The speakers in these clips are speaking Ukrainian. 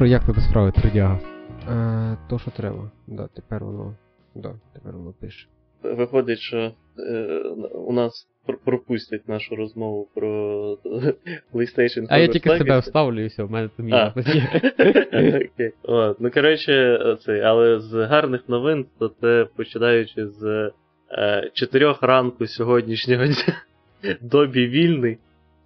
що, як тебе справи, трудяга? Е, то, що треба. Да, тепер воно. Да, тепер воно пише. Виходить, що е, у нас пр- пропустять нашу розмову про PlayStation А я тільки себе вставлю і все, в мене там є. Окей. Ну, коротше, цей, але з гарних новин, то це починаючи з е, 4 ранку сьогоднішнього дня добі вільний.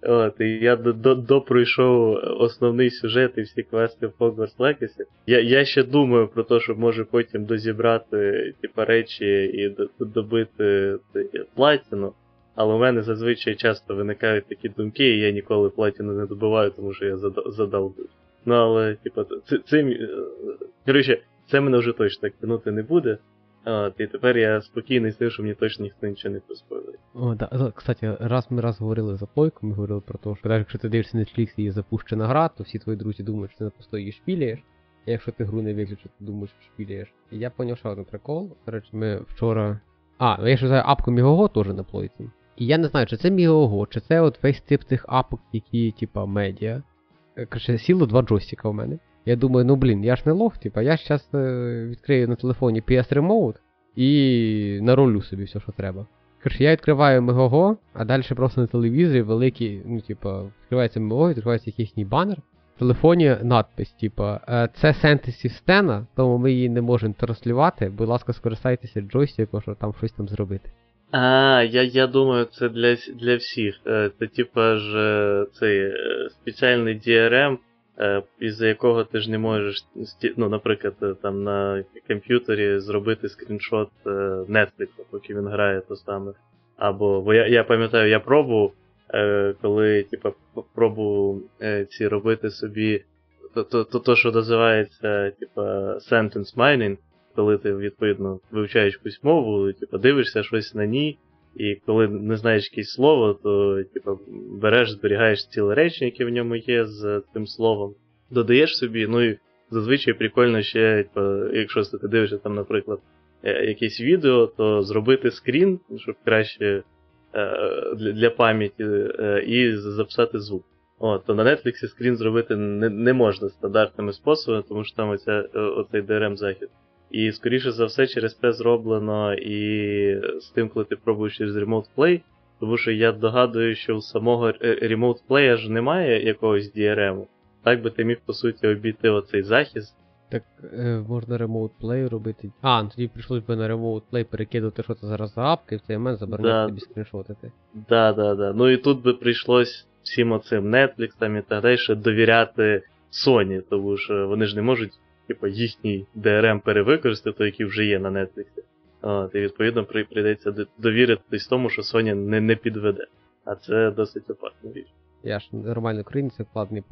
От, і я до, до, допройшов основний сюжет і всі квести в Hogwarts Legacy. Я, я ще думаю про те, що може потім дозібрати типа, речі і до- до- добити платіну. Але у мене зазвичай часто виникають такі думки, і я ніколи платіну не добиваю, тому що я зада- задовбив. Ну, але, типа, цим. е, Коротше, це мене вже точно так тянути не буде. От, і тепер я спокійний з тим, що мені точно ніхто нічого не поспойлить. О, да. Кстати, раз ми раз говорили за плойку, ми говорили про те, що навіть якщо ти дивишся Netflix і є запущена гра, то всі твої друзі думають, що ти на просто її шпілюєш. А якщо ти гру не виключиш, ти думаєш, що шпілюєш. І я поняв ще один прикол. Коротше, ми вчора. А, ну я ще знаю апку Мігого теж на плойці. І я не знаю, чи це Мігого, чи це от весь тип тих апок, які, типа, медіа. Е, сіло два джойстика в мене. Я думаю, ну блін, я ж не лох, типа, я ж зараз відкрию на телефоні PS Remote і наролю собі все, що треба. Коротше, я відкриваю Мегого, а далі просто на телевізорі великий, ну, типа, відкривається Мего, відкривається їхній банер. В телефоні надпис, типа, «Е, це сентесі стена, тому ми її не можемо транслювати. Будь ласка, скористайтеся джойстиком, щоб там щось там зробити. А, я, я думаю, це для, для всіх. Е, Це типа ж е, цей е, спеціальний DRM, е, із-за якого ти ж не можеш, ну, наприклад, е, там на комп'ютері зробити скріншот е, Netflix, поки він грає то саме. Або, бо я, я пам'ятаю, я пробував, коли, типа, п- пробував ці робити собі то, то, то, то, що називається, типа, sentence mining, коли ти відповідно вивчаєш якусь мову, типу, дивишся щось на ній, і коли не знаєш якесь слово, то типу, береш, зберігаєш ціле речення, яке в ньому є з цим словом, додаєш собі, ну і зазвичай прикольно ще, типу, якщо ти дивишся там, наприклад, е, якесь відео, то зробити скрін, щоб краще е, для, пам'яті, е, і записати звук. О, то на Netflix скрін зробити не, не можна стандартними способами, тому що там оця, оцей DRM-захід. І скоріше за все, через це зроблено і з тим, коли ти пробуєш через Remote Play, тому що я догадую, що у самого е, Remote Play ж немає якогось DRM. Так би ти міг, по суті, обійти оцей захист. Так е, можна Remote Play робити. А, ну тоді прийшлось би на Remote Play перекидувати, що це зараз за апки, і в цей момент забороняти Да. тобі скріншотити. Да, да, да. Ну і тут би прийшлось всім оцим Netflix там і так далі довіряти Sony, тому що вони ж не можуть, типу, їхній DRM перевикористати, той, який вже є на Netflix. От, і відповідно при- прийдеться довіритись тому, що Sony не, не підведе. А це досить опасна річ. Я ж нормально українець вкладений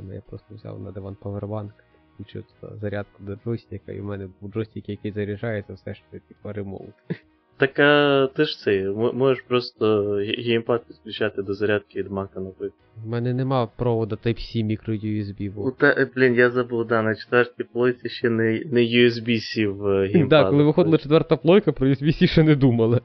але я просто взяв на диван повербанк, включив туди зарядку до джойстика, і в мене був джойстик, який заряджається, все ж таки типу ремоут. Так а ти ж це, можеш просто ге- геймпад підключати до зарядки від Mac, наприклад. В мене нема провода Type-C мікро-USB, Ну та, е, блін, я забув, да, на четвертій плойці ще не, не USB-C в е, геймпад. Так, коли виходила четверта плойка, про USB-C ще не думали.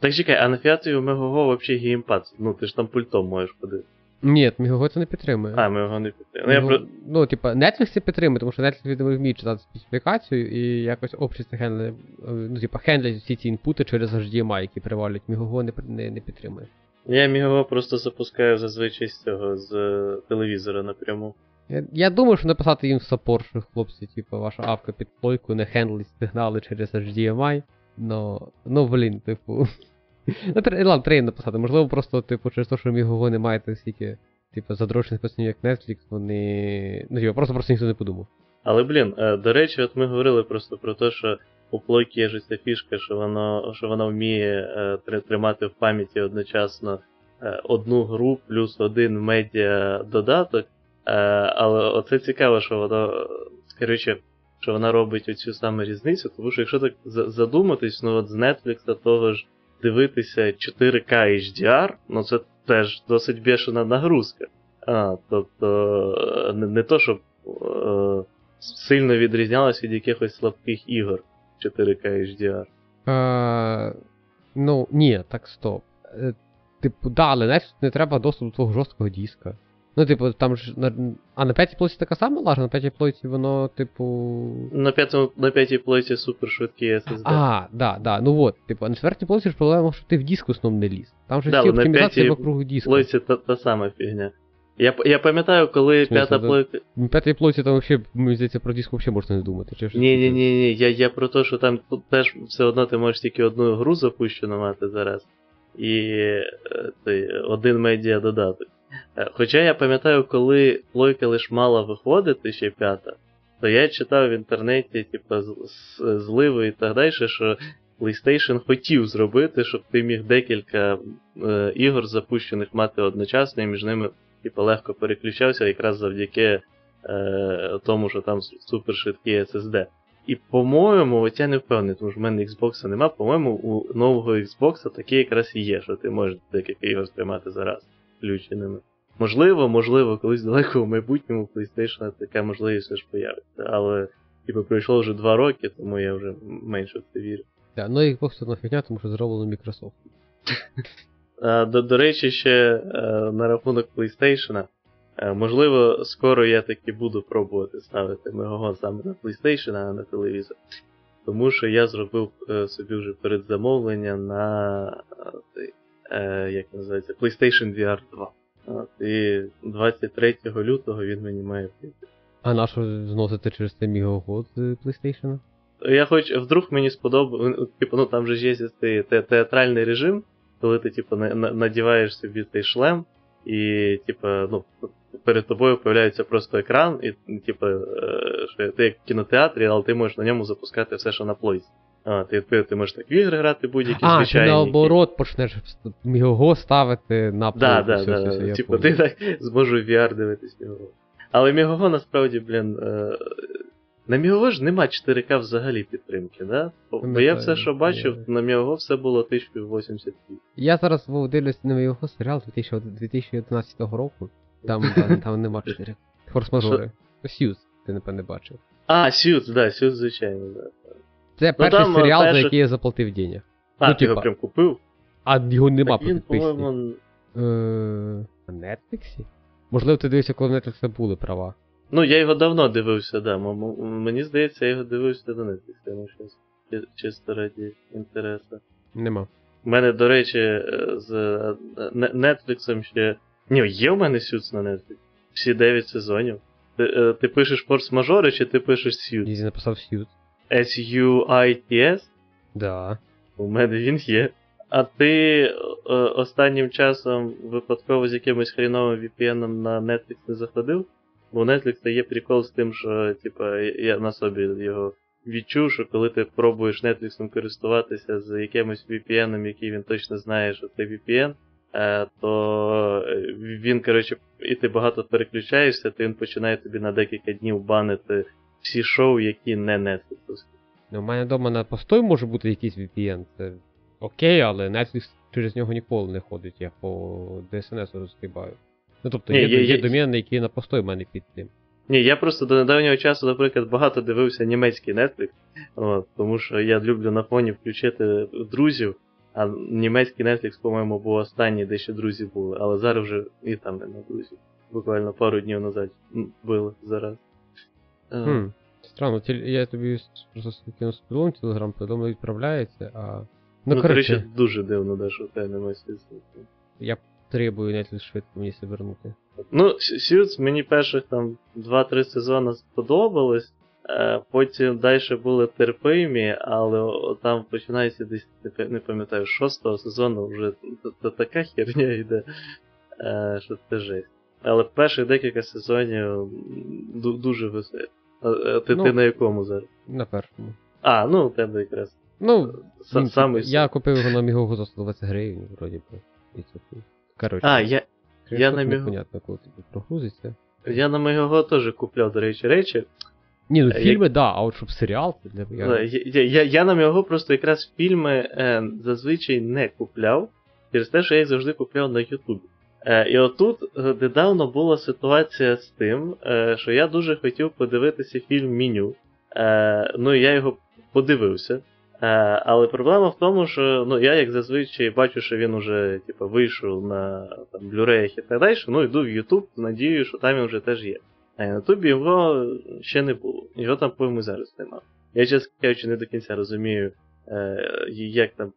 Так чекай, а на фіатові у Мегого взагалі геймпад. Ну ти ж там пультом можеш ходити. Ні, Мігого це не підтримує. А, ми його не підтримуємо. Ну, я ну, типа, Netflix це підтримує, тому що Netflix видимо, вміє читати специфікацію і якось общество хендле, ну, типа, хендлять всі ці інпути через HDMI, які привалюють. Мігого не, не, не підтримує. Я Мегого просто запускаю зазвичай з цього, з е, телевізора напряму. Я, я думаю, що написати їм в саппорт, що хлопці, типу, ваша апка під плойку не хендлить сигнали через HDMI. Но, ну, блін, типу. Ну, тр- ладно, треба написати. Можливо, просто, типу, через те, що Мігого не має стільки, типу, задрочених пацанів, як Netflix, вони. Ну, типу, просто просто ніхто не подумав. Але блін, е, до речі, от ми говорили просто про те, що у плойки є ж ця фішка, що воно, що вона вміє е, тримати в пам'яті одночасно е, одну гру плюс один медіа додаток. Але оце цікаво, що воно, коротше, що вона робить оцю саме різницю, тому що якщо так за- задуматись, ну от з Netflix того ж дивитися 4K HDR, ну це теж досить бешена нагрузка. А, тобто, не, не то, щоб е, сильно відрізнялось від якихось слабких ігор 4K HDR. Е, ну, ні, так стоп. Е, типу, да, але навіть не треба доступ до твого жорсткого диска. Ну, типу, там ж. На... А на п'ятій плойці така сама лажа, на п'ятій плойці воно, типу. На п'ятому на п'ятій плойці супер швидкі SSD. А, да, да. Ну от, типу, а на четвертій плойці ж проблема, що ти в диск в основному не ліз. Там же Да, всі на оптимізації п'ятій вокруг диска. плойці та, та сама фігня. Я, я пам'ятаю, коли смислі, п'ята плойка. На п'ятій плойці там взагалі, мені здається, про диск взагалі можна не думати. Чи Ні, ні, ні, ні. Я, я про те, що там теж все одно ти можеш тільки одну гру запущену мати зараз. І е, один медіа додаток. Е, Хоча я пам'ятаю, коли плойка лиш мала виходити ще п'ята, то я читав в інтернеті, типу, зливи і так далі, що PlayStation хотів зробити, щоб ти міг декілька е, ігор запущених мати одночасно, і між ними типу, легко переключався, якраз завдяки е, тому, що там супер швидкий SSD. І, по-моєму, от я не впевнений, тому що в мене Xbox нема, по-моєму, у нового Xbox таке якраз і є, що ти можеш декілька ігор тримати зараз включеними. Можливо, можливо, колись далеко в майбутньому у PlayStation така можливість ж появиться. Але, типу, пройшло вже два роки, тому я вже менше в це вірю. Да, ну Xbox одна фігня, тому що зроблено Microsoft. До, до речі, ще е, на рахунок PlayStation. Е, можливо, скоро я таки буду пробувати ставити Мегого саме на PlayStation, а не на телевізор. Тому що я зробив е, собі вже передзамовлення на е, як називається, PlayStation VR 2. От, і 23 лютого він мені має прийти. А на що зносити через цей мігагод з PlayStation? Я хоч вдруг мені сподобав, типу, ну там же є цей те- театральний режим, коли ти, типу, на- на- надіваєш собі цей шлем, і, типу, ну, перед тобою появляється просто екран, і, типу, е, що ти як в кінотеатрі, але ти можеш на ньому запускати все, що на плойці. А, ти, ти, ти можеш так в ігри грати будь-які А, ти звичайні. які- наоборот почнеш мігого ставити на Да, да, Все, да. все, все, я Типу, ти так зможу VR дивитись Мігого. Але Мігого насправді, блін. Е... На Мігого ж нема 4К взагалі підтримки, да? Бо бо я все, що бачив, є. на Мігого все було 1080p. Я зараз дивлюсь на його серіал 2000 2011 року. Там, там, там нема 4. Форс-мажори. Сьюз, ти напевне бачив. А, Сьюз, да, Сьюз, звичайно, да. Це перший там, серіал, за який я заплатив денег. А, Ну, ти його прям купив? А його нема по підписці. Е, На Нетфліксі? Можливо, ти дивився, коли в Netflix були права. Ну, я його давно дивився, да. м- м- Мені здається, я його дивився до Netflix, тому що чисто раді інтересу. Нема. У мене, до речі, е, з е, Netflix ще. Ні, є в мене Сюц на Netflix. Всі 9 сезонів. Ти, е, ти пишеш форс-мажори чи ти пишеш Сюц? Дізі написав Сьюз. S-U-I-T-S? Да. У мене він є. А ти е, останнім часом випадково з якимось хріновим VPN на Netflix не заходив? Бо у Netflix є прикол з тим, що типа, я на собі його відчув, що коли ти пробуєш Netflix користуватися з якимось VPN, який він точно знає, що це VPN, е, то е, він, коротше, і ти багато переключаєшся, то він починає тобі на декілька днів банити всі шоу, які не Netflix. Ну, у мене вдома на постой може бути якийсь VPN. Це окей, але Netflix через нього ніколи не ходить, я по DSNS розстрібаю. Ну тобто Ні, є, є- є, домени, які на постой в мене під тим. Ні, я просто до недавнього часу, наприклад, багато дивився німецький Netflix, от, тому що я люблю на фоні включити друзів, а німецький Netflix, по-моєму, був останній, де ще друзі були, але зараз вже і там нема друзів. Буквально пару днів назад були зараз. Е, Хм. Странно, я тобі просто скину спілом телеграм, повідомлення відправляється, а. Ну, Ну, коротше, коротше, дуже дивно, да, що в тебе немає зв'язку. я требую Netflix швидко мені це вернути. Ну, Suits мені перших там 2-3 сезони сподобалось. Е, потім далі були терпимі, але там починається десь, не не пам'ятаю, шостого сезону вже т- т- така херня йде, е, що це жесть. Але перших декілька сезонів дуже веселі. А, е, Ти, Ну. ти на якому зараз? На першому. А, ну у тебе якраз. Ну, С- м, самий я купив його на Мігого за 120 гривень, вроді би. Коротше. А, я, я на Міго- Непонятно, коли тобі прогрузиться. я на Мегого теж купляв, до речі, речі. Ні, ну Е, фільми, да, а от щоб серіал, це для Я, я, я, я нам його просто якраз фільми е, зазвичай не купляв, через те, що я їх завжди купляв на Ютубі. Е, і отут е, недавно була ситуація з тим, е, що я дуже хотів подивитися фільм Меню. Ну я його подивився. Але проблема в тому, що ну, я як зазвичай бачу, що він уже типу, вийшов на там, Blu-ray і так далі, ну йду в YouTube, надію, що там він вже теж є. А на Ютубі його ще не було. Його там, по-моєму, зараз немає. Я, чесно кажучи, не до кінця розумію, як там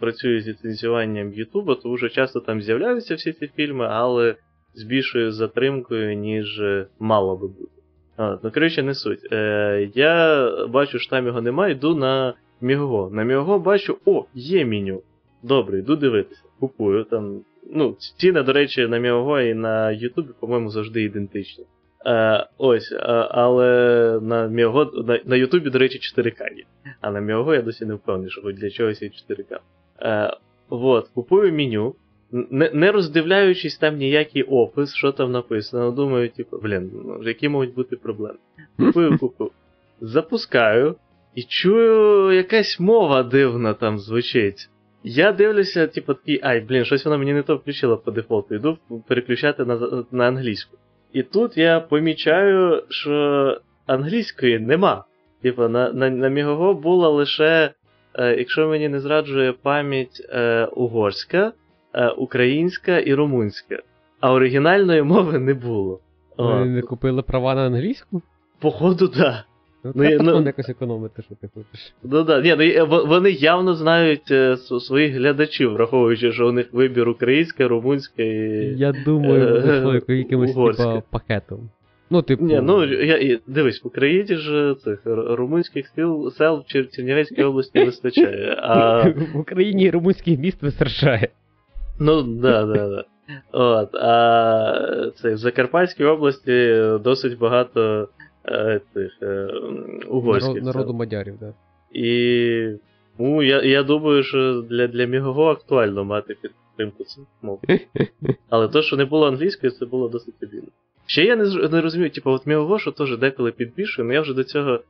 працює з ліцензіюванням Ютуба, тому що часто там з'являються всі ці фільми, але з більшою затримкою, ніж мало би бути. А, ну, коротше, не суть. Е, Я бачу, що там його немає, йду на Міго. На Міго бачу, о, є меню. Добре, йду дивитися. Купую там. Ну, ціни, до речі, на Міого і на Ютубі, по-моєму, завжди ідентичні. Е, Ось, а, але на Міого, на, на Ютубі, до речі, 4К є. А на Міого я досі не впевнений, що для чогось є 4К. Е, Вот, купую меню. Не, не роздивляючись там ніякий опис, що там написано, думаю, типу, блін, ну, які можуть бути проблеми. Купую, купую. Запускаю і чую, якась мова дивна там звучить. Я дивлюся, типу, такий, ай, блін, щось вона мені не то включила по дефолту. Йду переключати на на англійську. І тут я помічаю, що англійської нема. Типу, на на, на Мігого була лише, е, якщо мені не зраджує пам'ять, е, угорська, е, українська і румунська. А оригінальної мови не було. Ви не купили права на англійську? Походу, так. Да. Ну, ну, ну, якось економити, що ти хочеш. Ну да, ні, ну, вони явно знають е, своїх глядачів, враховуючи, що у них вибір українська, румунська і. Я думаю, вони е, якимось типа пакетом. Ну, типу. Ні, ну я дивись, в Україні ж цих румунських сел, сел в Чернівецькій області вистачає. А... В Україні румунських міст вистачає. Ну, да, да, да. От, а це, в Закарпатській області досить багато е, тих е, угорських. Народ, народу мадярів, так. Да. І ну, я я думаю, що для для Мігого актуально мати підтримку цих мов. Але то, що не було англійською, це було досить обідно. Ще я не не розумію, типу, от Мігого, що теж деколи підбільшує, але я вже до цього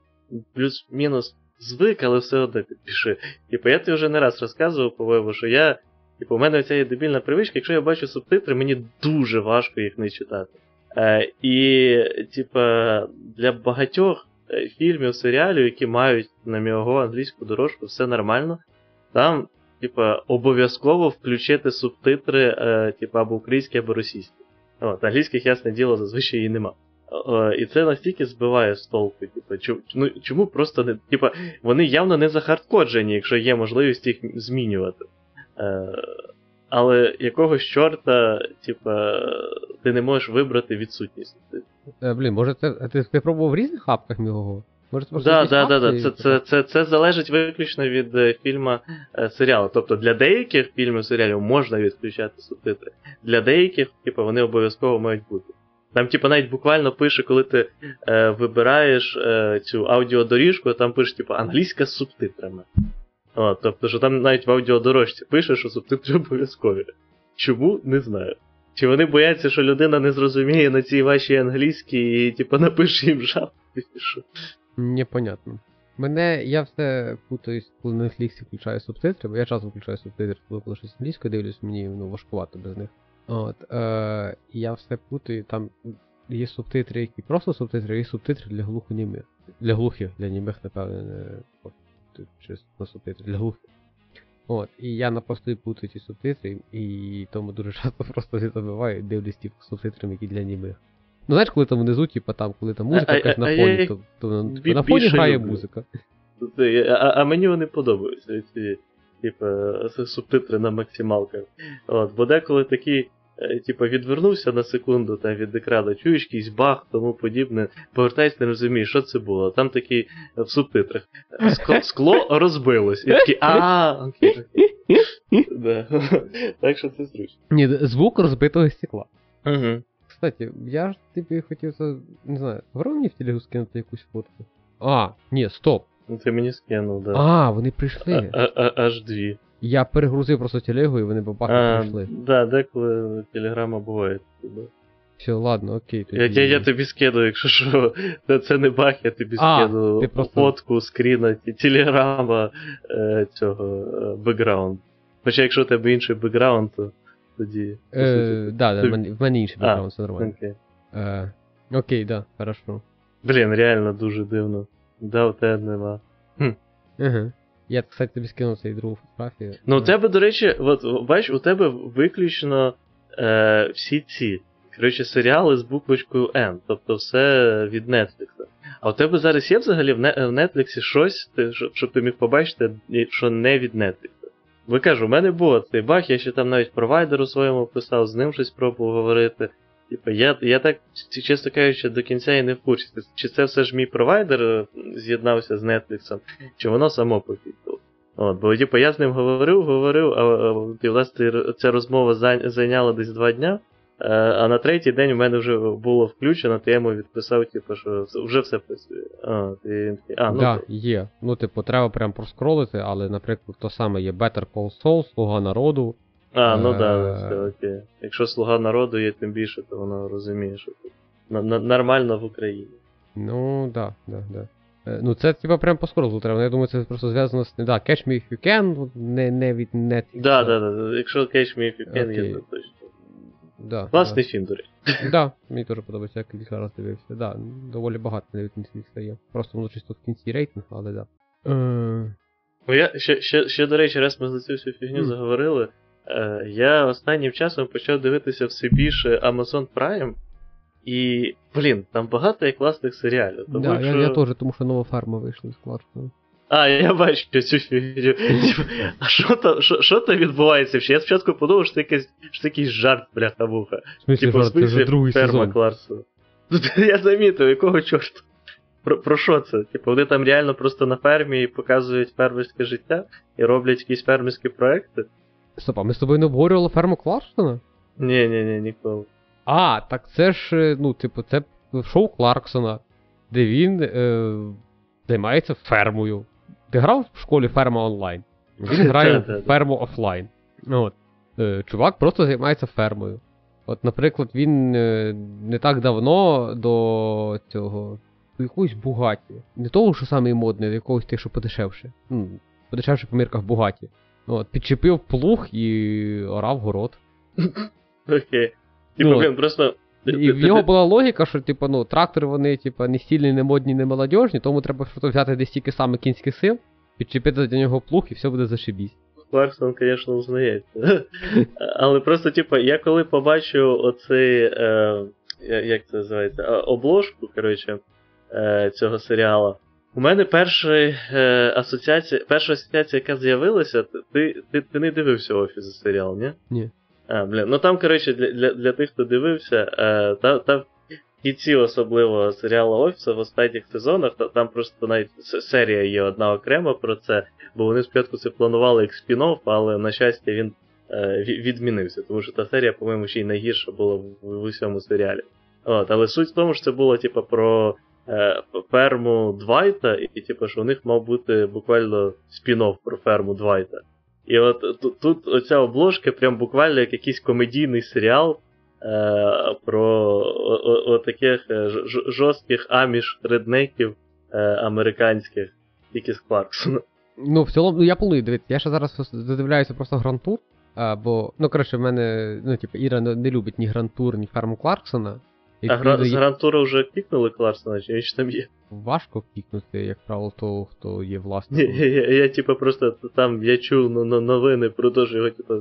плюс-мінус звик, але все одно підпішую. Типу, я тобі вже не раз розказував, по-моєму, що я. Типу, у мене оця є дебільна привичка, якщо я бачу субтитри, мені дуже важко їх не читати. Е, І, типа, для багатьох е, фільмів, серіалів, які мають на мього англійську дорожку, все нормально. Там, типа, обов'язково включити субтитри, е, типа, або українські, або російські. От, Англійських, ясне діло, зазвичай і нема. І це настільки збиває з толку. Типу, чому, ну, чому просто не. Типа, вони явно не захардкоджені, якщо є можливість їх змінювати. Але якогось чорта, типа, ти не можеш вибрати відсутність. Е, блін, може це. Ти, ти пробував в різних апках мього? Може, це просто. Так, так, так, це, це, це, це залежить виключно від е, фільму е, серіалу. Тобто для деяких фільмів серіалів можна відключати субтитри. Для деяких, типу, вони обов'язково мають бути. Там, типу, навіть буквально пише, коли ти е, вибираєш е, цю аудіодоріжку, там пише, типу, англійська з субтитрами. О, тобто, що там навіть в аудіодорожці пише, що субтитри обов'язкові. Чому? Не знаю. Чи вони бояться, що людина не зрозуміє на цій вашій англійській і, типу, напише їм жаб? Непонятно. Мене я все путаюсь, коли на Netflix включаю субтитри, бо я часто включаю субтитри, коли щось англійською дивлюсь, мені ну, важкувато без них. От, е, Я все путаю, там є субтитри, які просто субтитри, є субтитри для глухонімих. Для глухих, для німих, напевне, не через на субтитри для глухих. От, І я на посту путаю ці субтитри, і тому дуже часто просто не забиваю, дивлюсь ті субтитрами, які для німих. Ну знаєш, коли там внизу, типа там, коли там музика якась на фоні, то, то, то на фоні грає музика. А, а мені вони подобаються, ці, типа, субтитри на максималках. От, Бо деколи такі Е, типа, відвернувся на секунду там від екрану, чуєш якийсь баг, тому подібне, повертайся, не розумієш, що це було. Там такий е, в субтитрах. Скло, скло розбилось. І такий, а, окей, окей. Так що це зручно. Ні, звук розбитого стекла. Угу. Кстати, я ж тобі хотів, не знаю, грав мені в телегу скинути якусь фотку. А, ні, стоп. Ну ти мені скинув, да. А, вони прийшли. А, а, аж дві. Я перегрузив просто телегу і вони бабахи прийшли. Да, деколи телеграма буває. Все, ладно, окей. Тоді... Я, я я, тобі скидаю, якщо що, це не баг, я тобі а, скину ти просто... фотку, скріна, телеграма е, цього е, бекграунд. Хоча якщо у тебе інший бекграунд, то тоді. Е, да, да, в мене інший бекграунд, все нормально. Окей. Е, окей, да, хорошо. Блін, реально дуже дивно. Да, у тебе нема. Хм. Ага. Я, кстати, тобі скинув цей другу фотографію. Ну, у тебе, до речі, от, бач, у тебе виключно е, всі ці. Коротше, серіали з буквочкою N, тобто все від Netflix. А у тебе зараз є взагалі в Netflix щось, щоб ти міг побачити, що не від Netflix. Ви кажу, у мене був цей баг, я ще там навіть провайдеру своєму писав, з ним щось пробував говорити. Типа, я я так, чесно кажучи, до кінця і не в курсі. Чи це все ж мій провайдер е, з'єднався з Netflix, чи воно само пофікало. От, Бо типу, я з ним говорив, говорив, а, а власне ця розмова зайняла десь два дня. Е, а на третій день у мене вже було включено, то я йому відписав, типу, що вже все працює. А, ти... а, ну, да, є. Ну, типу, треба прям проскролити, але, наприклад, то саме є Better Call Saul, Слуга народу. А, ну так, да, все окей. Якщо слуга народу є тим більше, то воно розуміє, що тут нормально в Україні. Ну, да, да, да. Е, ну, це типа прям по скролу треба. Я думаю, це просто зв'язано з. Да, Catch Me If You Can, не не від Netflix. Да, да, да. Якщо Catch Me If You Can, є, то точно. Да, Класний да. фільм, до речі. Да, мені теж подобається, я кілька раз дивився. Да, доволі багато навіть Netflix стає. Просто воно чисто в кінці рейтинг, але да. Е... Ну, я ще, ще, ще, до речі, раз ми за цю всю фігню mm. заговорили. Е, Я останнім часом почав дивитися все більше Amazon Prime. І, блін, там багато є класних серіалів. Тому, да, що... я, я теж, тому що нова ферма вийшла з Кларксона. А, я бачу цю фігню. А що там що, що там відбувається? Я спочатку подумав, що це якийсь, що це якийсь жарт, бляха муха. В смысле, типу, жарт, це вже другий ферма сезон. Кларсона. Я замітив, якого чорта? Про, про що це? Типу, вони там реально просто на фермі показують фермерське життя і роблять якісь фермерські проекти. Стоп, а ми з тобою не обговорювали ферму Кларксона? Ні, ні, ні, ніколи. А, так це ж, е, ну, типу, це шоу Кларксона, де він е, займається фермою. Ти грав в школі ферма онлайн? Він грає в ферму офлайн. От. Е, чувак просто займається фермою. От, наприклад, він е, не так давно до цього. До якоїсь бугаті. Не того, що саме модний, а якогось тих, що подешевше. Ну, подешевше по мірках бугаті. От, Підчепив плуг і орав город. Окей. Типу, блін, просто. І в нього була логіка, що типу, ну, трактори вони типу, не стільні, не модні, не молодіжні, тому треба щось взяти десь тільки саме кінських сил, підчепити до нього плуг і все буде зашибісь. Кларксон, звісно, узнається. Але просто, типу, я коли побачив оцей, е, як це називається, обложку, коротше, е, цього серіалу, у мене перша е, асоціація, перша асоціація, яка з'явилася, ти ти, ти не дивився офіс серіал, ні? Ні. А, бля, ну там, коротше, для для, для тих, хто дивився, е, та, та в кінці особливо серіалу Офіса в останніх сезонах, та, там просто навіть серія є одна окрема про це, бо вони спочатку це планували як спін-офф, але, на щастя, він е, відмінився, тому що та серія, по-моєму, ще й найгірша була в, в усьому серіалі. От, Але суть в тому, що це було, типу, про ферму Двайта, і, типу, що у них мав бути буквально спін-офф про ферму Двайта. І от тут, тут оця обложка прям буквально як якийсь комедійний серіал е, про таких е, жорстких аміш реднеків е, американських, тільки з Кларксона. Ну, в цілому, ну я планую дивитися. Я ще зараз задивляюся просто грантур. Бо, ну, коротше, в мене, ну, типу, Іра не любить ні грантур, ні ферму Кларксона. А гра, з Грантура вже кікнули Кларсона, чи ще там є? Важко кікнути, як правило, того, хто є власником. Я, я, я, типу, просто там я чув ну, новини про те, що його, типу,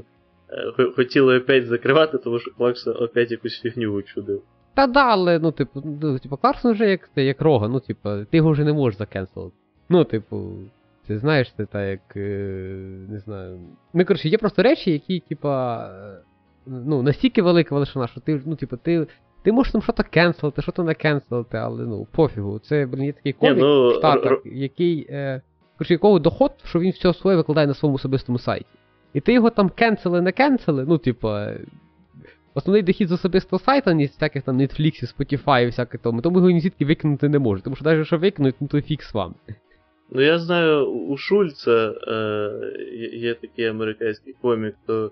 е, хотіли опять закривати, тому що Кларксон опять якусь фігню учудив. Та да, але, ну, типу, ну, типу, Кларксон вже як як рога, ну, типу, ти його вже не можеш закенселити. Ну, типу, ти знаєш, це так як. Е, не знаю. Ну, коротше, є просто речі, які, типа. Е, ну, настільки велика величина, що ти, ну, типу, ти ти можеш там щось кенселити, що то не кенселити, але ну, пофігу. Це, блін, є такий комік ну, в Штатах, р- який. Е, якого доход, що він все своє викладає на своєму особистому сайті. І ти його там кенсели, не кенсели, ну, типа. Основний дохід з особистого сайта, ні з всяких там Netflix, Spotify і всяке тому, тому його ні звідки викинути не може. Тому що навіть якщо викинуть, ну то фіг з ним. Ну я знаю, у Шульца е, є такий американський комік, то е,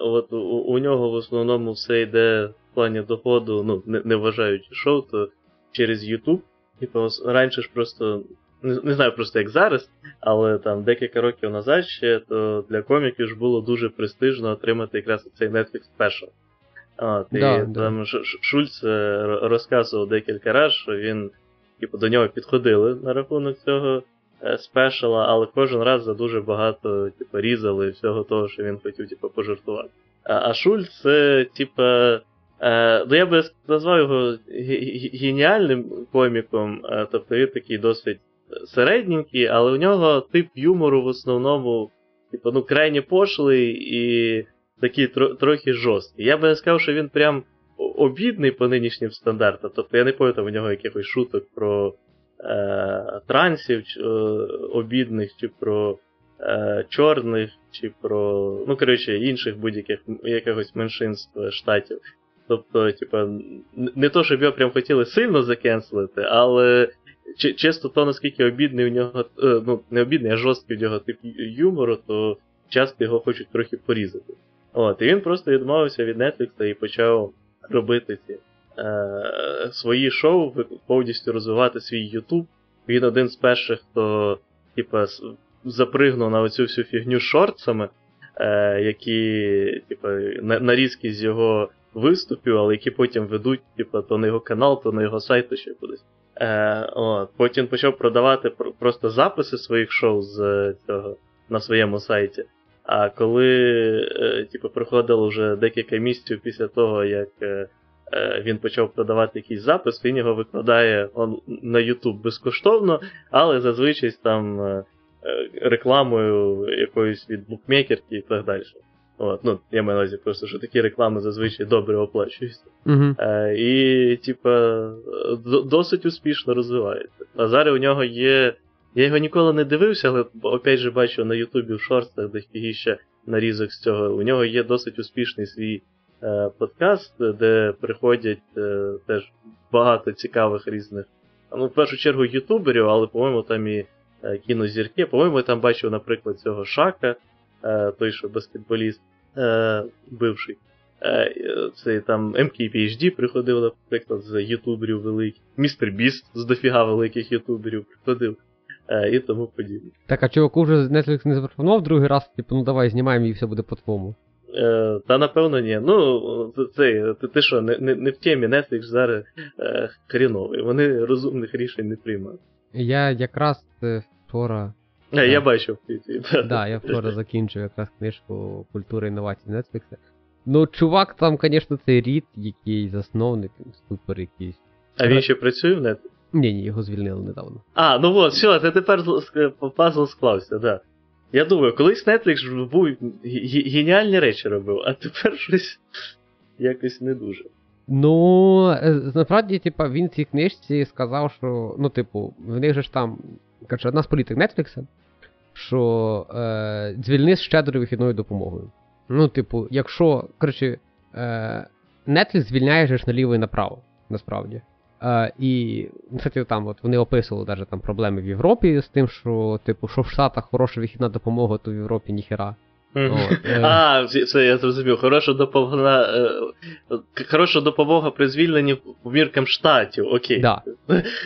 от у, у нього в основному все йде в плані доходу, ну, не, не вважаючи шоу, то через YouTube. Типу, раніше ж просто. Не, не знаю просто як зараз, але там декілька років назад ще то для коміків ж було дуже престижно отримати якраз цей Netflix Special. От, да, і да. там Шульц розказував декілька разів, що він, типу, до нього підходили на рахунок цього е, спешала, але кожен раз за дуже багато типу, різали всього того, що він хотів типу, пожартувати. А, а Шульц це, типа. Е, ну, я би назвав його ге- ге- геніальним коміком, е, тобто він такий досить середненький, але у нього тип юмору в основному, типу, ну, крайні пошлий і такий тро- трохи жорсткий. Я би не сказав, що він прям обідний по нинішнім стандартам. Тобто я не пам'ятаю у нього якихось шуток про е, трансів е, обідних, чи про е, чорних, чи про, ну, коротше, інших будь-яких якихось меншинств е, штатів. Тобто, типа, не то, щоб його прям хотіли сильно закенселити, але чи- чисто то, наскільки обідний у нього, е, ну, не обідний, а жорсткий у нього тип юмору, то часто його хочуть трохи порізати. От, і він просто відмовився від Netflix і почав робити ці е, свої шоу, повністю розвивати свій YouTube. Він один з перших, хто, типа, запригнув на оцю всю фігню шортсами, е, які, на- нарізки з його виступів, але які потім ведуть, типа, то на його канал, то на його сайт, то ще кудись. Е, от. Потім почав продавати просто записи своїх шоу з е, цього на своєму сайті. А коли е, типу, проходило вже декілька місяців після того, як е, він почав продавати якийсь запис, він його викладає он, на YouTube безкоштовно, але зазвичай там е, е, рекламою якоюсь від букмекерки і так далі. От, ну, я маю на увазі просто, що такі реклами зазвичай добре оплачуються. Угу. Е, і, типа, досить успішно розвивається. А зараз у нього є. Я його ніколи не дивився, але опять же бачу на Ютубі в шортах, де фігіще нарізок з цього. У нього є досить успішний свій е, подкаст, де приходять е, теж багато цікавих різних. Ну, в першу чергу, ютуберів, але, по-моєму, там і е, кінозірки. По-моєму, я там бачив, наприклад, цього Шака, е, той, що баскетболіст, е, бивший. Е, Це там MKPHD приходив, наприклад, з ютуберів великих. Містер Біст з дофіга великих ютуберів приходив. е, І тому подібне. Так, а чуваку вже Netflix не запропонував другий раз, типу, ну давай знімаємо і все буде по-твому. Е, Та напевно ні. Ну, це, ти, ти що, не, не, не в темі Netflix зараз е, хріновий. Вони розумних рішень не приймають. Я якраз е, вчора. Е, я Так. бачив в твіті. Да, я вчора закінчив якраз книжку Культура інновацій Netflix. Ну, чувак там, звісно, цей рід, який засновник, супер якийсь. А він ще працює в Netflix? Ні, ні, його звільнили недавно. А, ну от, все, це тепер пазл склався, да. Я думаю, колись Netflix був геніальні речі робив, а тепер щось якось не дуже. Ну, е, насправді, типа, він в цій книжці сказав, що, ну, типу, в них же ж там, коротше, одна з політик Нетфлікса, що е, звільни з щедрою вихідною допомогою. Ну, типу, якщо, коротше, е, Netflix звільняє ж наліво і направо, насправді. Е, і, кстати, там от вони описували даже там проблеми в Європі з тим, що, типу, що в Штатах хороша вихідна допомога, то в Європі ніхера. Е. А, все, я зрозумів. Хороша допомога, е, хороша допомога при звільненні по міркам штатів, окей. Да.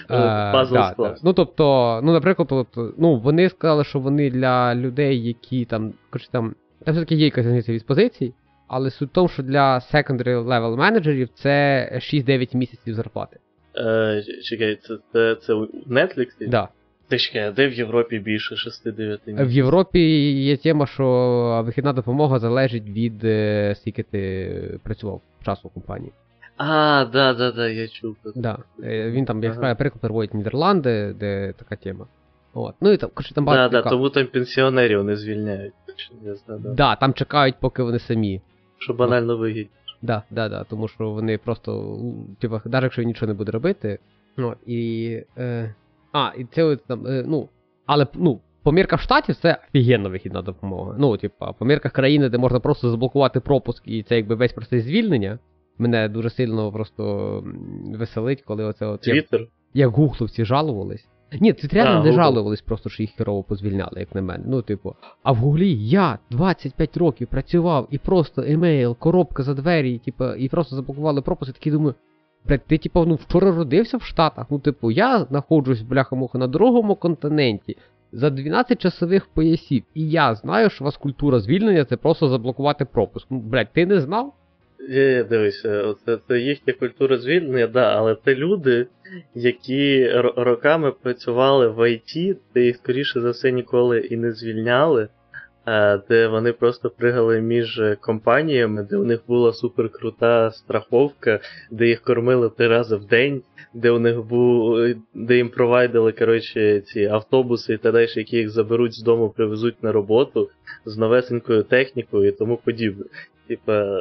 Пазл да, да. Ну, тобто, ну, наприклад, от, ну, вони сказали, що вони для людей, які там, коротше, там, там все-таки є якась різниця від позицій, але суть в тому, що для secondary level менеджерів це 6-9 місяців зарплати. Е, чекай, це, це, це у Netflix? Да. Ти чекай, а де в Європі більше 6-9 місяців? В Європі є тема, що вихідна допомога залежить від е, скільки ти працював часу в компанії. А, да, да, да, я чув. Да. Е, Він там, як Ага. приклад, приводить Нідерланди, де така тема. От. Ну і там, коротше, там Да, багато. да, тому там пенсіонерів не звільняють. Я знаю, да. Да, там чекають, поки вони самі. Що банально вигідно. Да, да, да, тому що вони просто, у, типа, навіть якщо він нічого не буде робити. Ну, і. Е, а, і це там, е, ну, але ну, по мірках штатів це офігенна вихідна допомога. Ну, типа, по мірках країни, де можна просто заблокувати пропуск, і це якби весь процес звільнення. Мене дуже сильно просто веселить, коли оце от. Як, Твіттер. як гугловці жалувались. Ні, це реально А, не Google. жалувались, просто що їх херово позвільняли, як на мене. Ну, типу, а в гуглі я 25 років працював і просто емейл, коробка за двері, і, типу, і просто заблокували пропуск, і такий думаю. Блядь, ти типу, ну вчора родився в Штатах. Ну, типу, я знаходжусь бляха-муха на другому континенті за 12 часових поясів. І я знаю, що у вас культура звільнення це просто заблокувати пропуск. Ну, блядь, ти не знав? Є, дивися, це, це їхня культура звільнення, да, але це люди, які роками працювали в ІТ, де їх, скоріше за все, ніколи і не звільняли, де вони просто пригали між компаніями, де у них була суперкрута страховка, де їх кормили три рази в день, де у них був, де їм провайдили коротше, ці автобуси і далі, які їх заберуть з дому, привезуть на роботу з новесенькою технікою і тому подібне. Типа,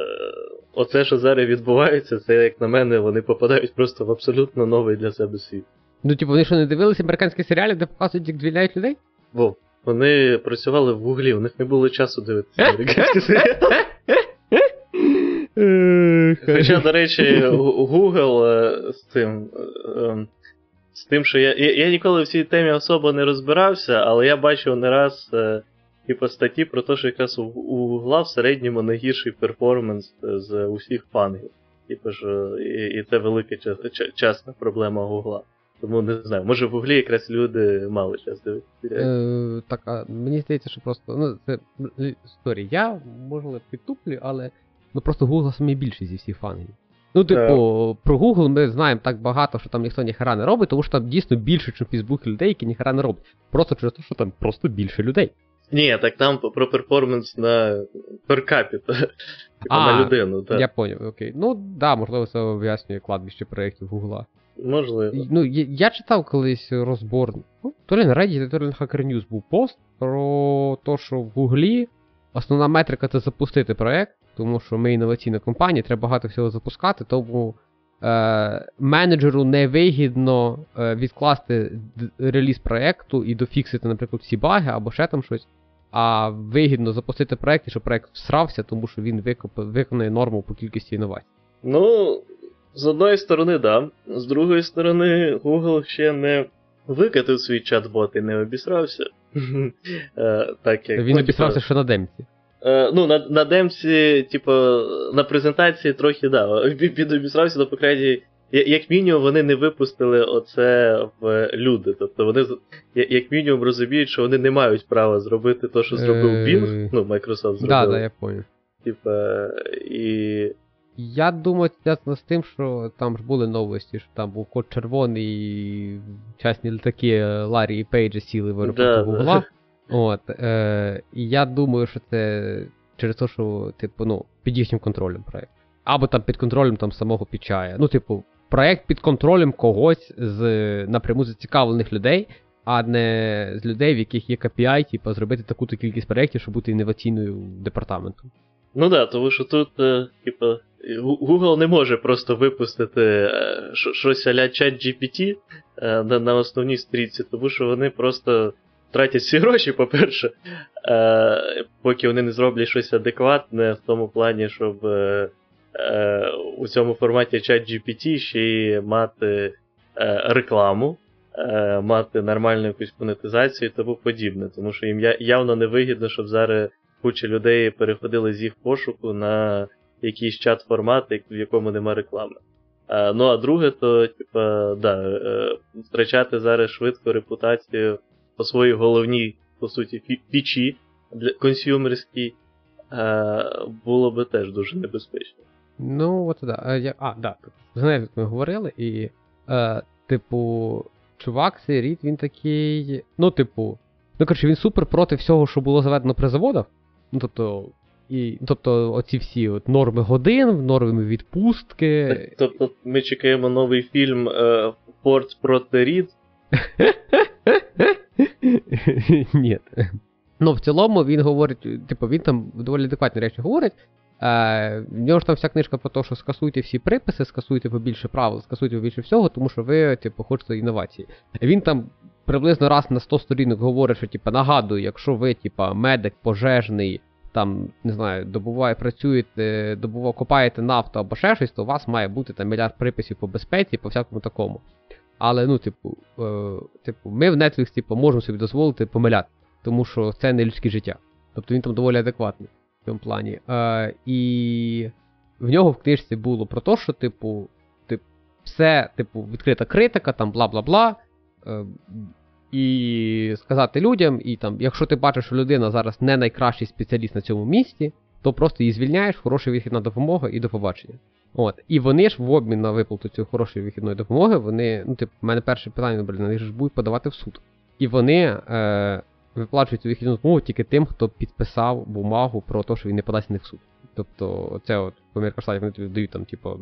оце, що зараз відбувається, це, як на мене, вони попадають просто в абсолютно новий для себе світ. Ну, типу, вони що не дивилися американські серіали, де показують, як звільняють людей? Вов, вони працювали в гуглі, у них не було часу дивитися американські серіали. Хоча, до речі, Google е, з цим. Е, ем, з тим, що я я, я ніколи в цій темі особо не розбирався, але я бачив не раз е, типу, статті про те, що якраз у, у Google в середньому найгірший перформанс з усіх фангів. Типу, що, і, і це велика частна проблема Гугла. Тому не знаю, може в гуглі якраз люди мали час дивитися. Е, Так, а мені здається, що просто. Ну, це історія. Я, можливо, підтуплю, але ну просто Google самі більший зі всіх фангів. Ну, типу, yeah. про Google ми знаємо так багато, що там ніхто ніхера не робить, тому що там дійсно більше, ніж Facebook людей, які ніхера не роблять. Просто через те, що там просто більше людей. Ні, так там про перформанс на перкапіта. Типу на людину, так. Я поняв, окей. Ну, да, можливо, це об'яснює кладбище проєктів Гугла. Можливо. Ну, я, я читав колись розбор. Ну, то ли на Reddit, то ли на Hacker News був пост про те, що в Гуглі основна метрика це запустити проєкт, тому що ми інноваційна компанія, треба багато всього запускати, тому е, менеджеру невигідно е, відкласти реліз проєкту і дофіксити, наприклад, всі баги або ще там щось. А вигідно запустити проєкт, і щоб проєкт всрався, тому що він виконує норму по кількості інновацій. Ну, з одної сторони, да. З другої сторони, Google ще не викатив свій чат-бот і не обісрався. Е, так, як, Він обісрався ще на демці. Е, ну, на на демці, типу, на презентації трохи, да, підобісрався, але, по крайній, як мінімум, вони не випустили оце в люди. Тобто вони як мінімум розуміють, що вони не мають права зробити те, що зробив е, Bing, ну, Microsoft зробив. Да, да, я понял. Типа, і я думаю, зв'язано з тим, що там ж були новості, що там був код червоний, і частні літаки Ларі і Пейджа сіли в аеропорту Гугла. Да. От, е, І я думаю, що це через те, що, типу, ну, під їхнім контролем проєкт. Або там під контролем там самого Пічая. Ну, типу, проєкт під контролем когось з напряму зацікавлених людей, а не з людей, в яких є KPI, типу, зробити таку-то кількість проєктів, щоб бути інноваційною департаментом. Ну да, тому що тут, е, типу, Google не може просто випустити е, щось а-ля чат GPT е, на, на основній стрічці, тому що вони просто тратять всі гроші, по-перше, е, поки вони не зроблять щось адекватне в тому плані, щоб у цьому форматі чат GPT ще й мати рекламу. Мати нормальну якусь монетизацію і тому подібне, тому що їм явно не вигідно, щоб зараз куча людей переходили з їх пошуку на якийсь чат-формат, в якому нема реклами. А, Ну, а друге, то, типа, да, е, втрачати зараз швидко репутацію по своїй головній, по суті, пічі для консюмерській, було би теж дуже небезпечно. Ну, от да. Я, А, да. З нею ми говорили, і, е, типу, чувак, цей рід, він такий. Ну, типу, ну коротше, він супер проти всього, що було заведено при заводах. Ну, тобто, і, Тобто оці всі от норми годин, норми відпустки. Тобто ми чекаємо новий фільм е, Форд проти Рід? Ні. Ну, в цілому він говорить, типу, він там доволі адекватні речі говорить. Е, В нього ж там вся книжка про те, що скасуйте всі приписи, скасуйте побільше правил, скасуйте побільше всього, тому що ви, типу, хочете інновації. Він там приблизно раз на 100 сторінок говорить, що типу, нагадую, якщо ви, типу, медик, пожежний, там, не знаю, добуває, працюєте, добуває, копаєте нафту або ще щось, то у вас має бути там мільярд приписів по безпеці, по всякому такому. Але, ну, типу, е, типу, ми в Netflix типу, можемо собі дозволити помиляти, тому що це не людське життя. Тобто він там доволі адекватний в цьому плані. Е, І в нього в книжці було про те, що, типу, тип, все, типу, відкрита критика, там бла бла бла. Е, і сказати людям, і там, якщо ти бачиш, що людина зараз не найкращий спеціаліст на цьому місці, то просто її звільняєш, хороша вихідна допомога і до побачення. От. І вони ж в обмін на виплату цієї хорошої вихідної допомоги, вони, ну, типу, в мене перше питання, блін, них ж будуть подавати в суд. І вони е, виплачують цю вихідну допомогу тільки тим, хто підписав бумагу про те, що він не подасть них в суд. Тобто, це от по Американській вони тобі дають там, типу,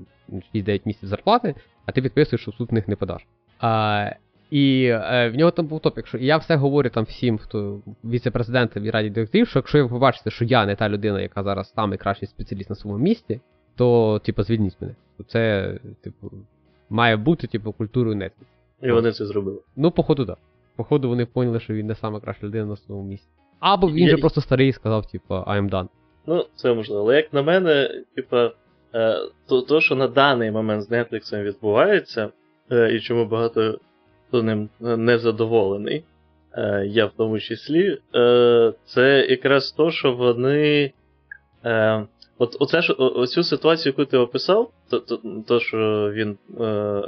6-9 місяців зарплати, а ти підписуєш, що в суд них не подаш. А, і е, в нього там був топік, що я все говорю там всім, хто віце-президентів і раді директорів, що якщо ви побачите, що я не та людина, яка зараз там найкращий спеціаліст на своєму місці, то, типу, звільніть мене. Це, типу, має бути, типу, культурою Netflix. І вони це зробили. Ну, походу, так. Да. Походу, вони поняли, що він не сама краща людина на своєму місці. Або він Я- же просто старий і сказав, типу, I'm done. Ну, це можливо. Але як на мене, типа, е, то, то, що на даний момент з Netflix відбувається, е, і чому багато хто ним не задоволений, е, я в тому числі, це якраз то, що вони. Е, От оце ж оцю ситуацію, яку ти описав, то, то, то що він е,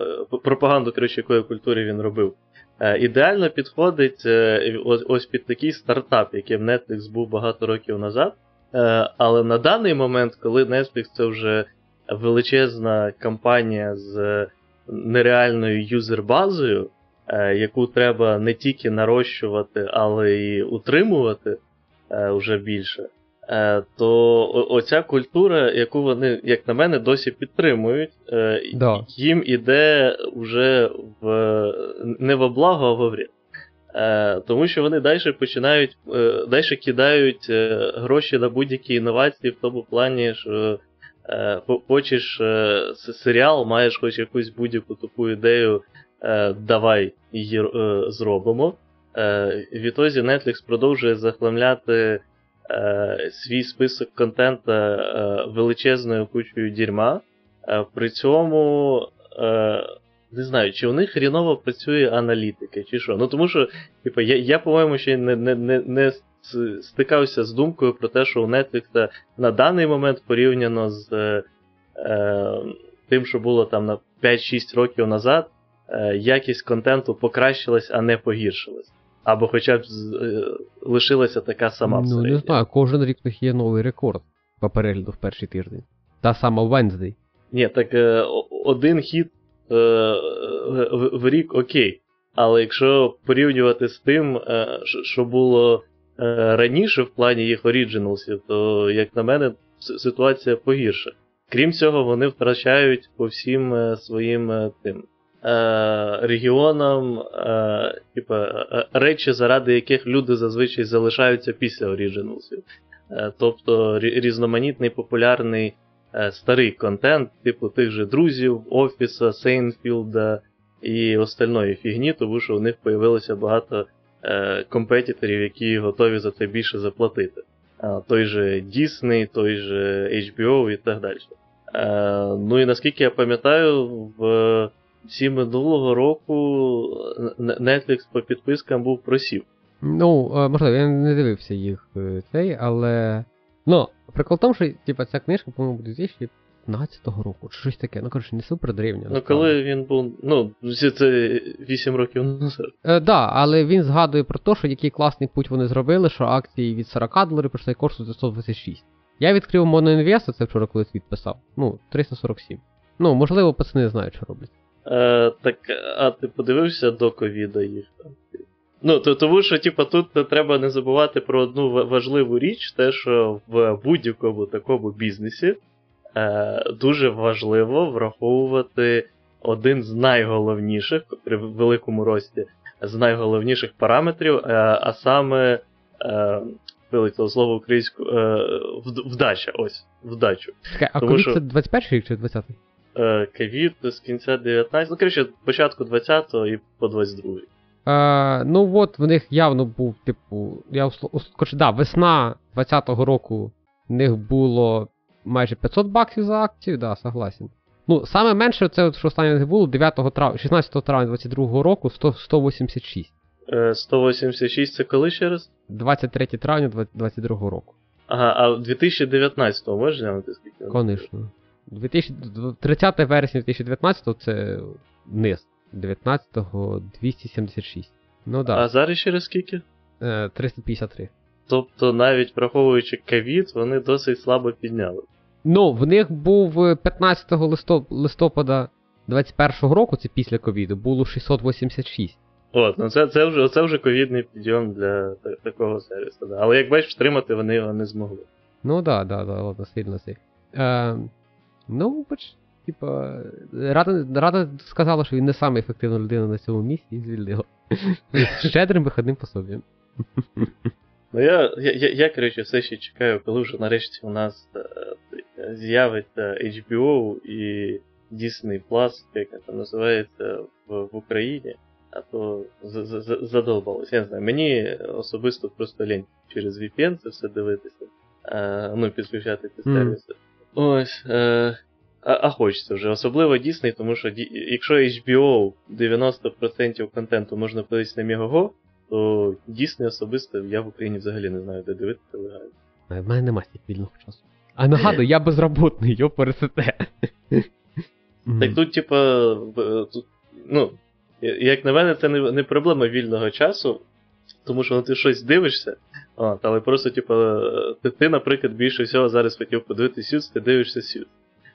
пропаганду, коротше, якої культури він робив, е, ідеально підходить е, ось, ось під такий стартап, яким Netflix був багато років назад. Е, але на даний момент, коли Netflix це вже величезна компанія з нереальною юзер-базою, е, яку треба не тільки нарощувати, але й утримувати е, вже більше, е, то о- оця культура, яку вони, як на мене, досі підтримують, е, Да. їм іде вже в не во благо, а во вред. Е, тому що вони далі починають, е, далі кидають е, гроші на будь-які інновації в тому плані, що е, хочеш е, серіал, маєш хоч якусь будь-яку таку ідею, е, давай її е, зробимо. Е, відтоді Netflix продовжує захламляти е, свій список контента е, величезною кучою дерьма. Е, при цьому. Е, не знаю, чи у них хріново працює аналітика, чи що. Ну тому що, типу, я, я по-моєму, ще не, не, не, не стикався з думкою про те, що у Netflix на даний момент порівняно з е, е, тим, що було там на 5-6 років назад, е, якість контенту покращилась, а не погіршилась. Або хоча б з- е, лишилася така сама ну, не знаю, кожен рік в них є новий рекорд по перегляду в перший тиждень. Та сама Wednesday. Ні, так е, один хіт е, в, в рік окей. Але якщо порівнювати з тим, е, що- було е, раніше в плані їх оріджиналсів, то, як на мене, ситуація погірша. Крім цього, вони втрачають по всім своїм тим регіонам е, типа, е, речі, заради яких люди зазвичай залишаються після originals ів. Е, тобто різноманітний популярний е, старий контент, типу тих же друзів, Офіса, Сейнфілда і остальної фігні, тому що у них появилося багато е, компетіторів, які готові за це більше заплатити. Е, той же Disney, той же HBO і так далі. Е, ну і наскільки я пам'ятаю, в всі минулого року Netflix по підпискам був просів. Ну, е, можливо, я не дивився їх е, цей, але. Ну, прикол в тому, що типа, ця книжка, по-моєму, 2015 року, чи щось таке. Ну, коротше, не супер древня. Ну, коли він був. Ну, це- це 8 років назад. Е, да, але він згадує про те, що який класний путь вони зробили, що акції від 40 доларів прийшли курсу за 126. Я відкрив Monoinvest, це вчора колись відписав. Ну, 347. Ну, можливо, пацани знають, що роблять. Е, так, а ти подивився до ковіда їх там? Ну, то, тому що, типу, тут треба не забувати про одну важливу річ, те, що в будь-якому такому бізнесі е, дуже важливо враховувати один з найголовніших при великому рості, з найголовніших параметрів, е, а саме е, вилетіло слово українською е, вдача. Ось, вдачу. Чекай, а Тому коли що- це 21 рік чи 20-й? Е, Ковід з кінця 19, ну, коротше, початку 20-го і по 22-й. Е, ну от в них явно був, типу, я коротше, да, весна 20-го року в них було майже 500 баксів за акцію, да, согласен. Ну, саме менше, це от, що останнє було 9 трав... 16 травня 22 року 100, 186. Е, 186 це коли ще раз? 23 травня 22 року. Ага, а в 2019-му можеш глянути скільки? Конечно. 2000... 30 вересня 2019 це низ. 19-го 276. Ну А зараз ще раз скільки? Е, 353. тобто, навіть враховуючи ковід, вони досить слабо підняли. Ну, в них був 15 листопада 21-го року, це після ковіду, було 686. От, ну це це, вже це вже ковідний підйом для такого сервісу. Да. Але як бачиш, втримати вони його не змогли. Ну да, да, да, ладно, сильно сильно. Е, ну, бач, типа, Рада, Рада сказала, що він не саме ефективна людина на цьому місці і звільнила. Щедрим виходним пособієм. Ну я, я, я, я, коротше, все ще чекаю, коли вже нарешті у нас е, з'явиться HBO і Disney Plus, як це називається в, в Україні, а то задолбалось. Я не знаю, мені особисто просто лень через VPN це все дивитися, е, ну, підключати ці сервіси. Mm. Ось. Е, а, а хочеться вже, особливо Disney, тому що якщо HBO 90% контенту можна подивитися на Megogo, то Disney особисто я в Україні взагалі не знаю, де дивитися легально. В мене немає вільного часу. А нагадую, я безробітний, йо пересете. Так тут, типа, тут, ну, як на мене, це не, не проблема вільного часу, тому що ну, ти щось дивишся, от, але просто, типа, ти, ти, наприклад, більше всього зараз хотів подивитися Сюз, ти дивишся Сюз.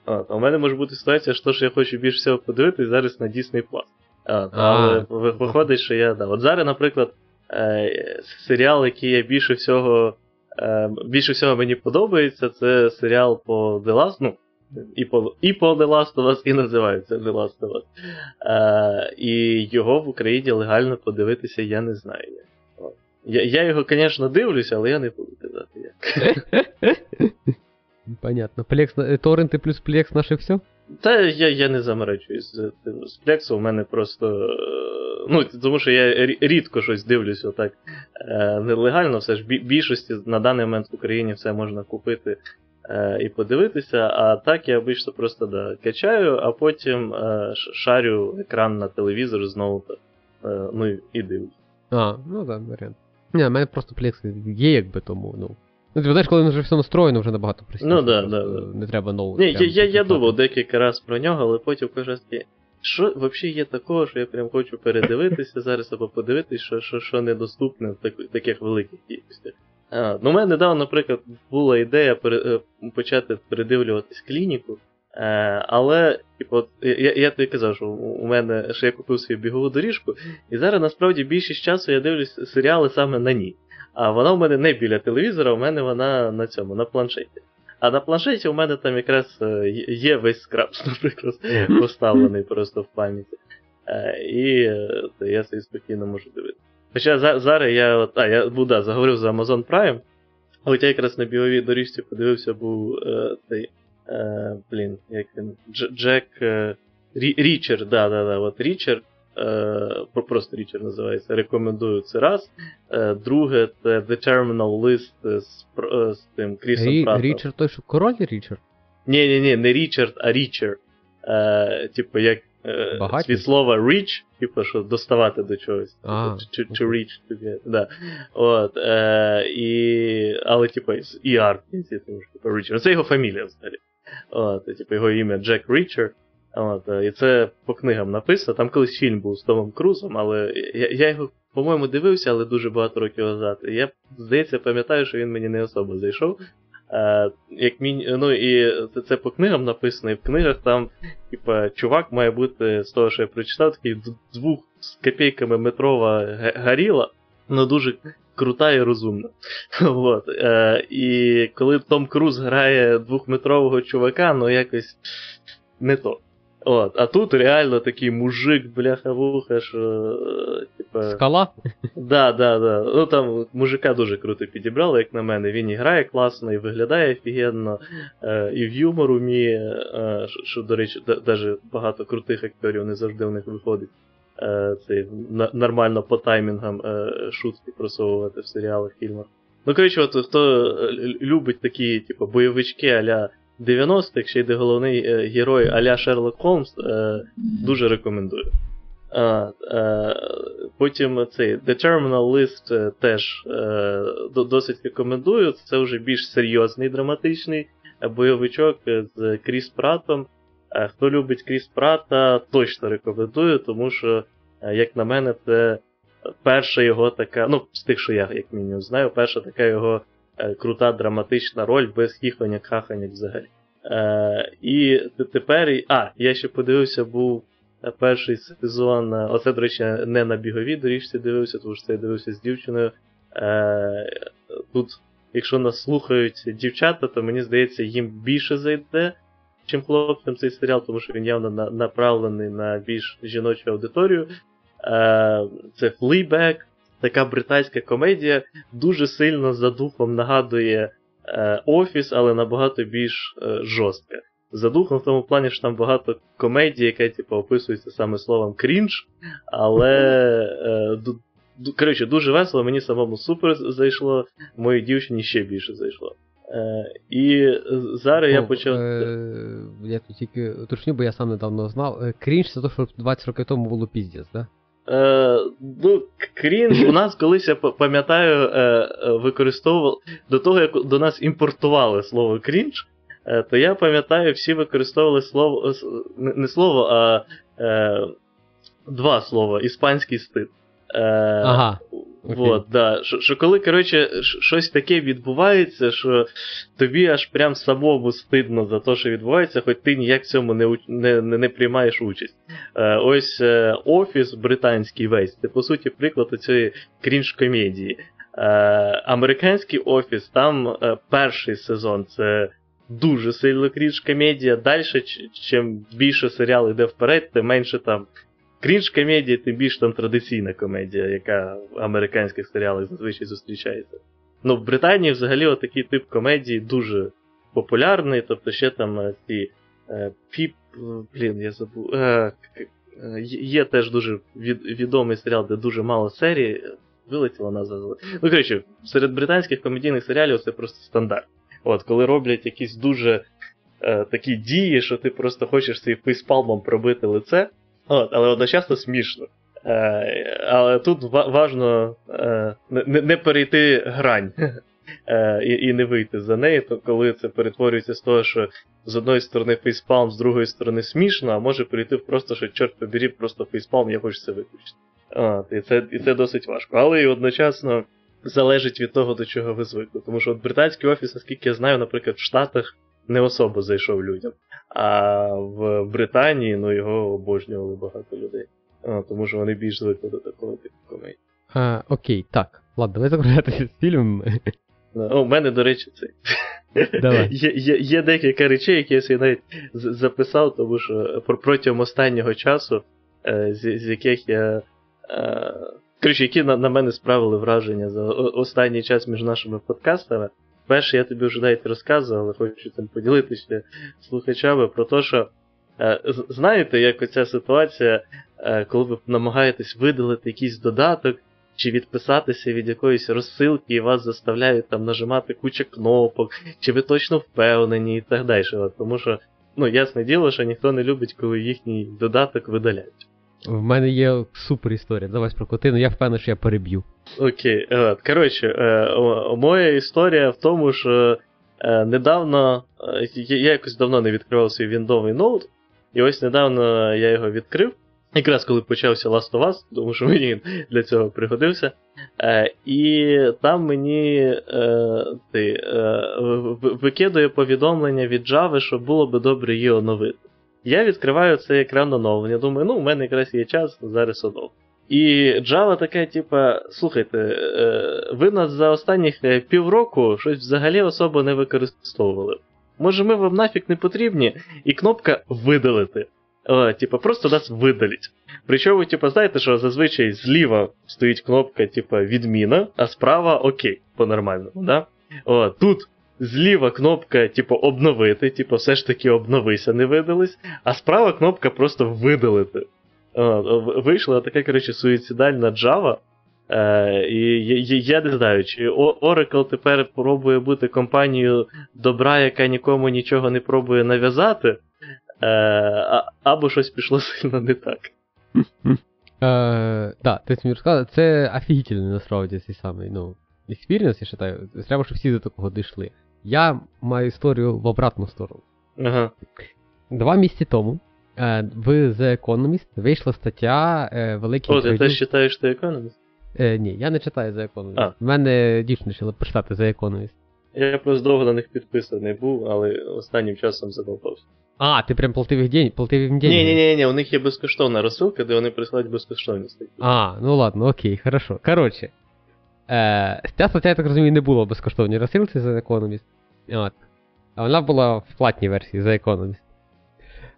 От, а у мене може бути ситуація, що, що я хочу більше всього подивитися зараз на Disney Plus. От, але виходить, що я. да. От зараз, наприклад, е, серіал, який я більше всього. Е, більше всього мені подобається, це серіал по The Last, ну, і по і по The Last of Us, і називається The Last of Us. Е, І його в Україні легально подивитися я не знаю. Я я його, звісно, дивлюся, але я не буду казати як. Понятно. Плекс, торренти плюс плекс наше все? Та я я не заморачуюсь з плексу, у мене просто. Ну, Тому що я рідко щось дивлюсь отак е, нелегально, все ж більшості на даний момент в Україні все можна купити е, і подивитися. А так я обично просто да, качаю, а потім е, шарю екран на телевізор знову е, ну і дивлюсь. А, ну так, варіант. Ні, в мене просто плекс є, якби тому, ну. Ну, ти знаєш, коли вже все настроєно, вже набагато простіше. Ну да, да, да. Не треба нову. Ні, я я, я думав декілька разів про нього, але потім кожен раз що взагалі є такого, що я прям хочу передивитися зараз або подивитися, що що, що недоступне в так, таких великих кількостях. А, ну, У мене недавно, наприклад, була ідея пере, е, почати передивлюватись клініку. Е, але, типу, я я тобі казав, що у мене що я купив свою бігову доріжку, і зараз насправді більшість часу я дивлюсь серіали саме на ній. А вона у мене не біля телевізора, у мене вона на цьому, на планшеті. А на планшеті у мене там якраз е, є весь скрабс, наприклад, поставлений просто в пам'яті. Е, і то я собі спокійно можу дивитися. Хоча зараз я от, а, я був, да, заговорив за Amazon Prime, але я якраз на біговій доріжці подивився, був е, цей. Е, блін, як він. Джек. Е, Річер, да, да, да, от Річер Е, просто Річер називається. Рекомендую це раз. Е, друге, це The Terminal List з, е, з тим Крісом Рі, Пратом. Річард той, що король Річард? Ні, ні, ні, не Річард, а Річер. Е, Типу, як е, від слова reach, типу, що доставати до чогось. А, to, to, to reach to get. Да. От, е, і, Але, типу, і ER, типу, Річер. Це його фамілія взагалі. От, типу, його ім'я Джек Річер. От, І це по книгам написано. Там колись фільм був з Томом Крузом, але я я його, по-моєму, дивився, але дуже багато років назад. І я, здається, пам'ятаю, що він мені не особо зайшов. А, е, як мі... Ну і це, це по книгам написано, і в книгах там, типа, чувак має бути, з того, що я прочитав, такий двох з копійками метрова горіла, ну дуже крута і розумна. От. Е, І коли Том Круз грає двохметрового чувака, ну якось не то. От, А тут реально такий мужик, бляха-вуха, що. типа... Скала? Да, да, да. Ну там мужика дуже круто підібрали, як на мене. Він і грає класно, і виглядає офігенно, е, і в юмор уміє, е, що, до речі, навіть багато крутих акторів не завжди в них виходить. Е, це, нормально по таймінгам е, шутки просовувати в серіалах, фільмах. Ну, коротше, от хто любить такі, типу, бойовички а-ля 90-х, ще йде головний е, герой Аля Шерлок Холмс, е, дуже рекомендую. А, е, Потім цей The Terminal List е, теж е, досить рекомендую. Це вже більш серйозний драматичний бойовичок з Кріс Пратом. Хто любить Кріс Прата, точно рекомендую, тому що, як на мене, це перша його така, ну, з тих, що я, як мінімум, знаю, перша така його е, крута драматична роль без хіхоньок хахоньок взагалі. Е, І тепер. А, я ще подивився, був перший сезон. Оце, до речі, не на біговій доріжці дивився, тому що це я дивився з дівчиною. Е, Тут, якщо нас слухають дівчата, то мені здається, їм більше зайде, чим хлопцям цей серіал, тому що він явно на, направлений на більш жіночу аудиторію. Е, Це Fleabag, така британська комедія, дуже сильно за духом нагадує е, Офіс, але набагато більш е, жорстка. За духом в тому плані, що там багато комедії, яке типу, описується саме словом крінж, але е, коротше, дуже весело, мені самому супер зайшло, моїй дівчині ще більше зайшло. Е, І зараз О, я почав. Е, Я тут тільки уточню, бо я сам недавно знав. Е, крінж це то, що 20 років тому було піздець, так? Да? Е, Ну, крінж у нас колись я пам'ятаю, е, використовував до того, як до нас імпортували слово крінж, е, то я пам'ятаю, всі використовували слово не слово, а е, два слова іспанський стиль. Е, ага. Вот, да. Що, що коли, коротше, щось таке відбувається, що тобі аж прям самому стидно за те, що відбувається, хоч ти ніяк в цьому не не, не, не приймаєш участь. Е, Ось е, офіс британський весь, це по суті приклад цієї крінж-комедії. Е, Американський офіс, там е, перший сезон це дуже сильно крінж-комедія. Далі, чим більше серіал йде вперед, тим менше там крінж комедія, тим більш там традиційна комедія, яка в американських серіалах зазвичай зустрічається. Ну, в Британії взагалі такий тип комедії дуже популярний, тобто ще там е, ці е, піп. Блін, я забув. Е, є теж дуже від, відомий серіал, де дуже мало серій. Вилетіла назва. Ну, коротше, серед британських комедійних серіалів це просто стандарт. От, Коли роблять якісь дуже е, такі дії, що ти просто хочеш цей фейспалмом пробити лице. От, Але одночасно смішно. Е, Але тут важливо е, не, не перейти грань е, і і не вийти за неї, то коли це перетворюється з того, що з одної сторони фейспалм, з другої сторони смішно, а може перейти просто, що чорт побері, просто фейспалм, я хочу це виключити. От, І це і це досить важко. Але і одночасно залежить від того, до чого ви звикли. Тому що от британський офіс, наскільки я знаю, наприклад, в Штатах не особо зайшов людям. А в Британії ну, його обожнювали багато людей. А, Тому що вони більш звикли до такого типу комедії. А, Окей, так. Ладно, давай закруглятися з фільмом. О, у мене, до речі, це. Давай. Є є, є декілька речей, які я собі навіть записав, тому що протягом останнього часу, е, з, з яких я. Е, коротше, які на, на мене справили враження за останній час між нашими подкастами. Перше, я тобі вже навіть розказував, але хочу там поділитися слухачами про те, що е, знаєте, як оця ситуація, е, коли ви намагаєтесь видалити якийсь додаток чи відписатися від якоїсь розсилки, і вас заставляють там нажимати куча кнопок, чи ви точно впевнені і так далі. Тому що, ну, ясне діло, що ніхто не любить, коли їхній додаток видаляють. В мене є супер історія. Давай спрокоти, ну я впевнений, що я переб'ю. Окей, коротше, е, моя історія в тому, що е, недавно е, я якось давно не відкривав свій віндовий ноут, і ось недавно я його відкрив. Якраз коли почався Last of Us, тому що мені для цього пригодився. І там мені ти, викидує повідомлення від Java, що було би добре її оновити. Я відкриваю цей екран оновлення. Думаю, ну, у мене якраз є час, зараз оновлю. І Java таке, типа, слухайте, е, ви нас за останніх е, півроку щось взагалі особо не використовували. Може, ми вам нафіг не потрібні, і кнопка видалити. О, Типа, просто нас видаліть. Причому, типа, знаєте, що зазвичай зліва стоїть кнопка, типа, відміна, а справа окей, по-нормальному, да? О, Тут зліва кнопка, типу, обновити, типу, все ж таки обновися, не видались, а справа кнопка просто видалити. Вийшла така, коротше, суїцидальна Java. Е, І я, не знаю, чи Oracle тепер пробує бути компанією добра, яка нікому нічого не пробує нав'язати, е, або щось пішло сильно не так. Е, да, ти мені розказав, це офігітельний насправді цей самий ну, experience, я вважаю. Треба, щоб всі до такого дійшли. Я маю історію в обратну сторону. Ага. Два місяці тому е, в The Economist вийшла стаття е, великий. О, ти теж читаєш The Economist? Е, ні, я не читаю за Economist. А. В мене дівчина вирішила почитати за Economist. Я просто довго на них підписаний був, але останнім часом задовбався. А, ти прям платив їх день, платив їм деньги? Ні, ні, ні, ні, у них є безкоштовна розсилка, де вони присилають безкоштовні статті. А, ну ладно, окей, хорошо. Коротше. Е, ця стаття, я так розумію, не була в безкоштовній розсилці за Economist. От. А вона була в платній версії за Economist.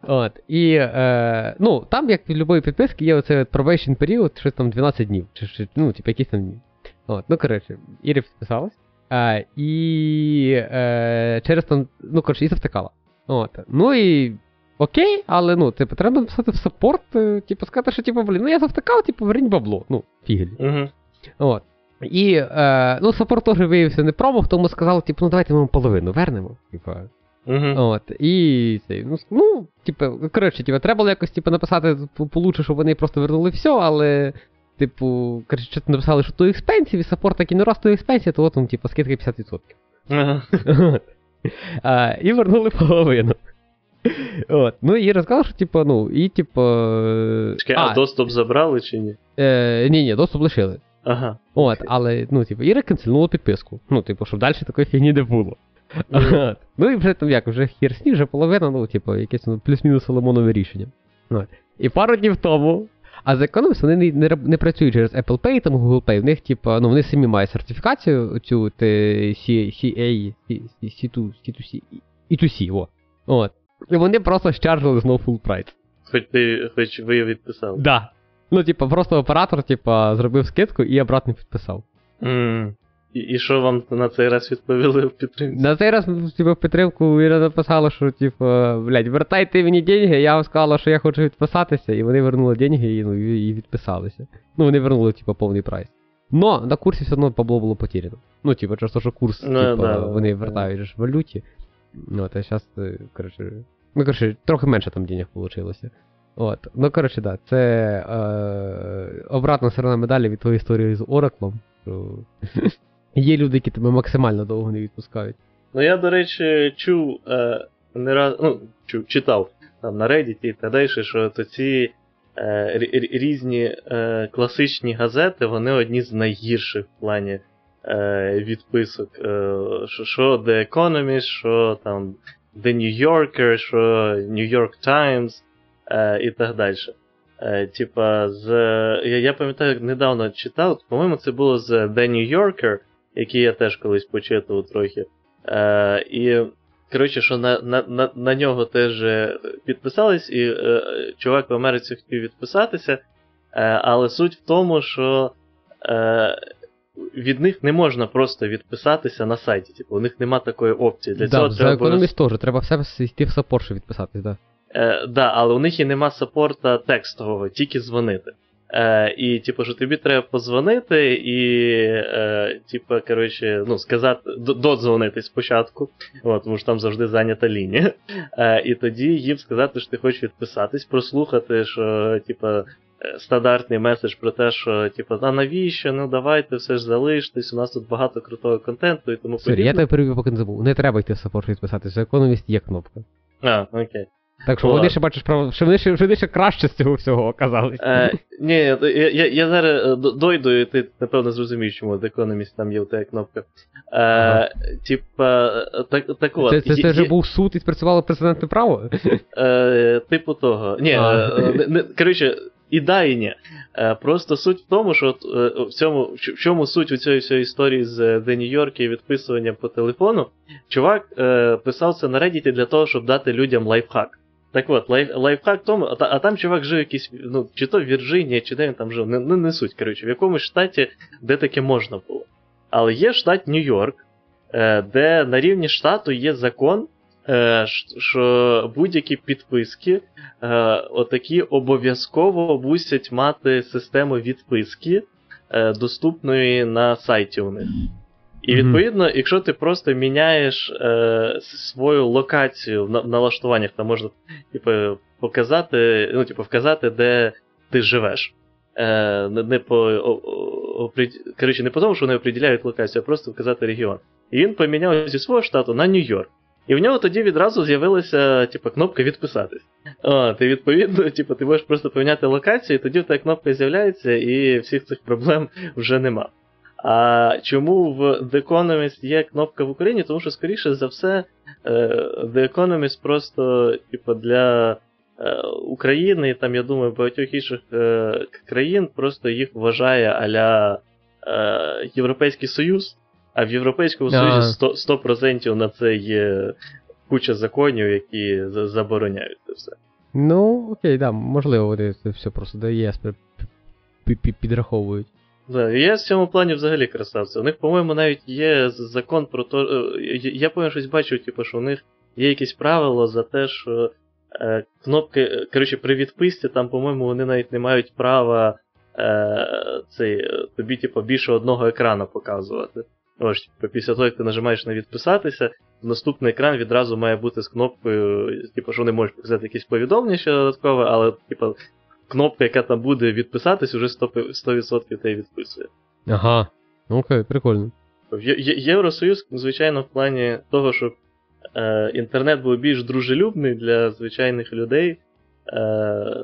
От. І, е, ну, там, як від любої підписки, є оцей probation період, щось там 12 днів. Чи, чи, ну, типу, якісь там дні. От, ну, коротше, Іра підписалась. Е, і е, через там, ну, коротше, і завтикала. От. Ну і окей, але ну, типу, треба написати в саппорт, е, типу, сказати, що типу, блін, ну я завтикав, типу, верніть бабло. Ну, фігелі. Угу. От. І е, ну, саппорт теж виявився не промах, тому сказали, типу, ну давайте ми вам половину вернемо. Типу. Угу. От. І цей, ну, ну, типу, коротше, типу, треба було якось типу, написати получше, щоб вони просто вернули все, але. Типу, коротше, що написали, що то експенсів, і саппорт так і не раз то експенсів, то от, ну, типу, скидка 50%. Ага. От. А, і вернули половину. От. Ну і розказав, що типу, ну, і типу. Чекай, а доступ забрали чи ні? е, ні, ні, доступ лишили. Ага. От, але, ну, типу, і реканцельнуло підписку. Ну, типу, щоб далі такої фігні не було. От. Ну і вже там як, вже хір сніг, вже половина, ну, типу, якесь ну, плюс-мінус соломонове рішення. От. І пару днів тому. А за Economist вони не, не, не працюють через Apple Pay, там Google Pay. В них, типу, ну, вони самі мають сертифікацію цю C, CA, C, C2, C2C, E2C, о. От. І вони просто щаржили знову full price. Хоч ти, хоч ви відписали. Да. Ну, типу, просто оператор, типу, зробив скидку і обратно підписав. М. І, і що вам на цей раз відповіли в підтримці? На цей раз, типу, в підтримку Іра написала, що, типу, блядь, вертайте мені деньги, я вам сказала, що я хочу відписатися, і вони вернули деньги і, ну, і, відписалися. Ну, вони вернули, типу, повний прайс. Но на курсі все одно бабло було потеряно. Ну, типу, через те, що курс, Ну, типу, да, да, вони да. вертають в валюті. Ну, а зараз, коротше, ну, коротше, трохи менше там денег вийшло. От. Ну, коротше, да, це е, обратна сторона медалі від твоєї історії з Ораклом. Є люди, які тебе максимально довго не відпускають. Ну я, до речі, чув е, не раз, ну, чув, читав там на Reddit і так далі, що то ці е, рі- рі- різні е, класичні газети, вони одні з найгірших в плані е, відписок. Е, що, що The Economist, що там The New Yorker, що New York Times е, і так далі. Е, типа, з. Я, я пам'ятаю, недавно читав, по-моєму, це було з The New Yorker, який я теж колись почитував трохи. Е, і, коротше, що на, на, на, на нього теж е, підписались, і е, чувак в Америці хотів відписатися. Е, але суть в тому, що е, від них не можна просто відписатися на сайті. Типу, у них нема такої опції. Для да, цього за треба економіст теж, треба в себе йти в саппорт, щоб відписатись, да. Е, да, але у них і нема саппорта текстового, тільки дзвонити. Е, і, типу, що тобі треба позвонити і, е, типу, коротше, ну, сказати, додзвонити спочатку, от, тому що там завжди зайнята лінія. Е, і тоді їм сказати, що ти хочеш відписатись, прослухати, що, типу, е, стандартний меседж про те, що, типу, а навіщо? Ну давайте все ж залиштесь, у нас тут багато крутого контенту і тому sorry, я подібне. тебе перебив, поки не забув. Не треба йти в саппорт, відписатись. За економіст є кнопка. А, окей. Так що вони ще бачиш, прав... що вони ще, вони ще краще з цього всього оказались. Е, ні, я, я, я зараз е, дойду, і ти напевно зрозумієш, чому Economist там є у тебе кнопка. Е, Ага. Типа, так, так от. Це, це, це вже був суд і спрацювало прецедентне право? Е, типу того. Ні, е, не, коротше, і да, і ні. Е, просто суть в тому, що от, в, цьому, в чому суть у цієї всієї історії з The New York і відписуванням по телефону. Чувак писав це на Reddit для того, щоб дати людям лайфхак. Так от, лайф, лайфхак в тому, а, а там чувак жив якийсь, ну, чи то в Вірджинії, чи де він там жив, не, не, не суть, коротше, в якомусь штаті, де таке можна було. Але є штат Нью-Йорк, е, де на рівні штату є закон, е, що будь-які підписки е, отакі обов'язково мусять мати систему відписки, доступної на сайті у них. І відповідно, якщо ти просто міняєш е, свою локацію в на- налаштуваннях, там можна типу, показати, ну, типу, вказати, де ти живеш. Е, не, не по о, о, коротше, не по тому, що вони определяють локацію, а просто вказати регіон. І він поміняв зі свого штату на Нью-Йорк. І в нього тоді відразу з'явилася типу, кнопка відписатись. От, і відповідно, типу, ти можеш просто поміняти локацію, і тоді в тебе кнопка з'являється, і всіх цих проблем вже нема. А чому в The Economist є кнопка в Україні? Тому що, скоріше за все, е, The Economist просто, типу, для е, України, і там, я думаю, багатьох інших е, країн просто їх вважає аля Європейський Союз, а в Європейському. Союзі 100%, 100% на це є куча законів, які забороняють це все. Ну, окей, да, можливо, вони це все просто пі- підраховують. Я в цьому плані взагалі красавці. У них, по-моєму, навіть є закон про те. Я пам'ятаю, щось бачив, типу, що у них є якесь правило за те, що е, кнопки, е, коротше, при відписці, там, по-моєму, вони навіть не мають права е, цей, е, тобі, типу, більше одного екрану показувати. Ось, типу, після того, як ти нажимаєш на відписатися, наступний екран відразу має бути з кнопкою, типу, що вони можуть показати якісь повідомлення ще додаткове, але, типу, кнопка, яка там буде відписатись, уже 100%, 100% тебе відписує. Ага. Окей, прикольно. Євросоюз, звичайно, в плані того, щоб е, інтернет був більш дружелюбний для звичайних людей. Е,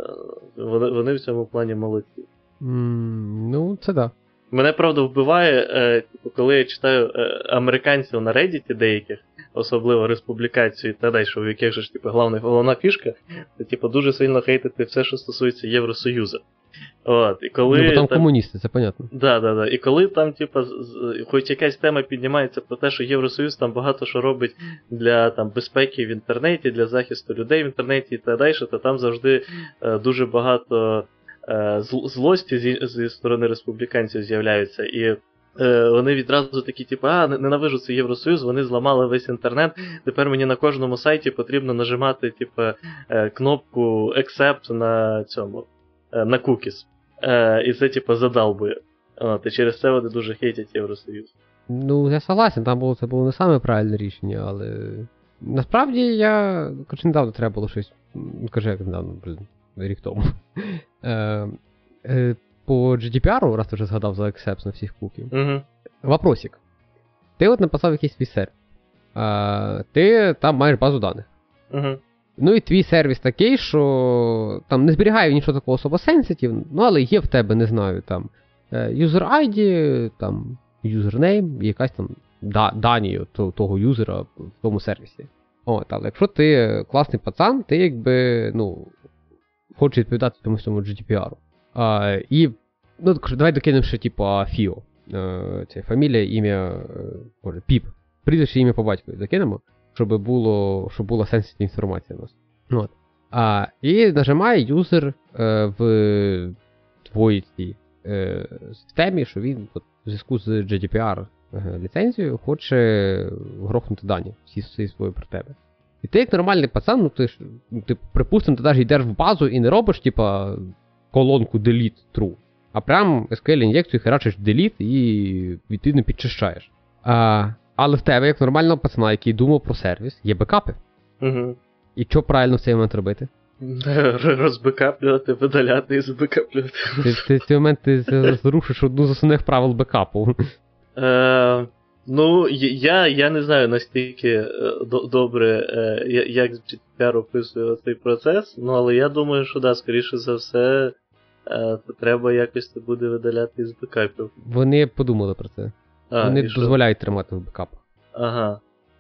вони, вони в цьому плані молодці. Mm, ну, це да. Мене правда вбиває, е, типу, коли я читаю е, американців на Reddit деяких, особливо республікацію і так далі, що в яких же ж типу, головна, головна фішка, це типу, дуже сильно хейтити все, що стосується Євросоюзу. От, і коли ну, бо там там- комуністи, це понятно. Да, да, да. І коли там, з- хоч якась тема піднімається про те, що Євросоюз там багато що робить для там, безпеки в інтернеті, для захисту людей в інтернеті і так далі, то там завжди е, дуже багато злості зі, зі сторони республіканців з'являються. І е, вони відразу такі, типу, а, не- ненавижу цей Євросоюз, вони зламали весь інтернет. Тепер мені на кожному сайті потрібно нажимати, типу, е, кнопку Accept на цьому, е, на cookies. Е, і це, типу, задалбує. От, і через це вони дуже хейтять Євросоюз. Ну, я согласен, там було це було не саме правильне рішення, але. Насправді я. Коротше, недавно треба було щось. Кажи, як недавно, блін, рік тому. Е, е, по GDPR, раз ти вже згадав за accepts на всіх куків. Угу. Вопросик. Ти от написав якийсь свій сервіс. Е, ти там маєш базу даних. Угу. Ну і твій сервіс такий, що там не зберігає нічого такого особо сенситив, ну але є в тебе, не знаю, там user ID, там і якась там да, дані того юзера в тому сервісі. От, але якщо ти класний пацан, ти якби, ну, хочеш відповідати тому цьому GDPR. А, і, ну, давай докинемо ще, типу, FIO. Е, це фамілія, ім'я, е, боже, піп. Прізвище ім'я по батькові закинемо, щоб було, щоб була сенситивна інформація у нас. От. А, і нажимає юзер е, в твоїй цій е, системі, що він от, в зв'язку з GDPR е, ліцензією хоче грохнути дані всі, всі свої про тебе. І ти як нормальний пацан, ну ти ж, ну, ти, припустимо, ти навіть йдеш в базу і не робиш, типа, колонку delete true, а прям SQL ін'єкцію херачиш delete і відповідно підчищаєш. А, але в тебе, як нормального пацана, який думав про сервіс, є бекапи. Угу. І що правильно в цей момент робити? Розбекаплювати, видаляти і збекаплювати. Ти, ти в цей момент ти зрушиш одну з основних правил бекапу. Ну, я, я не знаю настільки е, добре, е, як GDPR описує цей процес, ну але я думаю, що да, скоріше за все, е, треба якось це буде видаляти із бекапів. Вони подумали про це. А, Вони що? дозволяють тримати в бекапах. Ага.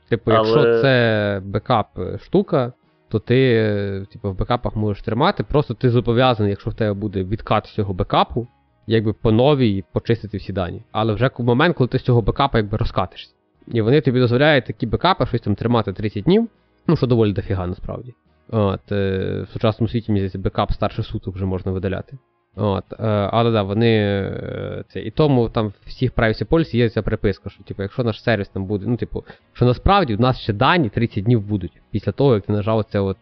Типу, Але- якщо це бекап штука, то ти типу, в бекапах можеш тримати, просто ти зобов'язаний, якщо в тебе буде відкат з цього бекапу, якби по новій почистити всі дані. Але вже в момент, коли ти з цього бекапа якби розкатишся. І вони тобі дозволяють такі бекапи щось там тримати 30 днів, ну що доволі дофіга насправді. От, е, в сучасному світі, мені здається, бекап старше суток вже можна видаляти. От, е, але да, вони е, це. І тому там в всіх privacy policy є ця приписка, що типу, якщо наш сервіс там буде, ну, типу, що насправді в нас ще дані 30 днів будуть після того, як ти нажав це от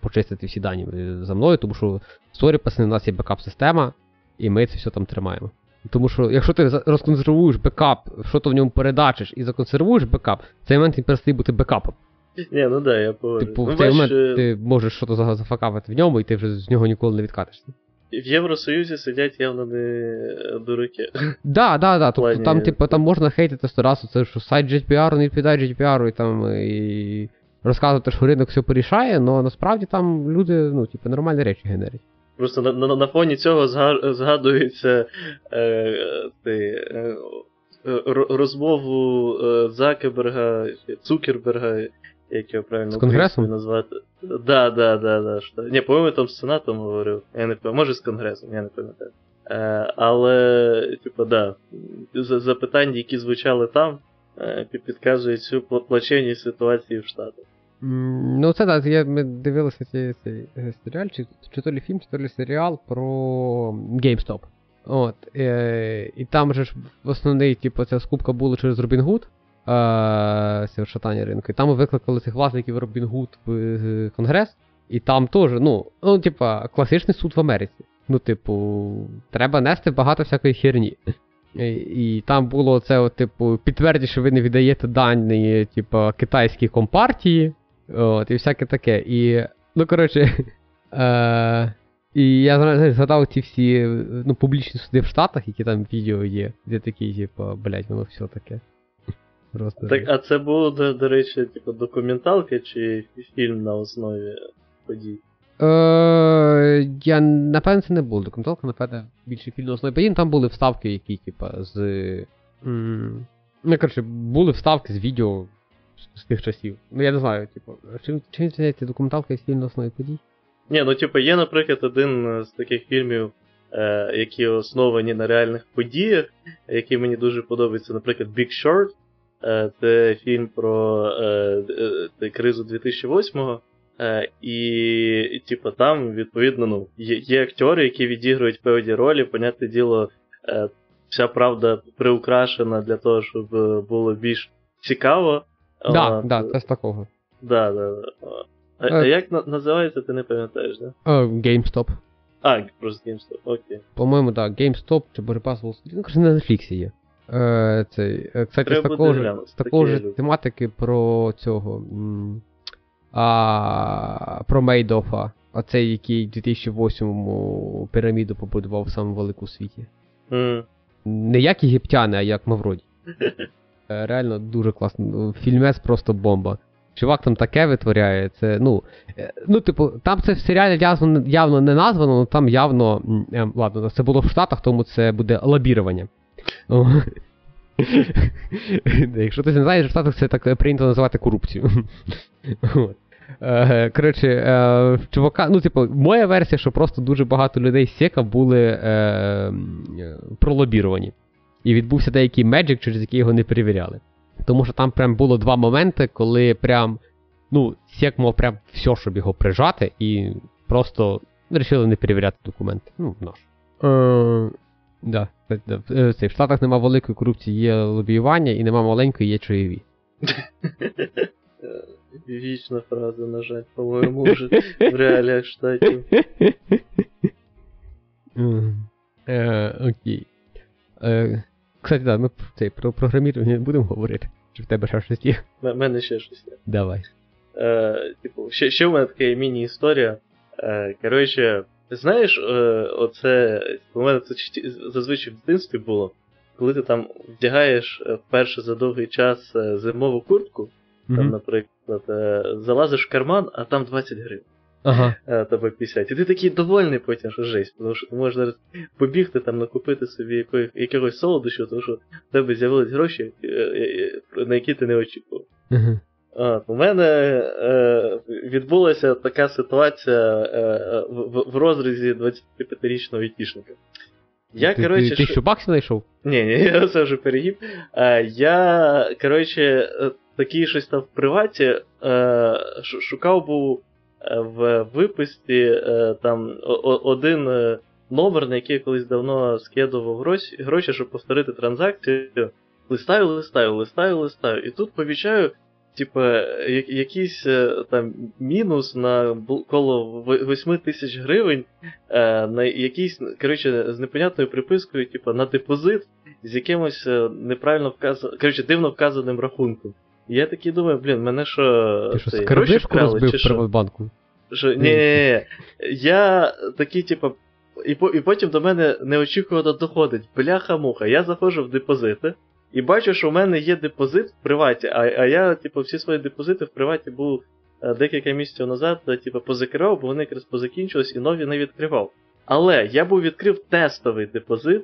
почистити всі дані за мною, тому що sorry, пацани, у нас є бекап-система, і ми це все там тримаємо. Тому що якщо ти розконсервуєш бекап, що то в ньому переіначиш і законсервуєш бекап, в цей момент він перестає бути бекапом. Ні, ну да, я погоджуюсь. Типу, ну, в цей момент е, ти можеш щось за- зафакапити в ньому, і ти вже з нього ніколи не відкатишся. в Євросоюзі сидять явно не дураки. Да, да, да. Тобто плані- там, типу, там можна хейтити сто разів, це що сайт GDPR не відповідає GDPR і там і розказувати, що ринок все порішає, але насправді там люди, ну, типу, нормальні речі генерять. Просто на, на, на фоні цього зга- згадується е, ти, е, розмову е, Закерберга, Цукерберга, як його правильно З Конгресом? назвати. Да, да, да, да. Що... Ні, по-моєму, там з Сенатом говорив. Я не пам'ятаю, може з Конгресом, я не пам'ятаю. Е, але, типу, да, запитання, які звучали там, е, підказують цю пла- плачевність ситуації в Штатах. Ну, це так, я, ми дивилися цей, цей е, серіал, чи, чи то лі фільм, чи то лі серіал про GameStop. От, е, і там же ж основний, типу, ця скупка була через Robinhood, е, це шатання ринку. І там викликали цих власників Robinhood в е, Конгрес, і там теж, ну, ну, типа, класичний суд в Америці. Ну, типу, треба нести багато всякої херні. І, і там було це, от, типу, підтвердіть, що ви не віддаєте дані, типу, китайській компартії, от, і всяке таке. І, ну, коротше, е, і я знаєш, згадав ці всі ну, публічні суди в Штатах, які там відео є, де такі, типу, блядь, воно все таке. Просто. Так, а це було, до, до речі, типу, документалка чи фільм на основі подій? Е, я напевно це не було документалка, напевно, більше фільм на основі подій. Там були вставки, які, типа, з. Ну, коротше, були вставки з відео з, тих часів. Ну, я не знаю, типу, чим, чим документалка і фільм на основі? Ні, ну типу, є, наприклад, один з таких фільмів, е, які основані на реальних подіях, який мені дуже подобається, наприклад, Big Short. Е, це фільм про е, е, кризу 2008-го. Е, і, типу, там, відповідно, ну, є, є актори, які відігрують певні ролі, понятне діло, е, вся правда приукрашена для того, щоб е, було більш цікаво. Так, От, да, це з такого. Да, да, да. А, а Е. як на- називається, ти не пам'ятаєш, да? Е, GameStop. А, просто GameStop, окей. По-моєму, так, GameStop чи Borepass Wall Street, ну, коротше, на Netflix є. Е, цей, е, кстати, з Треба такого, буде ж, глянути, з такого таке ж я люблю. тематики про цього. м, А, про Мейдофа. Оцей, який в 2008-му піраміду побудував саму велику у світі. М. Не як єгиптяни, а як Мавроді. Е, Реально дуже класно. Ну, Фільмець просто бомба. Чувак там таке витворяє, це, ну. е, Ну, типу, там це в серіалі явно, явно не названо, але там явно. е, Ладно, це було в Штатах, тому це буде лобірування. Якщо ти не знаєш, в Штатах це так прийнято називати корупцію. Коротше, чувака, ну, типу, моя версія, що просто дуже багато людей з Сека були пролобіровані. І відбувся деякий меджик, через який його не перевіряли. Тому що там прям було два моменти, коли прям, ну, Сек мав прям все, щоб його прижати, і просто вирішили не перевіряти документи. Ну, наш. Е, да, да. Е, це, в Штатах нема великої корупції, є лобіювання, і нема маленької, є. Е, Вічна фраза, на жаль, по-моєму, вже в реаліях штатів. Е, Окей. Е, Кстати, да, ми цей, про програмірування не будемо говорити. Чи в тебе ще щось є? У мене ще щось є. Давай. Е, типу, ще, ще в мене така міні-історія. Е, коротше, знаєш, е, оце. У мене це зазвичай в дитинстві було. Коли ти там вдягаєш е, вперше за довгий час е, зимову куртку, там, Мгм. наприклад, е, залазиш в карман, а там 20 гривень. Ага. тебе 50. І ти такий довольний потім, що жесть, тому що ти можеш зараз побігти там, накупити собі якогось солодощу, тому що в тебе з'явились гроші, е, е, е, на які ти не очікував. От, у мене е, відбулася така ситуація е, в, в, розрізі 25-річного айтішника. Я, ти, коротше, ти, ти ш- що баксі знайшов? ні, ні, я це вже перегиб. Е, я, коротше, такий щось там в приваті е, шукав був в виписці е, там один е, номер, на який я колись давно скидував гроші, щоб повторити транзакцію. Листаю, листаю, листаю, листаю. І тут помічаю, типа, якийсь е, там мінус на коло 8 тисяч гривень е, на якийсь, коротше, з непонятною припискою, типу, на депозит з якимось е, неправильно вказаним, коротше, дивно вказаним рахунком. Я такий думаю, блін, мене що. Ти що, цей, скарбишку розбив чи? Приватбанку? Що, ні, ні, ні. Я такий, типу, і, по- і потім до мене неочікувано доходить. Бляха-муха, я заходжу в депозити і бачу, що в мене є депозит в приваті, а, а я, типу, всі свої депозити в приваті був е, декілька місяців назад, е, типу, позакривав, бо вони якраз позакінчились і нові не відкривав. Але я був відкрив тестовий депозит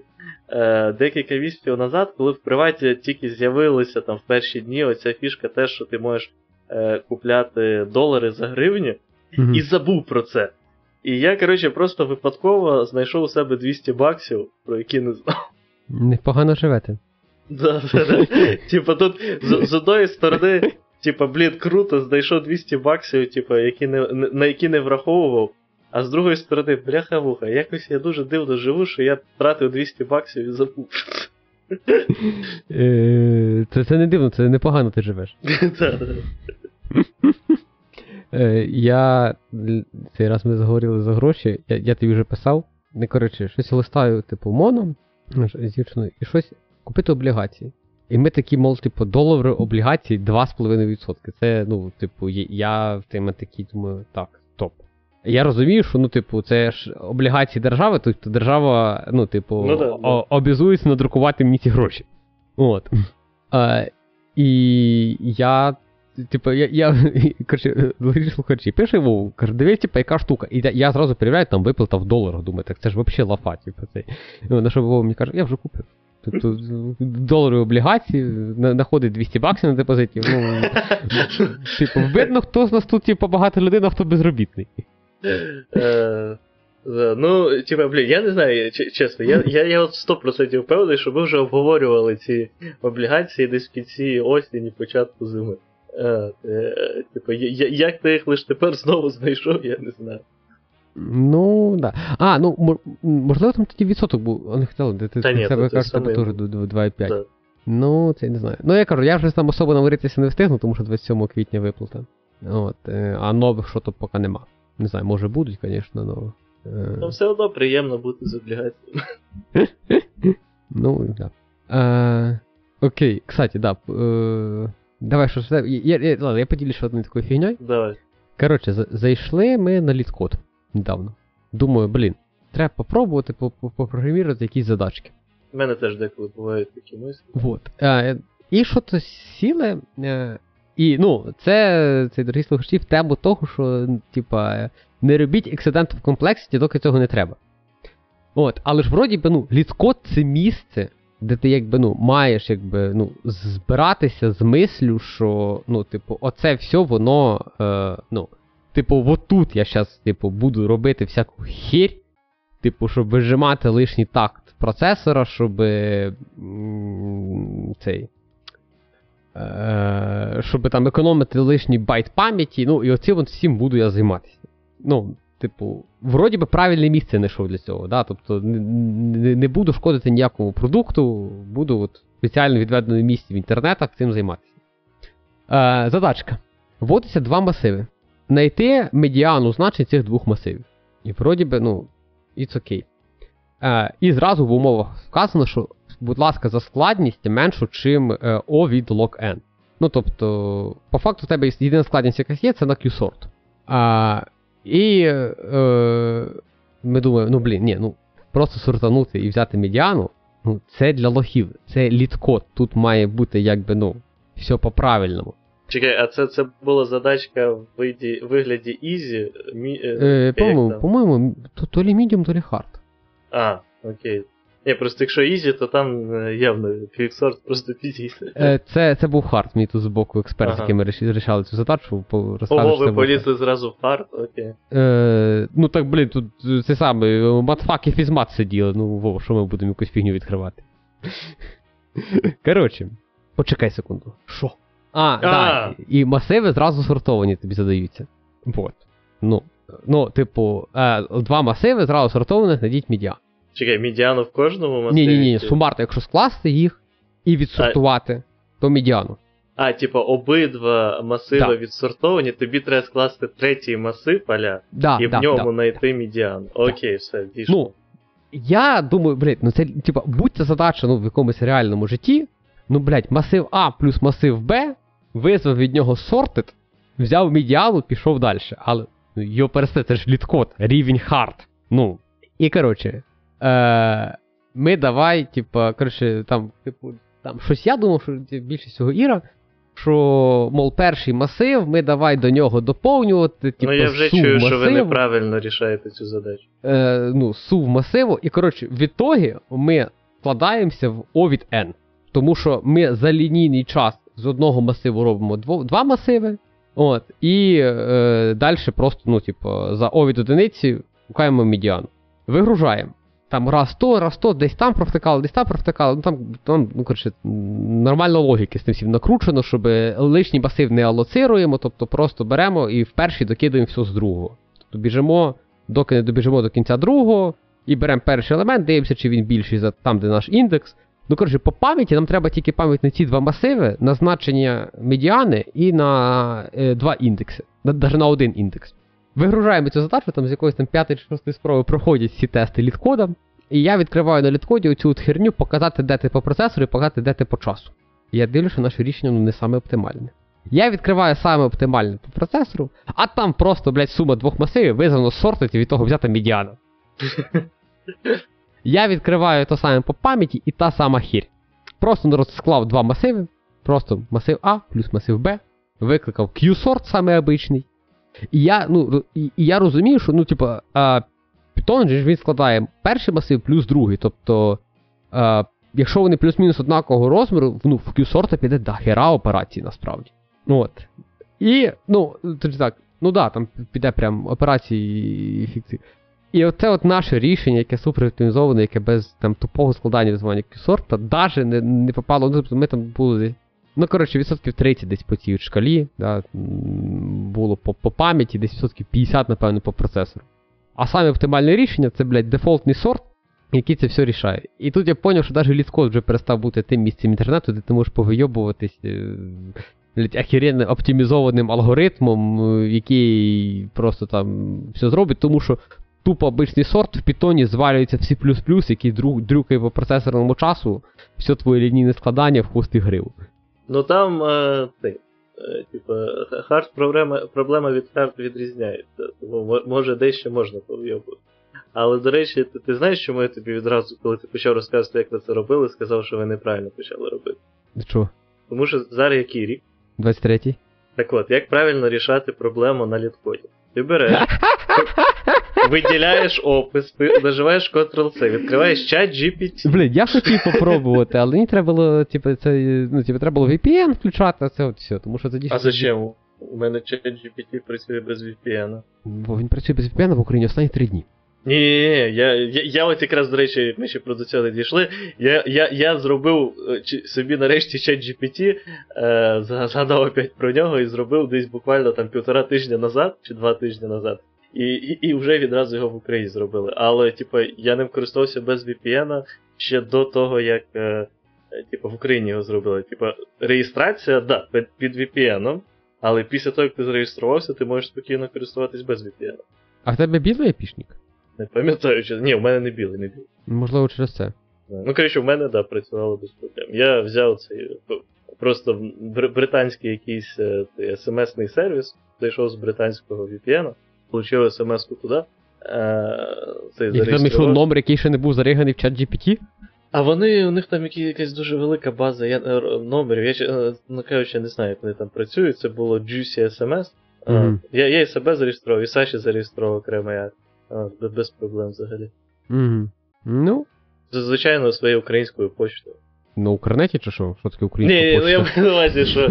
е, декілька місяців назад, коли в приваті тільки з'явилася там в перші дні оця фішка, те, що ти можеш е, купляти долари за гривні, Мгм. і забув про це. І я, коротше, просто випадково знайшов у себе 200 баксів, про які не знав. Непогано живете. Да, да, да. Типа тут з, з одної сторони, типа, блін, круто, знайшов 200 баксів, типа, які не- на які не враховував. А з другої сторони, бляха-вуха, якось я дуже дивно живу, що я тратив 200 баксів і забув. Е, Це, це не дивно, це непогано ти живеш. Е, Я цей раз ми заговорили за гроші, я, я тобі вже писав. Не коротше, щось листаю, типу, моном з дівчиною, і щось купити облігації. І ми такі, мол, типу, долари облігацій 2,5%. Це, ну, типу, я в теми такий думаю, так, топ. Я розумію, що ну, типу, це ж облігації держави, тобто держава, ну, типу, Ну да, о- обязується надрукувати мені ці гроші. От. Е, і я Типу, я, я коротше, слухачі, пише Вову, каже, дивись, типу, яка штука. І я- я зразу перевіряю, там виплата в доларах. Думаю, так це ж взагалі лафа, типу, цей. Ну, на що Вова мені каже, я вже купив. Тобто доларові облігації, на- знаходить 200 баксів на депозиті. Ну, типу, видно, хто з нас тут, типу, багата людина, а хто безробітний. Е, да, Ну, типа, блін, я не знаю, чесно, я, я, я от 100% впевнений, що ми вже обговорювали ці облігації десь в кінці осені, початку зими. Е, е, я- я- як ти їх лише тепер знову знайшов, я не знаю. Ну, да. А, ну, можливо, там тоді відсоток був, вони хотіли, де ти себе кажеш, до 2,5. Да. Ну, це я не знаю. Ну, я кажу, я вже там особо наваритися не встигну, тому що 27 квітня виплата. От, а нових що то поки нема. Не знаю, може будуть, звісно, але. Ну, все одно приємно бути з облігаціями. Ну, да. Е, окей, кстати, да. Е, давай що ж. Я, я, ладно, я поділюся одною такою фігньою. Давай. Коротше, за- зайшли ми на літкод недавно. Думаю, блін, треба попробувати по- по- попрограмірувати якісь задачки. У мене теж деколи бувають такі мислі. Вот. Е, і що то сіли. І, ну, це, це, дорогі слухачі, в тему того, що, типа, не робіть ексидент в комплексі, доки цього не треба. От, але ж вроді би, ну, літкод це місце, де ти якби, ну, маєш якби, ну, збиратися з мислю, що, ну, типу, оце все воно, е, ну, типу, от тут я зараз, типу, буду робити всяку хірь, типу, щоб вижимати лишній такт процесора, щоб м, цей. Е, щоб там економити лишній байт пам'яті, ну і оцим от всім буду я займатися. Ну, типу, вроді би правильне місце знайшов для цього. Да? Тобто не, не, буду шкодити ніякому продукту, буду от спеціально відведеному місці в інтернетах цим займатися. Е, задачка. Вводиться два масиви. Знайти медіану значень цих двох масивів. І вроді би, ну, it's okay. Е, і зразу в умовах вказано, що, будь ласка, за складність меншу, чим е, O від log n. Ну, тобто, по факту, в тебе єдина складність, яка є, це на Q-sort. А, і е, ми думаємо, ну блін, ні, ну просто сортанути і взяти медіану, ну, це для лохів, це літкод. Тут має бути якби, ну, все по-правильному. Чекай, а це, це була задачка в виді, вигляді easy? Мі, е, Е, по-моєму, по-моєму, то, то лі medium, то лі hard. А, окей. Ні, просто якщо easy, то там е, явно quicksort просто підійде. Е, це, це був hard, мій тут з боку експерт, Ага. яким ми рішали цю задачу, Ого, ви полізли зразу в hard, окей. Е, ну так, блін, тут е, це саме, матфак і фізмат сиділи, ну Вова, що ми будемо якусь фігню відкривати. Коротше, почекай секунду. Що? А, так. І масиви зразу сортовані тобі задаються. Вот. Ну, ну, типу, е, два масиви зразу сортованих знайдіть медіан. Чекай, медіану в кожному масиві? Ні, ні, ні, сумарно, якщо скласти їх і відсортувати, то медіану. А, типа, обидва масиви Да. відсортовані, тобі треба скласти третій масив поля, Да, і да, в ньому да. знайти медіан. Окей, все, дійшло. Ну, я думаю, блядь, ну це, типа, будь це задача ну, в якомусь реальному житті, ну, блядь, масив А плюс масив Б, визвав від нього sorted, взяв медіану, пішов далі. Але ну, його пересте, це ж літкод, рівень хард. Ну, І коротше, е, ми давай, типа, коротше, там, типу, там щось я думав, що більшість цього Іра, що, мов, перший масив, ми давай до нього доповнювати, типу, ну я вже чую, масиву, що ви неправильно рішаєте цю задачу. е, ну, сув масиву, і коротше, в ітогі ми складаємося в O від N. Тому що ми за лінійний час з одного масиву робимо дво, два масиви, от, і е, далі просто, ну, типу, за O від одиниці шукаємо медіану. Вигружаємо. Там раз то, раз то, десь там провтикали, десь там провтикали. Ну там, там ну, коротше, нормально логіки з тим всім накручено, щоб лишній масив не алоцируємо, тобто просто беремо і в перший докидаємо все з другого. Тобто біжимо, доки не добіжимо до кінця другого, і беремо перший елемент, дивимося, чи він більший за там, де наш індекс. Ну, коротше, по пам'яті нам треба тільки пам'ять на ці два масиви, на значення медіани і на е, два індекси, навіть на один індекс. Вигружаємо цю задачу, там з якоїсь там п'ятої чи шостої спроби проходять всі тести літкодом. І я відкриваю на літкоді оцю от херню, показати, де ти по процесору і показати, де ти по часу. І я дивлюся, що наше рішення ну, не саме оптимальне. Я відкриваю саме оптимальне по процесору, а там просто, блядь, сума двох масивів визвано сортить і від того взята медіана. Я відкриваю то саме по пам'яті і та сама хір. Просто народ склав два масиви, просто масив А плюс масив Б, викликав Q-сорт саме обичний. І я, ну, і, і я розумію, що ну, типа, а, Python же він складає перший масив плюс другий. Тобто, а, якщо вони плюс-мінус однакового розміру, ну, в Q-сорта піде до хера операцій насправді. Ну, от. І, ну, тоді так, ну да, там піде прям операції і фікції. І оце от наше рішення, яке супер оптимізоване, яке без там тупого складання визвання Q-сорта, навіть не, не попало. Ну, тобто ми там були. Ну, коротше, відсотків 30 десь по цій шкалі, да, було по, по пам'яті, десь відсотків 50, напевно, по процесору. А саме оптимальне рішення це, блядь, дефолтний сорт, який це все рішає. І тут я зрозумів, що навіть літкод вже перестав бути тим місцем інтернету, де ти можеш повийобуватись е, блядь, оптимізованим алгоритмом, е, який просто там все зробить, тому що тупо обичний сорт в питоні звалюється в C++, який дру- дрюкає по процесорному часу, все твоє лінійне складання в хвост і гриву. Ну там, е, цей, е, типа, hard проблема, проблема від hard відрізняється, тому може дещо можна повйобувати. Але, до речі, ти, ти знаєш, чому я тобі відразу, коли ти почав розказувати, як ви це робили, сказав, що ви неправильно почали робити. Що? Тому що зараз який рік? 23-й? Так от, як правильно рішати проблему на LeetCode і? Ти береш, виділяєш опис, пи- наживаєш Ctrl-C, відкриваєш ChatGPT. Блін, я хотів попробувати, але мені треба було, типу, це, ну, типу, треба було VPN включати, а це от все, тому що тоді... А зачем? У мене чат GPT працює без VPN. Бо він працює без VPN в Україні останні три дні. Ні, ні, ні, я, я, я от якраз, до речі, ми ще про до цього не дійшли. Я, я, я зробив е, собі нарешті чат GPT, е, згадав опять про нього і зробив десь буквально там півтора тижня назад чи два тижні назад. І, і, і вже відразу його в Україні зробили. Але, типу, я ним користувався без VPN ще до того, як е, е, типу, в Україні його зробили. Типу, реєстрація, да, під, під VPN, але після того, як ти зареєструвався, ти можеш спокійно користуватись без VPN. А в тебе білий епішник? Не пам'ятаю, чи. Ні, в мене не білий, не білий. Можливо, через це. Ну, коротше, в мене, да, працювало без проблем. Я взяв цей просто бр- британський якийсь е, смс-ний сервіс, зайшов з британського VPN, отримав смс-ку туди. Е, І там йшов номер, який ще не був зариганий в чат GPT? А вони, у них там якась дуже велика база я, е, номерів. Я, е, ну, кажучи, не знаю, як вони там працюють. Це було Juicy SMS. Мгм. Я, я і себе зареєстрував, і Саші зареєстрував окремо я. Без- проблем взагалі. Угу. Ну, Звичайно, своєю українською почтою. На Укрнеті чи що? Що таке українська Ні, ну почта? я маю на увазі, що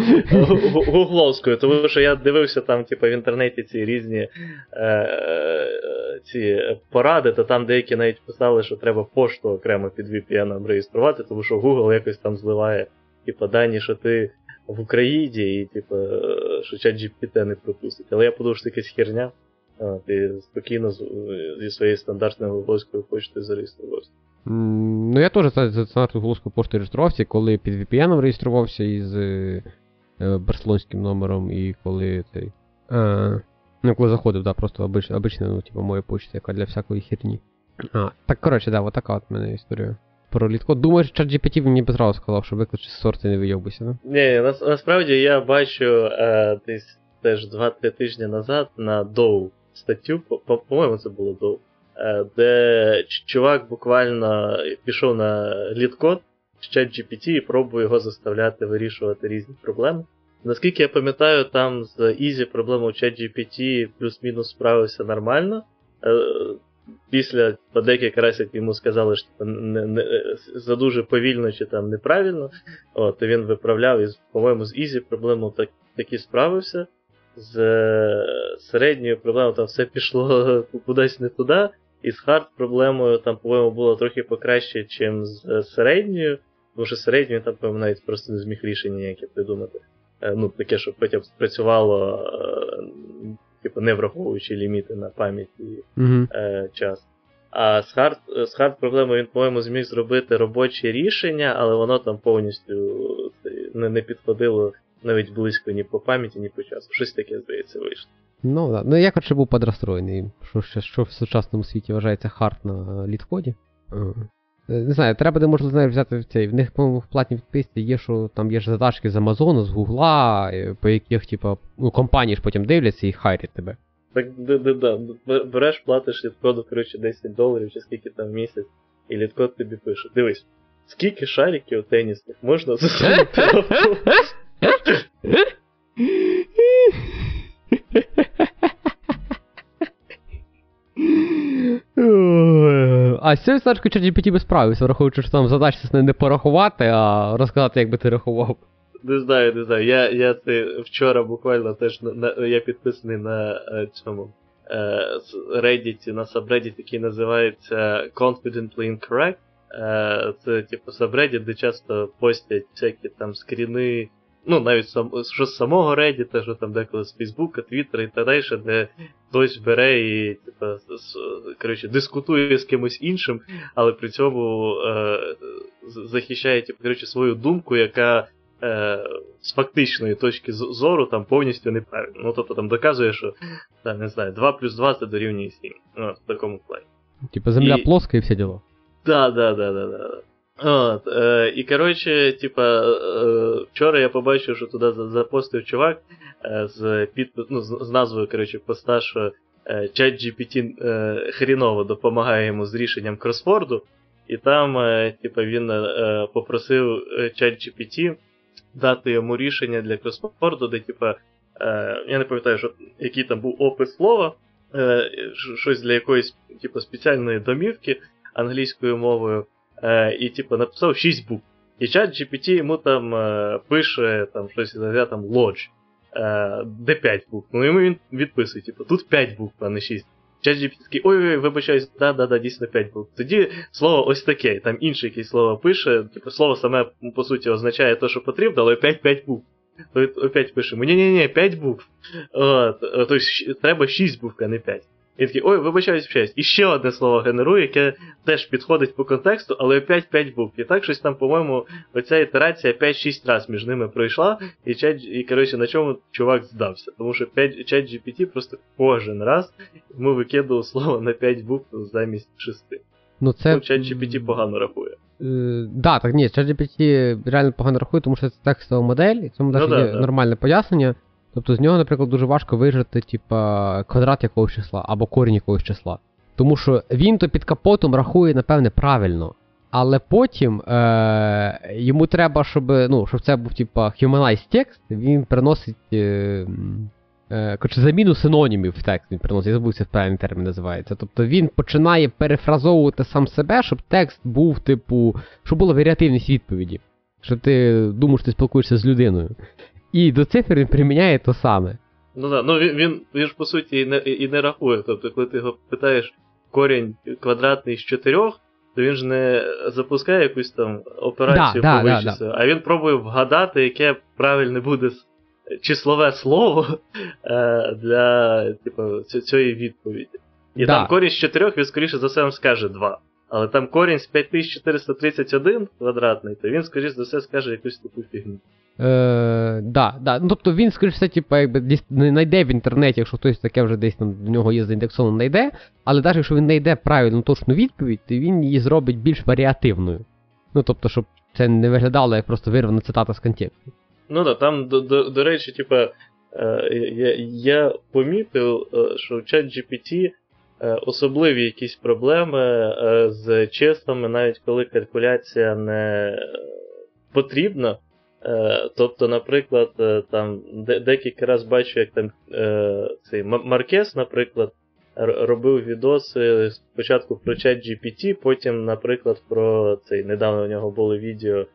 гугловською, тому що я дивився там, типу, в інтернеті ці різні е, е, ці поради, то там деякі навіть писали, що треба пошту окремо під VPN реєструвати, тому що Google якось там зливає, типу, дані, що ти в Україні, і типу, що чат GPT не пропустить. Але я подумав, що це якась херня. Ти спокійно зі своєю стандартною гугловською почтою зареєструвався. Ну, я теж стандартну голоскою поштою реєструвався, коли під VPN реєструвався із е, е, барселонським номером, і коли цей. Е, ну, коли заходив, да, просто обич, обична, ну, типу, моя почта, яка для всякої херні. А, так, коротше, да, от така от мене історія. Про літко. Думаєш, чат GPT мені без зразу сказав, що виключи з сорти не вийобуйся, да? Ні, нас, насправді я бачу е, десь теж 2-3 тижні назад на Доу статтю, по- по- по-моєму, це було Доу. Е, де чувак буквально пішов на літкод з ChatGPT і пробує його заставляти вирішувати різні проблеми. Наскільки я пам'ятаю, там з Easy проблема у ChatGPT плюс-мінус справився нормально. Е, Після по декілька разів йому сказали, що не, не, за дуже повільно чи там неправильно. От, і він виправляв, і, по-моєму, з Easy проблему так, таки справився. З е, середньою проблемою там все пішло кудись не туди. І з hard проблемою там, по-моєму, було трохи покраще, ніж з е, середньою. Тому що середньою там, по-моєму, навіть просто не зміг рішення ніяке придумати. Е, Ну, таке, щоб хоча б спрацювало, е, типу, не враховуючи ліміти на пам'ять і е, час. А з hard, з hard проблемою він, по-моєму, зміг зробити робоче рішення, але воно там повністю не підходило навіть близько ні по пам'яті, ні по часу. Щось таке, здається, вийшло. Ну, да. ну я коротше був подрастроєний, що, що, що в сучасному світі вважається hard на LeetCode і. Е, Не знаю, треба де можна знаєш, взяти цей. В них, по-моєму, в платній підписці є, що там є ж задачки з Амазону, з Гугла, е, по яких, типа, ну, компанії ж потім дивляться і хайрять тебе. Так, да, да, да. Береш, платиш LeetCode у, коротше, 10 доларів чи скільки там в місяць, і LeetCode тобі пише. Дивись, скільки шариків тенісних можна засунути А з цією задачкою ChatGPT би справився, враховуючи, що там задача не, порахувати, а розказати, як би ти рахував. Не знаю, не знаю. Я, я це вчора буквально теж на, на, я підписаний на е, цьому е, Reddit, на subreddit, який називається Confidently Incorrect. Е, це типу subreddit, де часто постять всякі там скріни, ну навіть сам, що з самого Reddit, що там деколи з Фейсбука, Твіттера і так далі, де хтось бере і типу, з- коротше, дискутує з кимось іншим, але при цьому е, захищає типу, коротше, свою думку, яка е, з фактичної точки зору там повністю неправильно. Ну, тобто там доказує, що там, не знаю, 2 плюс 2 це дорівнює 7. Ну, в такому плані. Типа земля І- плоска і все діло. Да, да, да, да, да. От, е, і коротше, типа, е, вчора я побачив, що туди запостив чувак е, з підпис, ну, з, з назвою, коротше, поста, що е, ChatGPT е, хріново допомагає йому з рішенням кросворду, і там, е, типа, він е, попросив е, ChatGPT дати йому рішення для кросворду, де, типа, е, я не пам'ятаю, що, який там був опис слова, е, щось для якоїсь, типу, спеціальної домівки англійською мовою, е, і, типу, написав 6 букв. І чат GPT йому там е, пише там щось я там Lodge, е, де 5 букв. Ну йому він відписує, типу, тут 5 букв, а не 6. Чат GPT такий, ой-ой, вибачаюсь, да-да-да, дійсно 5 букв. Тоді слово ось таке, там інше якесь слово пише, типу, слово саме, по суті, означає те, що потрібно, але опять 5 букв. То опять пишемо, ні-ні-ні, 5 букв. Тобто треба 6 букв, а не 5. Він такий, ой, вибачаюсь, вчаюсь. І ще одне слово генерує, яке теж підходить по контексту, але опять 5 букв. І так щось там, по-моєму, оця ітерація 5-6 разів між ними пройшла, і чат, і коротше, на чому чувак здався. Тому що 5, чат GPT просто кожен раз йому викидував слово на 5 букв замість 6. Ну це. Ну, чат GPT погано рахує. Е, да, так ні, ChatGPT реально погано рахує, тому що це текстова модель, і цьому Ну навіть да, є да. нормальне пояснення. Тобто з нього, наприклад, дуже важко вижити, типа, квадрат якогось числа або корінь якогось числа. Тому що він то під капотом рахує, напевне, правильно. Але потім е- йому треба, щоб, ну, щоб це був типа humanized текст, він приносить е- е- заміну синонімів в текст він приносить, я забув, це термін називається. Тобто він починає перефразовувати сам себе, щоб текст був, типу, щоб була варіативність відповіді. Щоб ти думав, що ти спілкуєшся з людиною. І до цифр він приміняє то саме. Ну да, ну він, він, він ж по суті і не, і не рахує. Тобто, коли ти його питаєш корінь квадратний з чотирьох, то він ж не запускає якусь там операцію Да, да, по да, вичисленню, а він пробує вгадати, яке правильне буде числове слово е, для типу, цієї відповіді. І Да. там корінь з чотирьох, він скоріше за все вам скаже 2. Але там корінь з 5431 квадратний, то він, скоріше за все, скаже якусь таку фігню. Е, да, да. Ну, тобто він, скоріше все, типу, якби десь не знайде в інтернеті, якщо хтось таке вже десь там в нього є заіндексовано, знайде. Але навіть якщо він знайде правильну точну відповідь, то він її зробить більш варіативною. Ну, тобто, щоб це не виглядало як просто вирвана цитата з контексту. Ну да, там, до, до, до речі, типа, е, я, я помітив, е, що в чат GPT е, особливі якісь проблеми з числами, навіть коли калькуляція не потрібна. Е, тобто, наприклад, е, там де- декілька разів бачу, як там е, цей Маркес, наприклад, робив відоси спочатку про чат GPT, потім, наприклад, про цей недавно у нього було відео,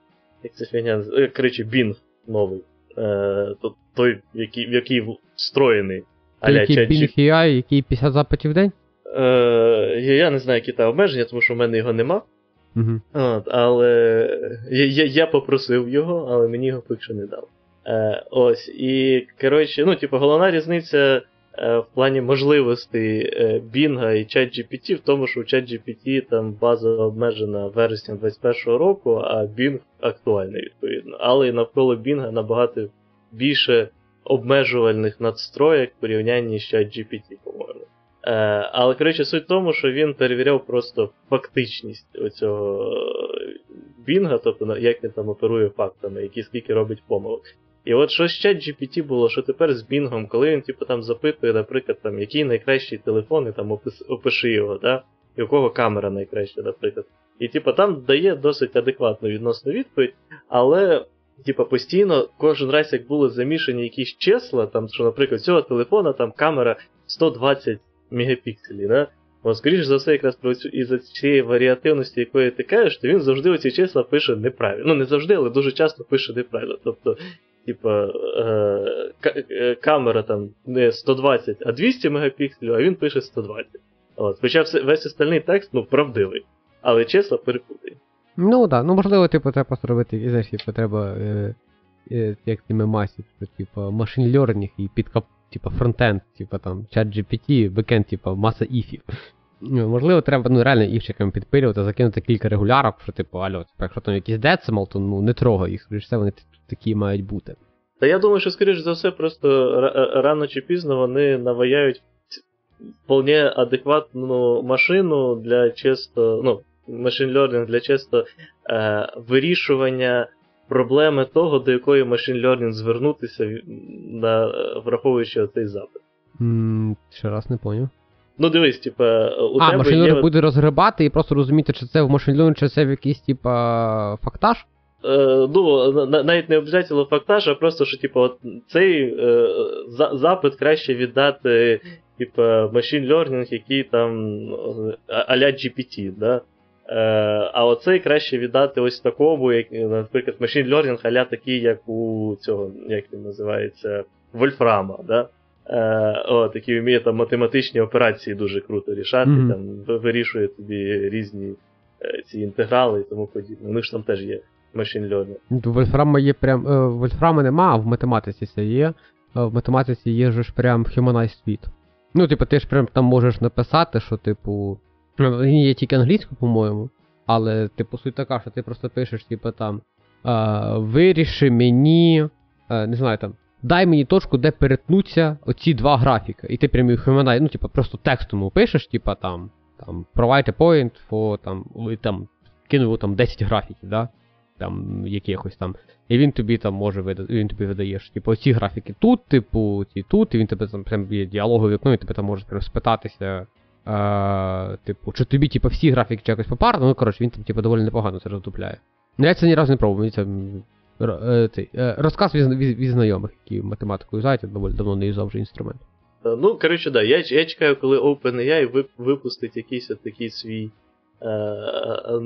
як це фігня, е, Bing новий. Е, то- той, який, в який встроєний. Який Bing AI, який 50 запитів в день? Е, я не знаю, які там обмеження, тому що в мене його нема. Угу. От, але я, я, попросив його, але мені його поки що не дав. Е, ось, і коротше, ну, типу, головна різниця е, в плані можливостей е, Bing і ChatGPT в тому, що у ChatGPT там база обмежена вереснем 21-го року, а Bing актуальний, відповідно. Але і навколо Bing набагато більше обмежувальних надстроєк в порівнянні з ChatGPT, по-моєму. Е, але коротше, суть в тому, що він перевіряв просто фактичність оцього Бінга, тобто як він там оперує фактами, які скільки робить помилок. І от що з GPT було, що тепер з Бінгом, коли він типу, там запитує, наприклад, там, який найкращий телефон, і там опис, опиши його, да? і у кого камера найкраща, наприклад. І типу, там дає досить адекватну відносну відповідь, але типа постійно кожен раз, як були замішані якісь числа, там, що, наприклад, цього телефона там камера 120 мегапікселів, да? От, скоріш за все, якраз цю із-за цієї варіативності, якої ти кажеш, то він завжди оці числа пише неправильно. Ну, не завжди, але дуже часто пише неправильно. Тобто, типа, е- к- е- камера там не 120, а 200 мегапікселів, а він пише 120. От. Хоча весь остальний текст, ну, правдивий. Але числа перепутає. Ну так, да. ну можливо, типу, треба просто робити, знаєш, типу, треба, е, е, як тими масі, типу, типу, машин learning і підкап, типу, фронтенд, типу там, чат GPT, бекенд, типу, маса іфів. Ну, можливо, треба ну, реально іфчиками підпилювати, закинути кілька регулярок, що типу, алло, типу, якщо там якийсь децимал, то ну не трогай їх, все вони такі мають бути. Та я думаю, що, скоріш за все, просто ра- рано чи пізно вони наваяють вполне адекватну машину для чисто, ну, машин learning для чисто е, вирішування проблеми того, до якої машин learning звернутися, на, враховуючи цей запит. м ще раз не поняв. Ну, дивись, типа, у а, тебе машин є. learning буде розгребати і просто розуміти, чи це в машин learning, чи це в якийсь, типа, фактаж. Е, ну, навіть не обов'язково фактаж, а просто, що, типу, от цей е, за, запит краще віддати, типу, machine learning, який там е, а-ля GPT, да? Е, а оцей краще віддати ось такому, як, наприклад, machine learning, аля такий, як у цього, як він називається, Вольфрама, да? Е, от, який вміє там математичні операції дуже круто рішати, Мгм. там, вирішує тобі різні е, ці інтеграли і тому подібне. Ну ж там теж є machine learning. Ну, Вольфрама є прям. Вольфрама нема, а в математиці це є. В математиці є ж прям humanized світ. Ну, типу, ти ж прям там можеш написати, що, типу. Ну, Він є тільки англійською, по-моєму. Але, типу, суть така, що ти просто пишеш, типу, там. Виріши мені. А, не знаю там. Дай мені точку, де перетнуться оці два графіки. І ти прям їх humanize, ну, типу, просто текстом пишеш, типу, там. Там, provide a point for там, і там, кинув там 10 графіків, да? там якихось там. І він тобі там може видати, він тобі видає, що типу, ці графіки тут, типу, ці тут, і він тебе там прям є діалогове вікно, і тебе там може прям спитатися. Е, типу, чи тобі, типу, всі графіки чи якось попарно, ну коротше, він там, типу, доволі непогано це роздупляє. Ну я це ні разу не пробував, мені це е, цей, е, розказ від, від, від знайомих, які математику юзають, я доволі давно не юзав вже інструмент. Е, Ну, коротше, да, я, я чекаю, коли OpenAI випустить якийсь такий свій е, е,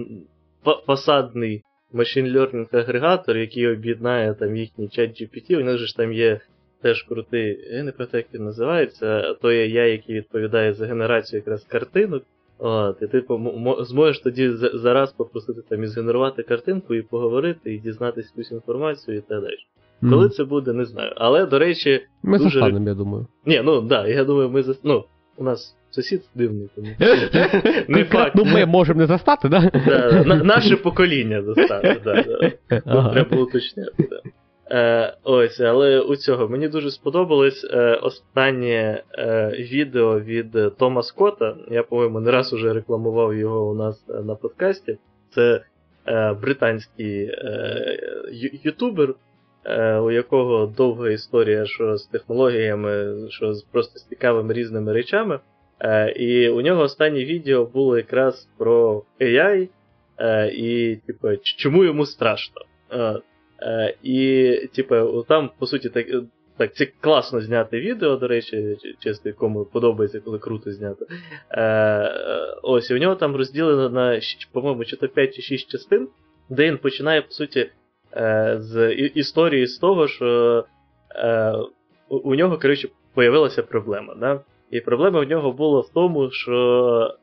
фасадний machine learning агрегатор, який об'єднає там їхній чат GPT. У них же ж там є теж крутий, я не пам'ятаю, як він називається, то є я, який відповідає за генерацію якраз картинок. От, і ти мо- зможеш тоді за- зараз попросити там і згенерувати картинку, і поговорити, і дізнатися якусь інформацію і так далі. Коли це буде, не знаю. Але, до речі, Ми дуже- застанемо, я думаю. ні, ну да, я думаю, ми за... ну, у нас сусід дивний, тому. Не факт. Ну ми можемо не застати, да? Да, наше покоління да. Тут Ага. треба було уточняти, да. Е, ось, але у цього мені дуже сподобалось е, останнє е, відео від Тома Скотта. Я, по-моєму, не раз уже рекламував його у нас е, на подкасті. Це е, британський е, ютубер, е, у якого довга історія, що з технологіями, що з просто з цікавими різними речами. І у нього останнє відео було якраз про AI, і, типу, чому йому страшно. Е, е, І, типу, там, по суті, так. Так, це класно зняти відео, до речі, чесно, кому подобається, коли круто знято. Е, Ось, і у нього там розділено на, по-моєму, чи то 5 чи 6 частин, де він починає, по суті, е, з історії з того, що е, у нього, коротше, появилася проблема. Да? І проблема в нього була в тому, що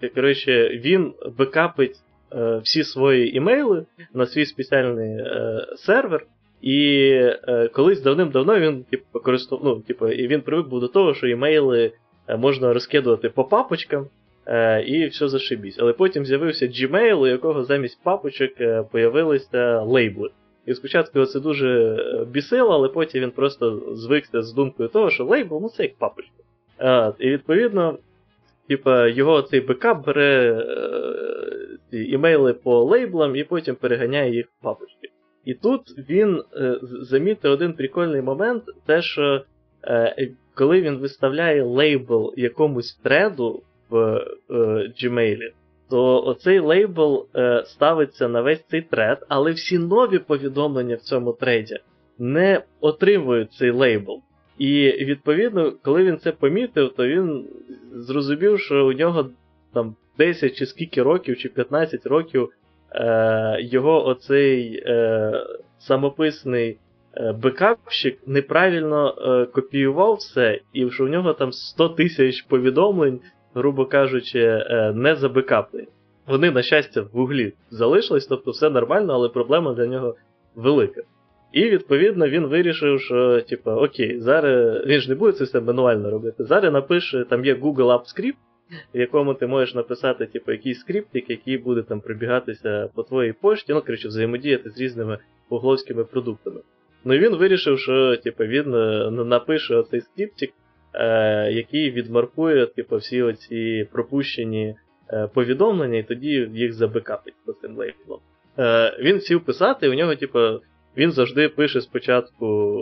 е, коротше, він бекапить е, всі свої імейли на свій спеціальний е, сервер. І е, колись давним-давно він типу, користував, ну, типу, він привик був до того, що імейли е, можна розкидувати по папочкам, е, і все зашибісь. Але потім з'явився Gmail, у якого замість папочок е, появилися лейбли. І спочатку це дуже бісило, але потім він просто звикся з думкою того, що лейбл ну це як папочка. Е, і відповідно, типу, його цей бекап бере е, імейли по лейблам і потім переганяє їх в папочки. І тут він е, замітив один прикольний момент, те, що е, коли він виставляє лейбл якомусь треду в е, Gmail, то оцей лейбл е, ставиться на весь цей тред, але всі нові повідомлення в цьому треді не отримують цей лейбл. І відповідно, коли він це помітив, то він зрозумів, що у нього там 10 чи скільки років, чи 15 років е, його оцей е, самописний е, бекапщик неправильно е, копіював все, і що в нього там 100 тисяч повідомлень, грубо кажучи, е, не забекаплені. Вони, на щастя, в гуглі залишились, тобто все нормально, але проблема для нього велика. І відповідно він вирішив, що, типу, окей, зараз він ж не буде це все мануально робити. Зараз напише, там є Google App Script, в якому ти можеш написати типу, якийсь скриптик, який буде там прибігатися по твоїй пошті, ну, коротше, взаємодіяти з різними гугловськими продуктами. Ну і він вирішив, що типу, він е, напише оцей скриптик, е, який відмаркує типу, всі оці пропущені е, повідомлення, і тоді їх забекапить по цим лейблом. Е, Він сів писати, і у нього, типу, він завжди пише спочатку,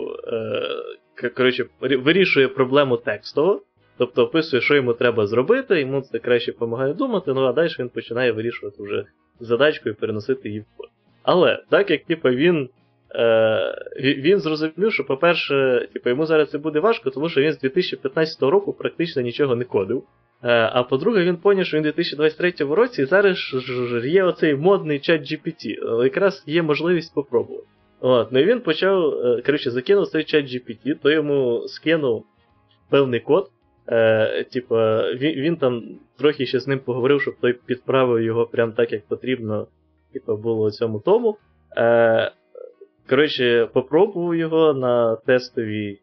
е, коротше, вирішує проблему текстово. Тобто описує, що йому треба зробити, йому це краще допомагає думати, ну а далі він починає вирішувати вже задачку і переносити її в код. Але так як типу, він е, він зрозумів, що, по-перше, типу, йому зараз це буде важко, тому що він з 2015 року практично нічого не кодив. Е, а по-друге, він поняв, що він у 2023 році і зараз є оцей модний чат GPT, якраз є можливість спробувати. От, ну і він почав, е, коротше, закинув цей чат GPT, то йому скинув певний код. Е, Типа, він він там трохи ще з ним поговорив, щоб той підправив його прям так, як потрібно, типа, було цьому тому. Е, Коротше, попробував його на тестовій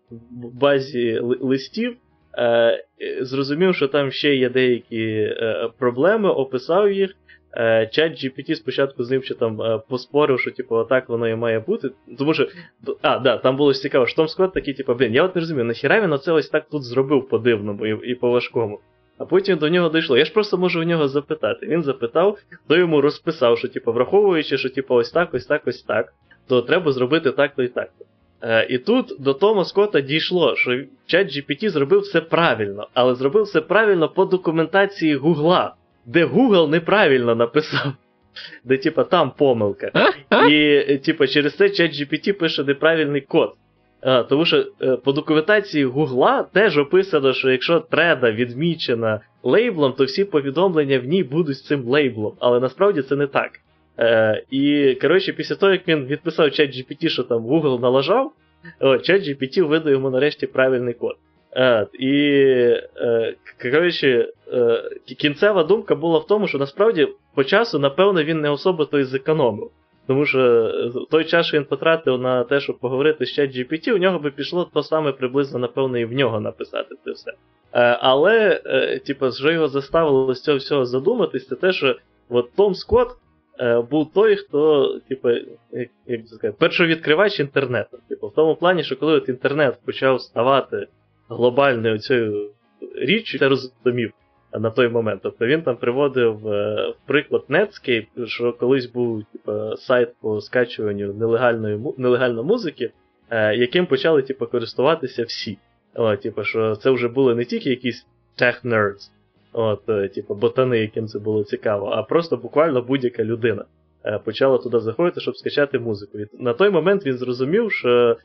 базі листів. Е, Зрозумів, що там ще є деякі е, проблеми, описав їх. Е, чат GPT спочатку з ним ще там е, поспорив, що типу, отак воно і має бути. Тому що. А, да, там було цікаво, що Том Скотт такий, типу, блін, я от не розумію, нахіра він оце ось так тут зробив по-дивному і, і по-важкому. А потім до нього дійшло. Я ж просто можу у нього запитати. Він запитав, то йому розписав, що, типу, враховуючи, що типу, ось так, ось так, ось так, то треба зробити так-то і так-то. Е, І тут до Тома Скотта дійшло, що чат GPT зробив все правильно, але зробив все правильно по документації Гугла де Google неправильно написав. Де, типа, там помилка. І, типа, через це ChatGPT пише неправильний код. А, Тому що е, по документації Гугла теж описано, що якщо треда відмічена лейблом, то всі повідомлення в ній будуть з цим лейблом. Але насправді це не так. Е, І, коротше, після того, як він відписав ChatGPT, що там Google налажав, ChatGPT видав йому нарешті правильний код. Е, І, е, коротше, е, кінцева думка була в тому, що насправді по часу, напевно, він не особо то й зекономив. Тому що той час, що він потратив на те, щоб поговорити з чат GPT, у нього би пішло то саме приблизно, напевно, і в нього написати це все. Але, типу, що його заставило з цього всього задуматись, це те, що от Том Скотт був той, хто, типу, як, як сказати, першовідкривач інтернету. Типу, в тому плані, що коли от інтернет почав ставати глобальною цією річчю, це розумів на той момент. Тобто він там приводив е, в приклад Netscape, що колись був типу, сайт по скачуванню нелегальної нелегальної музики, е, яким почали типу, користуватися всі. О, типу, що Це вже були не тільки якісь tech nerds. От, е, типу, ботани, яким це було цікаво, а просто буквально будь-яка людина почала туди заходити, щоб скачати музику. І на той момент він зрозумів, що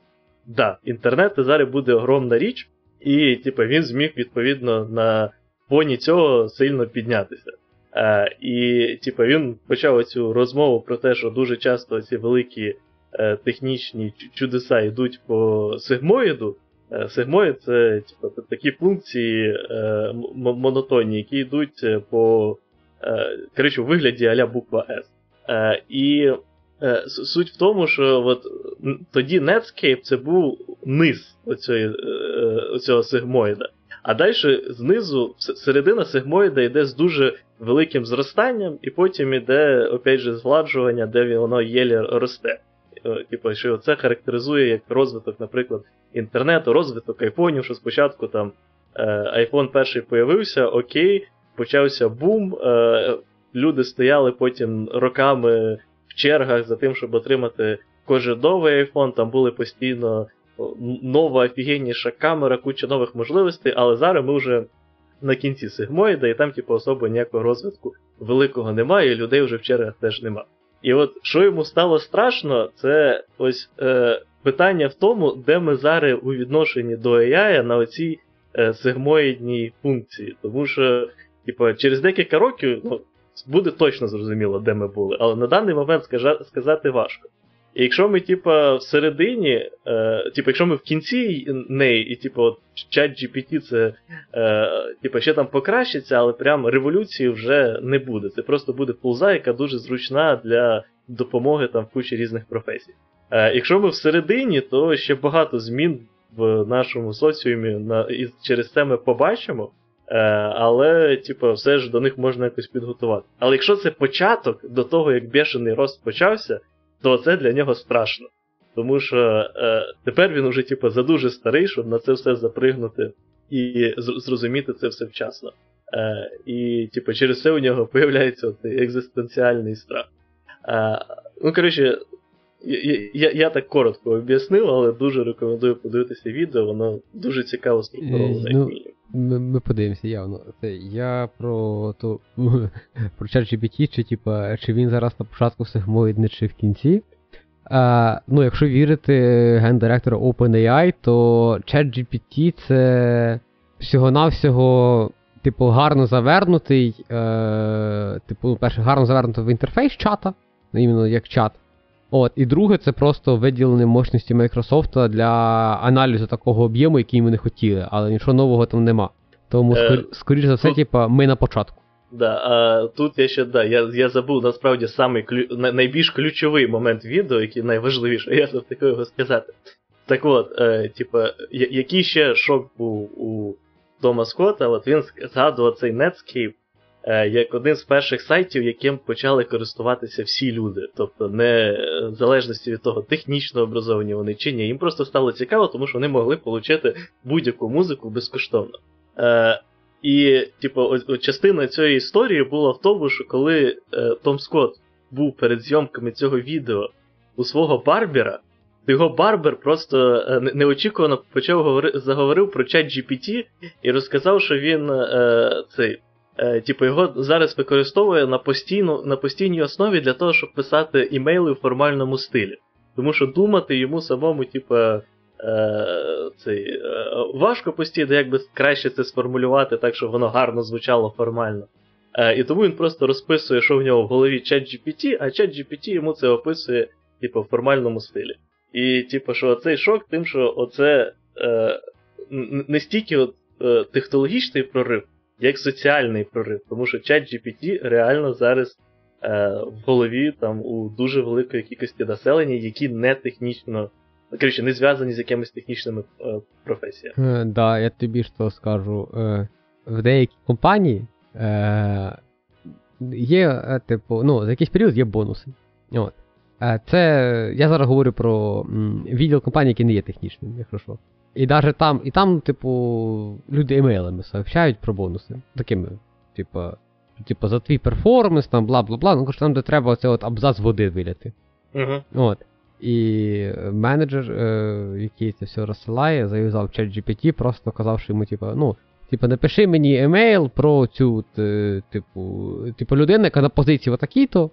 да, інтернет зараз буде огромна річ, і типу, він зміг відповідно на фоні цього сильно піднятися. Е, І типу, він почав цю розмову про те, що дуже часто ці великі е, технічні чудеса йдуть по сигмоїду. Е, Сигмоїд це типу, такі функції е, монотонні, які йдуть е, по е, коротше, у вигляді а-ля буква S. Е, І с- суть в тому, що от, тоді Netscape це був низ оцього, оцього сигмоїда. А далі знизу середина сигмоїда йде з дуже великим зростанням, і потім йде, опять же, згладжування, де воно єлі росте. Е, Типу, що це характеризує як розвиток, наприклад, інтернету, розвиток айфонів, що спочатку там е, iPhone перший появився, окей, почався бум, е, люди стояли потім роками чергах за тим, щоб отримати кожен новий iPhone, там були постійно нова офігенніша камера, куча нових можливостей, але зараз ми вже на кінці сигмоїда, і там, типу, особо ніякого розвитку великого немає, і людей вже в чергах теж нема. І от що йому стало страшно, це ось е, питання в тому, де ми зараз у відношенні до AI на оцій е, сигмоїдній функції. Тому що, типу, через декілька років ну, буде точно зрозуміло, де ми були, але на даний момент сказати важко. І якщо ми, типа, всередині, е, типу, якщо ми в кінці неї, і типу, чат GPT це е, типу, ще там покращиться, але прям революції вже не буде. Це просто буде пулза, яка дуже зручна для допомоги там в кучі різних професій. Е, якщо ми всередині, то ще багато змін в нашому соціумі на, і через це ми побачимо. Е, але, типу, все ж до них можна якось підготувати. Але якщо це початок до того, як бешений рост почався, то це для нього страшно. Тому що е, тепер він уже, типу, задуже старий, щоб на це все запригнути і зрозуміти це все вчасно. Е, і, типу, через це у нього появляється цей екзистенціальний страх. Е, ну, коротше, я, я, я так коротко об'яснив, але дуже рекомендую подивитися відео, воно дуже цікаво структуроване, Ну, мінімум. Ми, ми подивимося явно. Це я про то про ChatGPT, чи типа, чи він зараз на початку сигмоїдний, чи в кінці. А, ну, якщо вірити гендиректора OpenAI, то ChatGPT це всього-навсього, типу, гарно завернутий, е, типу, ну, перше, гарно завернутий в інтерфейс чата, ну, іменно як чат. От, і друге, це просто виділення мощності Microsoft для аналізу такого об'єму, який ми не хотіли, але нічого нового там нема. Тому, Е, скор, скоріш за все, тут- типа, ми на початку. Да, а тут я ще да, я, я забув насправді самий клю, найбільш ключовий момент відео, який найважливіший, я встиг його сказати. Так от, е, типа, який ще шок був у Тома Скотта, от він згадував цей Netscape як один з перших сайтів, яким почали користуватися всі люди. Тобто, не е, в залежності від того, технічно образовані вони чи ні. Їм просто стало цікаво, тому що вони могли отримати будь-яку музику безкоштовно. Е, і, типу, частина цієї історії була в тому, що коли е, Том Скотт був перед зйомками цього відео у свого барбера, то його барбер просто е, неочікувано почав говори, заговорив про чат GPT і розказав, що він е, цей. Е, типу, його зараз використовує на, постійну, на постійній основі для того, щоб писати імейли в формальному стилі. Тому що думати йому самому, типу, е, е, важко постійно, як краще це сформулювати так, щоб воно гарно звучало формально. Е, і тому він просто розписує, що в нього в голові чат GPT, а чат GPT йому це описує, типу, в формальному стилі. І, типу, що цей шок тим, що оце е, не стільки от, е, технологічний прорив, як соціальний прорив. Тому що чат GPT реально зараз е, в голові там у дуже великої кількості населення, які не технічно, ну, коротше, не зв'язані з якимись технічними е, професіями. Е, да, я тобі що скажу. Е, в деякій компанії е, є, е, типу, ну, за якийсь період є бонуси. От. Е, це я зараз говорю про м, відділ компанії, який не є технічним, якщо що. І навіть там, і там, типу, люди емейлами сообщають про бонуси. Такими, типу, типу, за твій перформанс, там, бла бла бла. Ну, коротше, там, де треба оце от абзац води виляти. Угу. От. І менеджер, е, який це все розсилає, зав'язав чат GPT, просто казав, що йому, типу, ну, Типу, напиши мені емейл про цю, типу, типу, людину, яка на позиції отакій-то,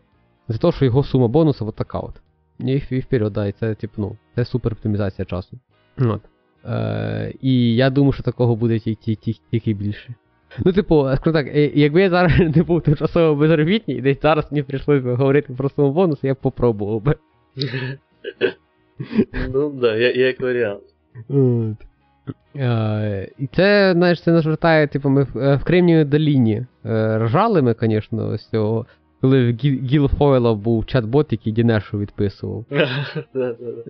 за те, що його сума бонусу така от. І, і вперед, да, і це, типу, ну, це супер оптимізація часу. От. Е, і я думаю, що такого буде тільки, більше. Ну, типу, скажу так, е, якби я зараз не був тимчасово безробітний, і десь зараз мені прийшлося говорити про суму бонусу, я б попробував би. Ну да, я, як варіант. Е, і це, знаєш, це нас вертає, типу, ми в, е, в Кремнієвій доліні ржали ми, звісно, з цього, коли в Гі- Гілфойла був чат-бот, який Дінешу відписував.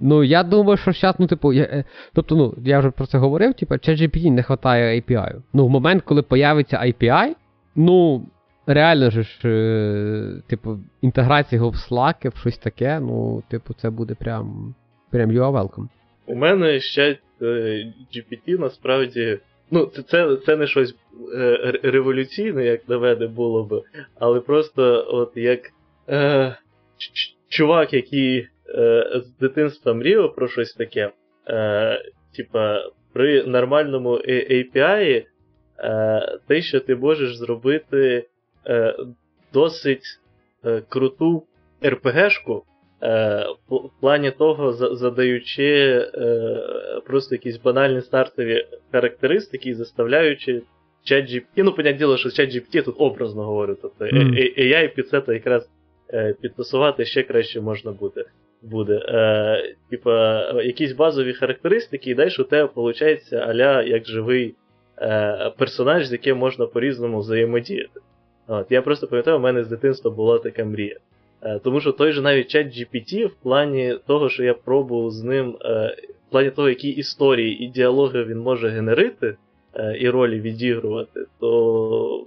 Ну, я думаю, що зараз, ну, типу, я, е, тобто, ну, я вже про це говорив, типу, ChatGPT не вистачає API. Ну, в момент, коли появиться API, ну, реально ж, е, типу, інтеграція його в Slack, в щось таке, ну, типу, це буде прям, прям you are welcome. У мене ще е, GPT насправді. Ну, це, це, не щось е, революційне, як на мене було б, але просто от як е, чувак, який е, з дитинства мріяв про щось таке, е, типа, при нормальному API, е, те, що ти можеш зробити е, досить е, круту Е, в в плані того, задаючи е, просто якісь банальні стартові характеристики і заставляючи ChatGPT, ну, понятне діло, що ChatGPT тут образно говорю, тобто е- е- AI під це то якраз е, підтасувати ще краще можна буде. буде. Е, типа, якісь базові характеристики, і далі у тебе виходить аля як живий е, персонаж, з яким можна по-різному взаємодіяти. От, я просто пам'ятаю, у мене з дитинства була така мрія. Е, Тому що той же навіть чат GPT в плані того, що я пробував з ним, е, в плані того, які історії і діалоги він може генерити е, і ролі відігрувати, то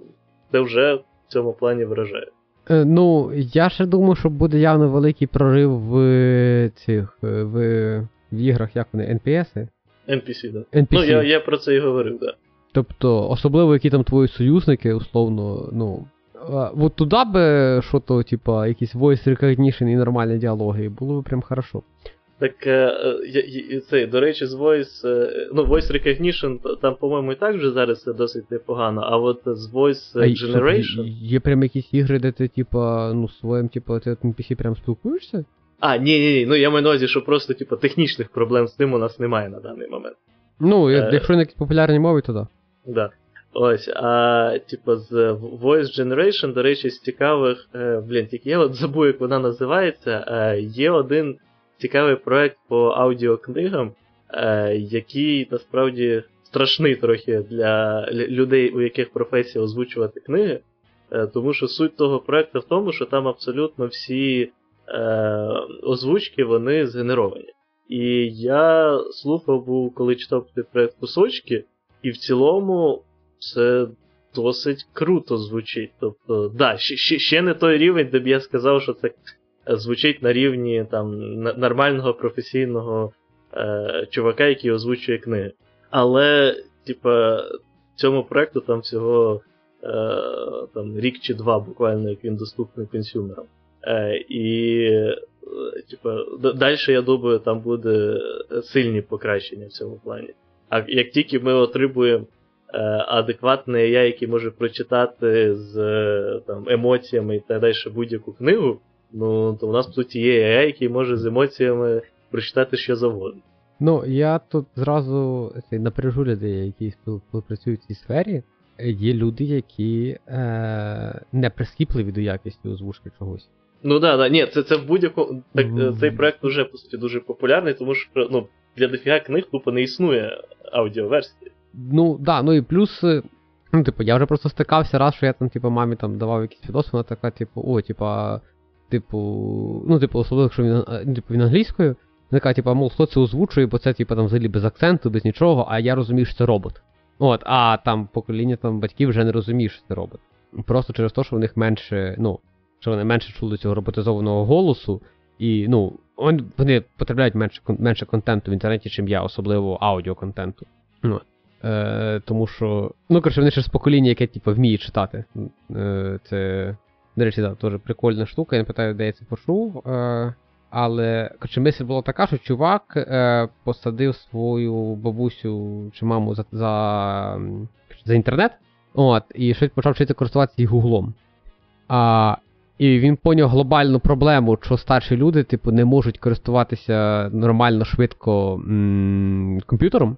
це вже в цьому плані вражає. Ну, я ще думаю, що буде явно великий прорив в цих в, в іграх, як вони, NPS? NPC, да. NPC. Ну, я, я про це і говорив, так. Да. Тобто, особливо які там твої союзники, условно, ну. А, От туди би що то, типа, якісь voice recognition і нормальні діалоги, було б прям хорошо. Так, е, е, це, до речі, з Voice, е, ну, Voice Recognition, там, по-моєму, і так вже зараз це досить непогано, а от з Voice А Generation. Є прям якісь ігри, де ти, типа, ну, своїм, типа, ти от NPC прям спілкуєшся? А, ні, ні, ні, ну я маю на увазі, що просто, типу, технічних проблем з тим у нас немає на даний момент. Ну, якщо на якісь популярні мови, то да. Да. Ось, а типу, з Voice Generation, до речі, з цікавих. Е, блін, тільки я от забув, як вона називається. Е, є один цікавий проект по аудіокнигам, е, який насправді страшний трохи для людей, у яких професія озвучувати книги. Тому що суть того проекту в тому, що там абсолютно всі озвучки вони згенеровані. І я слухав був, коли читав цей проект кусочки, і в цілому це досить круто звучить. Тобто, да, ще, ще, не той рівень, де б я сказав, що це звучить на рівні там, нормального професійного е, чувака, який озвучує книги. Але, типа, цьому проекту там всього е, там, рік чи два, буквально, як він доступний консюмерам. Е, і, е, типа, далі, я думаю, там буде сильні покращення в цьому плані. А як тільки ми отримуємо е, адекватний AI, який може прочитати з е, там, емоціями і так далі будь-яку книгу, ну то у нас по суті є AI, який може з емоціями прочитати що завгодно. Ну, я тут зразу напряжу людей, які спіл- працюють в цій сфері. Е, Є люди, які е, не прискіпливі до якості озвучки чогось. Ну да, да, ні, це, це в будь-якому. Так, е, Мгм. цей проект вже по суті дуже популярний, тому що ну, для дофіга книг тупо не існує аудіоверсії. Ну, да, ну і плюс. е, Ну, типу, я вже просто стикався раз, що я там, типу, мамі там давав якісь відоси, вона така, типу, о, типа, типу, ну, типу, особливо, якщо він, е, ну, типу, він англійською, вона така, типу, мов, хто це озвучує, бо це, типу, там взагалі без акценту, без нічого, а я розумію, що це робот. От, а там покоління там батьків вже не розуміє, що це робот. Просто через те, що в них менше, ну, що вони менше чули цього роботизованого голосу, і, ну, вони потребляють менше, менше контенту в інтернеті, чим я, особливо аудіоконтенту. Ну, Е, тому що. Ну, коротше, вони ще з покоління, яке, типу, вміє читати. Е, це, до речі, да, теж прикольна штука, я не питаю, де я це почув. Е, але коротше, мисль була така, що чувак е, посадив свою бабусю чи маму за, за за інтернет. От, і щось почав вчитися користуватися гуглом. А, І він поняв глобальну проблему, що старші люди, типу, не можуть користуватися нормально швидко м- комп'ютером,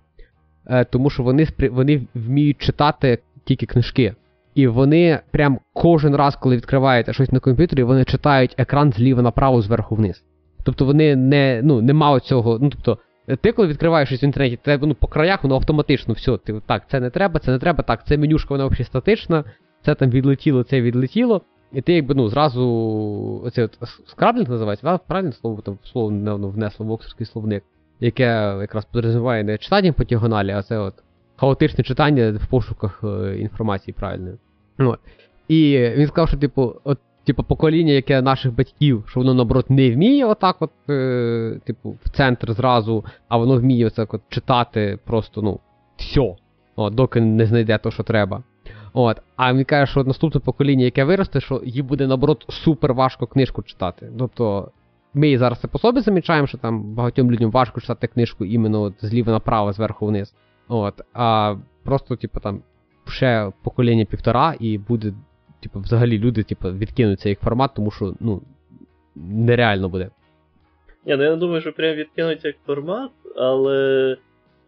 тому що вони вони вміють читати тільки книжки. І вони прям кожен раз, коли відкривають щось на комп'ютері, вони читають екран зліва направо, зверху вниз. Тобто вони не, ну, нема цього. Ну, тобто, ти, коли відкриваєш щось в інтернеті, тебе ну, по краях воно автоматично все. Ти, так, це не треба, це не треба, так, це менюшка, вона взагалі статична, це там відлетіло, це відлетіло. І ти якби ну, зразу оце от скраблінг називається, правильно слово там слово недавно внесло в оксфордський словник, яке якраз підрозуміває не читання по діагоналі, а це от хаотичне читання в пошуках е, інформації правильної. От. І він сказав, що, типу, от, типу, покоління, яке наших батьків, що воно, наоборот, не вміє отак, от, е, типу, в центр зразу, а воно вміє отак от читати просто, ну, все, от, доки не знайде то, що треба. От. А він каже, що наступне покоління, яке виросте, що їй буде, наоборот, супер важко книжку читати. Тобто, ми зараз це по собі замічаємо, що там багатьом людям важко читати книжку іменно от зліва направо, зверху вниз. От. А просто, типу, там ще покоління півтора, і буде, типу, взагалі люди, типу, відкинуть цей формат, тому що, ну, нереально буде. Ні, ну я не думаю, що прям відкинуть як формат, але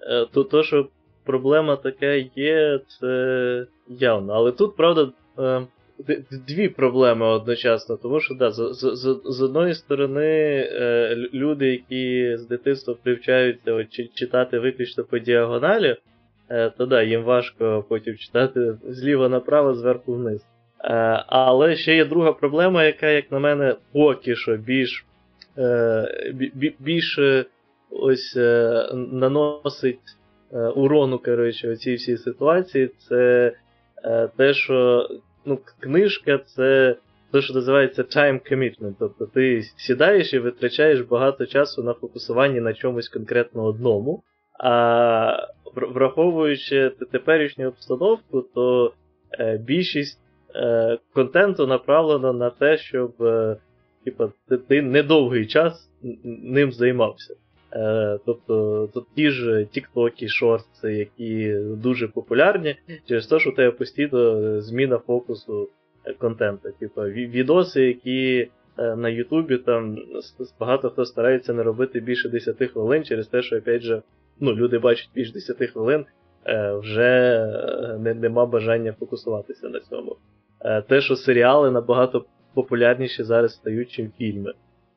е, то, то, що проблема така є, це явно. Але тут, правда, е, дві проблеми одночасно, тому що да, з, з, з одної сторони, е, люди, які з дитинства привчаються от, читати виключно по діагоналі, е, то да, їм важко потім читати зліва направо, зверху вниз. Е, але ще є друга проблема, яка, як на мене, поки що більш більше ось наносить урону коротше, у цій всій ситуації, це те, що ну, книжка це те, що називається time commitment. Тобто ти сідаєш і витрачаєш багато часу на фокусуванні на чомусь конкретно одному. А враховуючи теперішню обстановку, то е, більшість е, контенту направлена на те, щоб е, типу, ти, ти недовгий час ним займався. Е, тобто тут ті ж тіктоки, шорти, які дуже популярні, через те, що у тебе постійно зміна фокусу контенту. Типу, відоси, які е, на Ютубі там багато хто старається не робити більше 10 хвилин, через те, що опять же, ну, люди бачать більше 10 хвилин, е, вже не, нема бажання фокусуватися на цьому. Те, що серіали набагато популярніші зараз стають, чим фільми.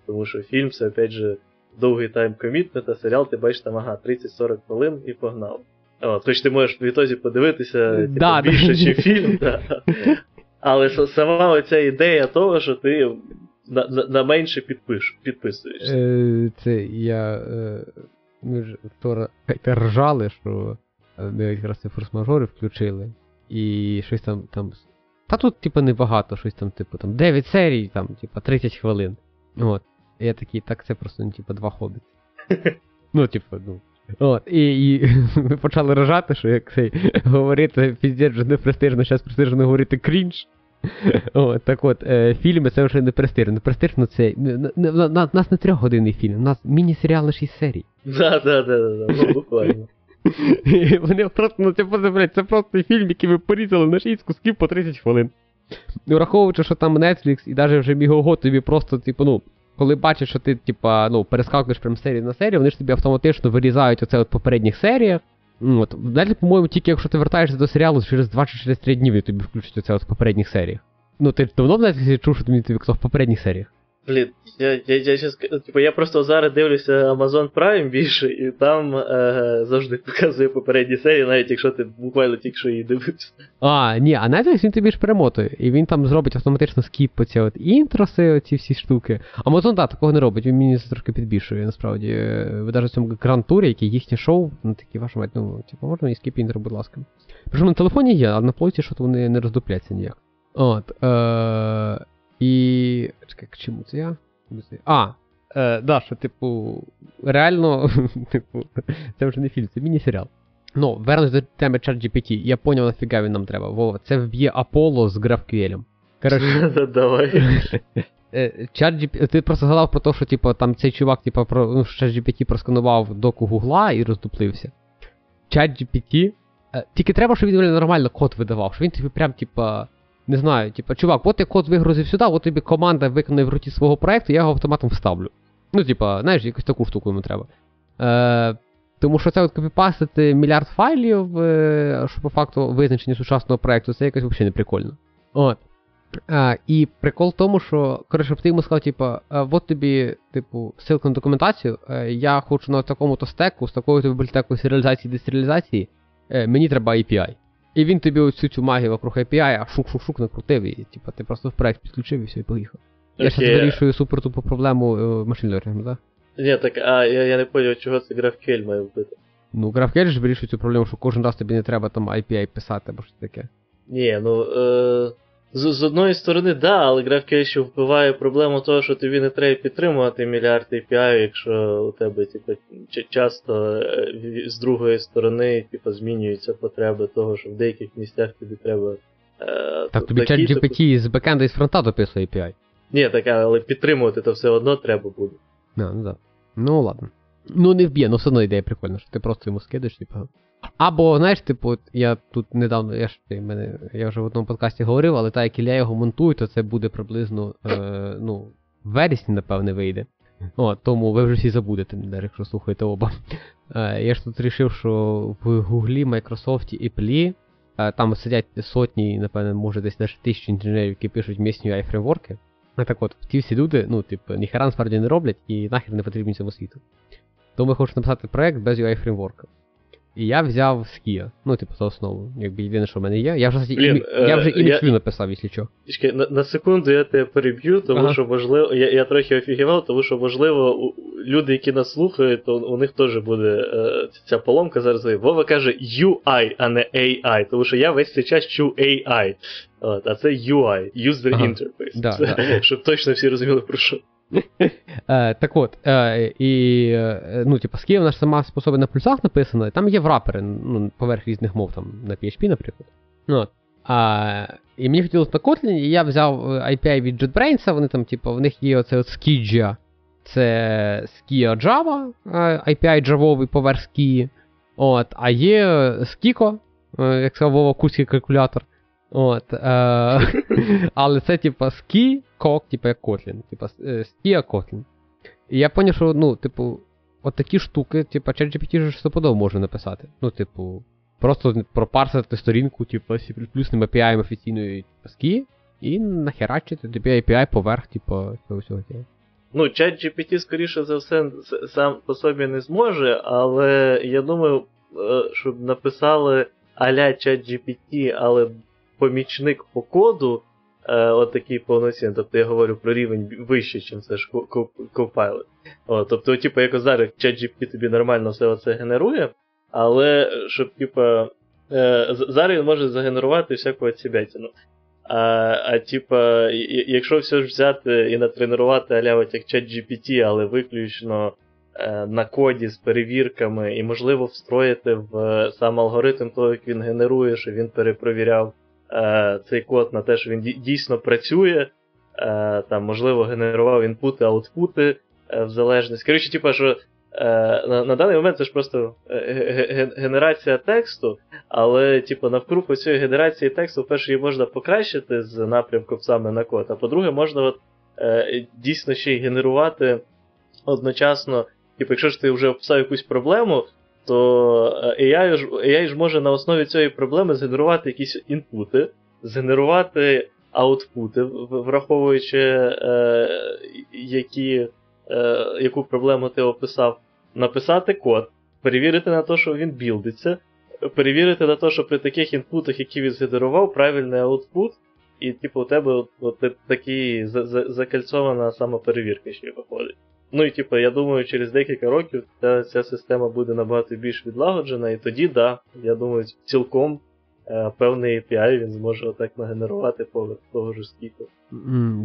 Тому що фільм це опять же довгий тайм комітмент, а серіал ти бачиш там, ага, 30-40 хвилин і погнав. От, Хоч ти можеш в ітозі подивитися типу, більше, ніж фільм. Да. Але сама оця ідея того, що ти на на, на менше підпиш, підписуєшся. Е, Це я. Е, ми ж вчора ржали, що ми якраз це форс-мажори включили. І щось там. там Та тут, типу, небагато, щось там, типу, там 9 серій, там, типу, 30 хвилин. От. І я такий, так це просто, ну, типу, два хобіти. Ну, типу, ну. От, І і ми почали рожати, що як цей говорити піздець вже не престижно, зараз престижно говорити крінж. О, Так от, е, фільми це вже не престижно. Не престижно це. У нас не трьохгодинний фільм, у нас міні-серіал на 6 серій. Да, да, да, да, ну буквально. Вони просто, ну це блядь, це просто фільм, який ви порізали на 6 кусків по 30 хвилин. Враховуючи, що там Netflix і навіть вже Мігого тобі просто, типу, ну коли бачать, що ти, типа, ну, перескакуєш прям серії на серію, вони ж тобі автоматично вирізають оце от попередніх серіях. От. Далі, по-моєму, тільки якщо ти вертаєшся до серіалу, через 2 чи через 3 дні тобі включать оце от попередніх серіях. Ну, ти давно в Netflix чув, що тобі в попередніх серіях? Блін, я я, я, щас, типу, я просто зараз дивлюся Amazon Prime більше, і там е, завжди показує попередні серії, навіть якщо ти буквально тільки що її дивився. А, ні, а Netflix він тобі ж перемотує, і він там зробить автоматично skip по ці от інтроси, оці всі штуки. Amazon, так, такого не робить, він мені це трошки підбільшує, насправді. Ви навіть в цьому Grand Tour і, який їхнє шоу, ну такі вашу мать, ну, типу, можна і skip intro, будь ласка. Причому на телефоні є, а на плойці що то вони не роздупляться ніяк. От. Е- і. Чекай, к чому це я? А, е, да, що, типу, реально, типу, це вже не фільм, це міні-серіал. Ну, вернусь до теми ChatGPT, я поняв, нафіга він нам треба. Вова, це вб'є Аполло з GraphQL. Коротше, Давай. Е, ChatGPT, ти просто згадав про те, що типу, там цей чувак, типу, про, ну, ChatGPT просканував доку Гугла і роздуплився. ChatGPT Е, Тільки треба, щоб він нормально код видавав, щоб він тобі прям, типа, не знаю, типа, чувак, от я код вигрузив сюди, от тобі команда виконує в руті свого проекту, я його автоматом вставлю. Ну, типа, знаєш, якусь таку штуку йому треба. Е, тому що це от копіпастити мільярд файлів, е, що по факту визначення сучасного проекту, це якось взагалі не прикольно. От. А, і прикол в тому, що, коротше, ти йому сказав, типу, от тобі, типу, ссылка на документацію, е, я хочу на такому-то стеку, з такою то бібліотекою серіалізації і десеріалізації, е, мені треба API. І він тобі оцю цю магію вокруг API, а шук-шук-шук накрутив, і типу, ти просто в проект підключив і все, і поїхав. Я Окей. зараз вирішую супер-тупу проблему е, машин learning, так? Ні, так, а я, я не зрозумів, чого це GraphQL має вбити. Ну, GraphQL ж вирішує цю проблему, що кожен раз тобі не треба там API писати або щось таке. Ні, ну е, з, з одної сторони, да, але GraphQL ще вбиває проблему того, що тобі не треба підтримувати мільярд API, якщо у тебе типу, часто е, з другої сторони типу, змінюються потреби того, що в деяких місцях тобі треба. Е, Так тобі чат GPT з бекенда і з фронта дописує API. Ні, так, але підтримувати то все одно треба буде. А, ну да. Ну ладно. Ну не вб'є, ну все одно ідея прикольна, що ти просто йому скидаєш, типу. Або, знаєш, типу, я тут недавно, я ж ти, мене, я вже в одному подкасті говорив, але так як Ілля його монтує, то це буде приблизно, е, ну, в вересні, напевне, вийде. О, тому ви вже всі забудете, якщо слухаєте оба. Е, я ж тут вирішив, що в Гуглі, Майкрософті і Плі е, там сидять сотні, напевне, може десь навіть тисячі інженерів, які пишуть місні UI фреймворки. Ну так от, ті всі люди, ну, типу, ніхера насправді не роблять і нахер не потрібні цьому світу. Тому я хочу написати проект без UI фреймворка. І я взяв Skia, ну, типу, за основу. Якби єдине, що в мене є. Я вже, Блін, я вже е, імідж я- написав, якщо що. На, на секунду я тебе переб'ю, тому Ага. що можливо. Я, я трохи офігівав, тому що можливо, у, люди, які нас слухають, то у них теж буде е, ця поломка зараз. Вова каже UI, а не AI, тому що я весь цей час чув AI. От, а це UI, User Ага. Interface. Да, Це- да. Щоб точно всі розуміли про що. Е, так от, е, і, е, ну, типу, Skia вона ж сама по собі на плюсах написана, і там є врапери, ну, поверх різних мов, там, на PHP, наприклад. Ну. А, і мені хотілося на Kotlin, і я взяв API від JetBrains, вони там, типу, в них є оце от Skija, це Skia Java, API джавовий поверх Skia. От, а є Skiko, як сказав Вова, курський калькулятор. От, е, але це, типа, Ski, Kok, типа як Kotlin. Типа е, Skia Kotlin. І я поняв, що, ну, типу, от такі штуки, типа, ChatGPT ж стопудово може написати. Ну, типу, просто пропарсити сторінку, типу, C++ API офіційної типу, Ski, і нахерачити тобі API поверх, типу, цього всього. Ну, чат GPT, скоріше за все, сам по собі не зможе, але я думаю, е, щоб написали а-ля чат GPT, але помічник по коду, е, от такий повноцінний. Тобто я говорю про рівень вище, ніж це ж Copilot. Тобто, типу, як зараз чат GPT тобі нормально все це генерує, але щоб, типу, е, зараз він може загенерувати всяку цібятину. А, а типа, якщо все ж взяти і натренувати аля як чат GPT, але виключно е, на коді з перевірками, і можливо встроїти в е, сам алгоритм того, як він генерує, що він перепровіряв е, цей код на те, що він дійсно працює, е, там, можливо, генерував інпути, аутпути е, в залежності. Коротше, типа, що на, даний момент це ж просто ге- ге- генерація тексту. Але, типу, навкруг цієї генерації тексту, перше, її можна покращити з напрямком саме на код, а по-друге, можна от, дійсно ще й генерувати одночасно. Типу, якщо ж ти вже описав якусь проблему, то е, AI ж, AI ж може на основі цієї проблеми згенерувати якісь інпути, згенерувати аутпути, враховуючи, е, які, е, яку проблему ти описав, написати код, перевірити на те, що він білдиться, перевірити на те, що при таких інпутах, які він згенерував, правильний аутпут, і, типу, у тебе от, от та- такий за- за- закальцована самоперевірка ще виходить. Ну і типу, я думаю, через декілька років ця, ця система буде набагато більш відлагоджена, і тоді, да, я думаю, цілком е, певний API він зможе отак нагенерувати поверх того ж скіку.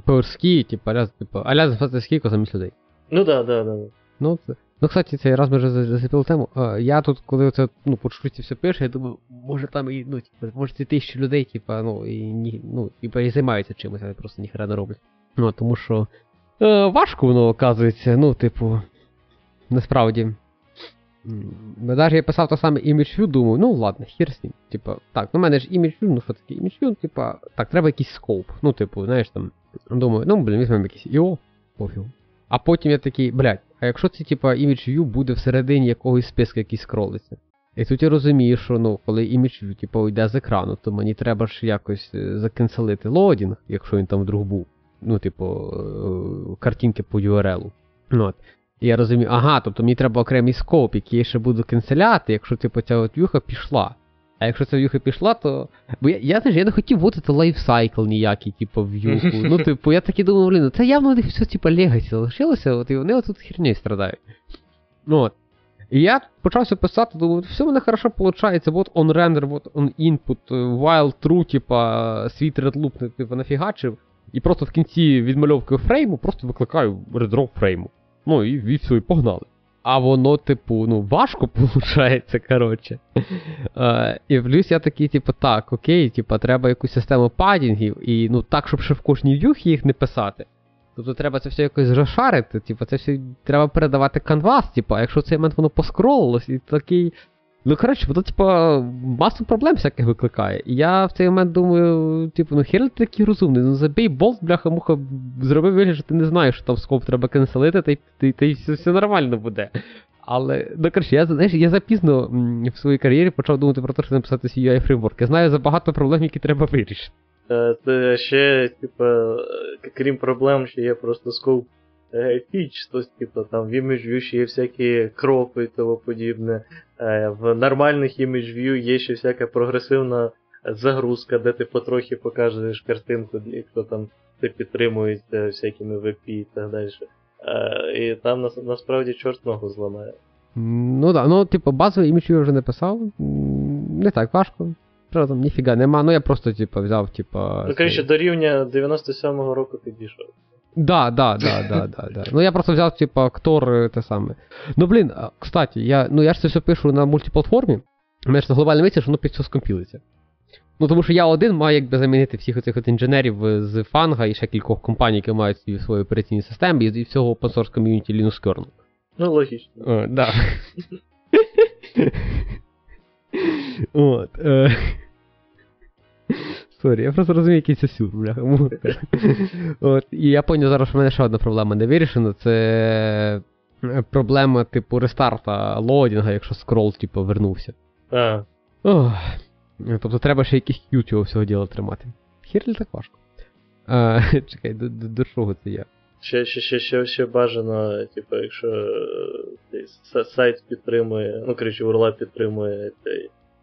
Ski, типу, аля, типу, аля записати Ski замість людей. Ну да, да, да. Ну, це... ну, кстати, цей раз ми вже за- зацепили тему. Е, я тут, коли це, ну, по чуть все пише, я думаю, може там і, ну, типу, може ці тисячі людей, типа, ну, і ні, ну, типа, і займаються чимось, але просто ніхера не роблять. Ну, тому що е, важко воно оказується, ну, типу, насправді. Ну, навіть я писав те саме ImageView, думаю, ну ладно, хір з ним. Типа, так, ну в мене ж ImageView, ну що таке ImageView, типа, так, треба якийсь скоп. Ну, типу, знаєш там, думаю, ну, блін, візьмемо якийсь IO, пофіг. А потім я такий, блядь, а якщо це, типа, ImageView буде всередині якогось списку, який скролиться? І тут я розумію, що ну, коли ImageView, типу, йде з екрану, то мені треба ж якось е, закенселити лодінг, якщо він там вдруг був. Ну, типу, е, картинки по URL. От. І я розумію, ага, тобто мені треба окремий скоп, який я ще буду канцеляти, якщо типу ця от в'юха пішла. А якщо ця в'юха пішла, то. Бо я я, знаєш, я не хотів вводити lifecycle ніякий, типу, в'юху. Ну, типу, я таки думав, блін, ну це явно не все, типу, legacy залишилося, от і вони отут хернею страдають. Ну от. І я почався писати, думаю, все в мене хорошо виходить, вот on render, вот on input, while true, типа, свій read loop, типу, нафігачив. І просто в кінці відмальовки фрейму просто викликаю redraw фрейму. Ну і, і все, і погнали. А воно, типу, ну, важко виходить, коротше. Е, І плюс я такий, типу, так, окей, типу, треба якусь систему падінгів, і ну так, щоб ще в кожній в'юхі їх не писати. Тобто треба це все якось розшарити, типу, це все треба передавати канвас, типу, а якщо в цей момент воно поскролилось, і такий. Ну, коротше, воно, типа, масу проблем всяких викликає. І я в цей момент думаю, типу, ну хер ти такий розумний, ну забій болт, бляха, муха, зроби вигляд, що ти не знаєш, що там скоп треба канцелити, та й, та, та все, все нормально буде. Але, ну коротше, я знаєш, я запізно в своїй кар'єрі почав думати про те, що написати CUI фреймворк. Я знаю за багато проблем, які треба вирішити. Е, це ще, типа, крім проблем, що є просто скоп фіч, то, типу, там в ImageView ще є всякі кропи і тому подібне. Е, в нормальних ImageView є ще всяка прогресивна загрузка, де ти потрохи покажеш картинку, хто там це підтримується всякими VP і так далі. Е, і там насправді чорт ногу зламає. Ну так, ну, типу, базовий імідж я вже не писав. Не так важко. Правда, там ніфіга нема, ну я просто, типу, взяв, типу. Ну, коротше, до рівня 97-го року ти дійшов. Да, да, да, да, да, да. Ну я просто взяв, типа, актор те саме. Ну, блін, кстати, я ну я ж це все пишу на мультиплатформі. У мене ж на глобальній місці, що воно під все скомпілиться. Ну, тому що я один маю якби замінити всіх оцих от інженерів з FAANG а і ще кількох компаній, які мають свої операційні системи, і всього open source community Linux Kernel. Ну, логічно. О, да. От. Е... Sorry, я просто розумію, який це сюр, бляха. От, І я поняв зараз, що в мене ще одна проблема не вирішена. Це проблема, типу, рестарта loading а, якщо скрол, типу, вернувся. А. Ох. Тобто треба ще якийсь к'ют цього всього діла тримати. Хір так важко. А, Чекай, до, до, до чого це я? Ще ще, ще, ще, ще бажано, типу, якщо е, сайт підтримує, ну, коротше, URL підтримує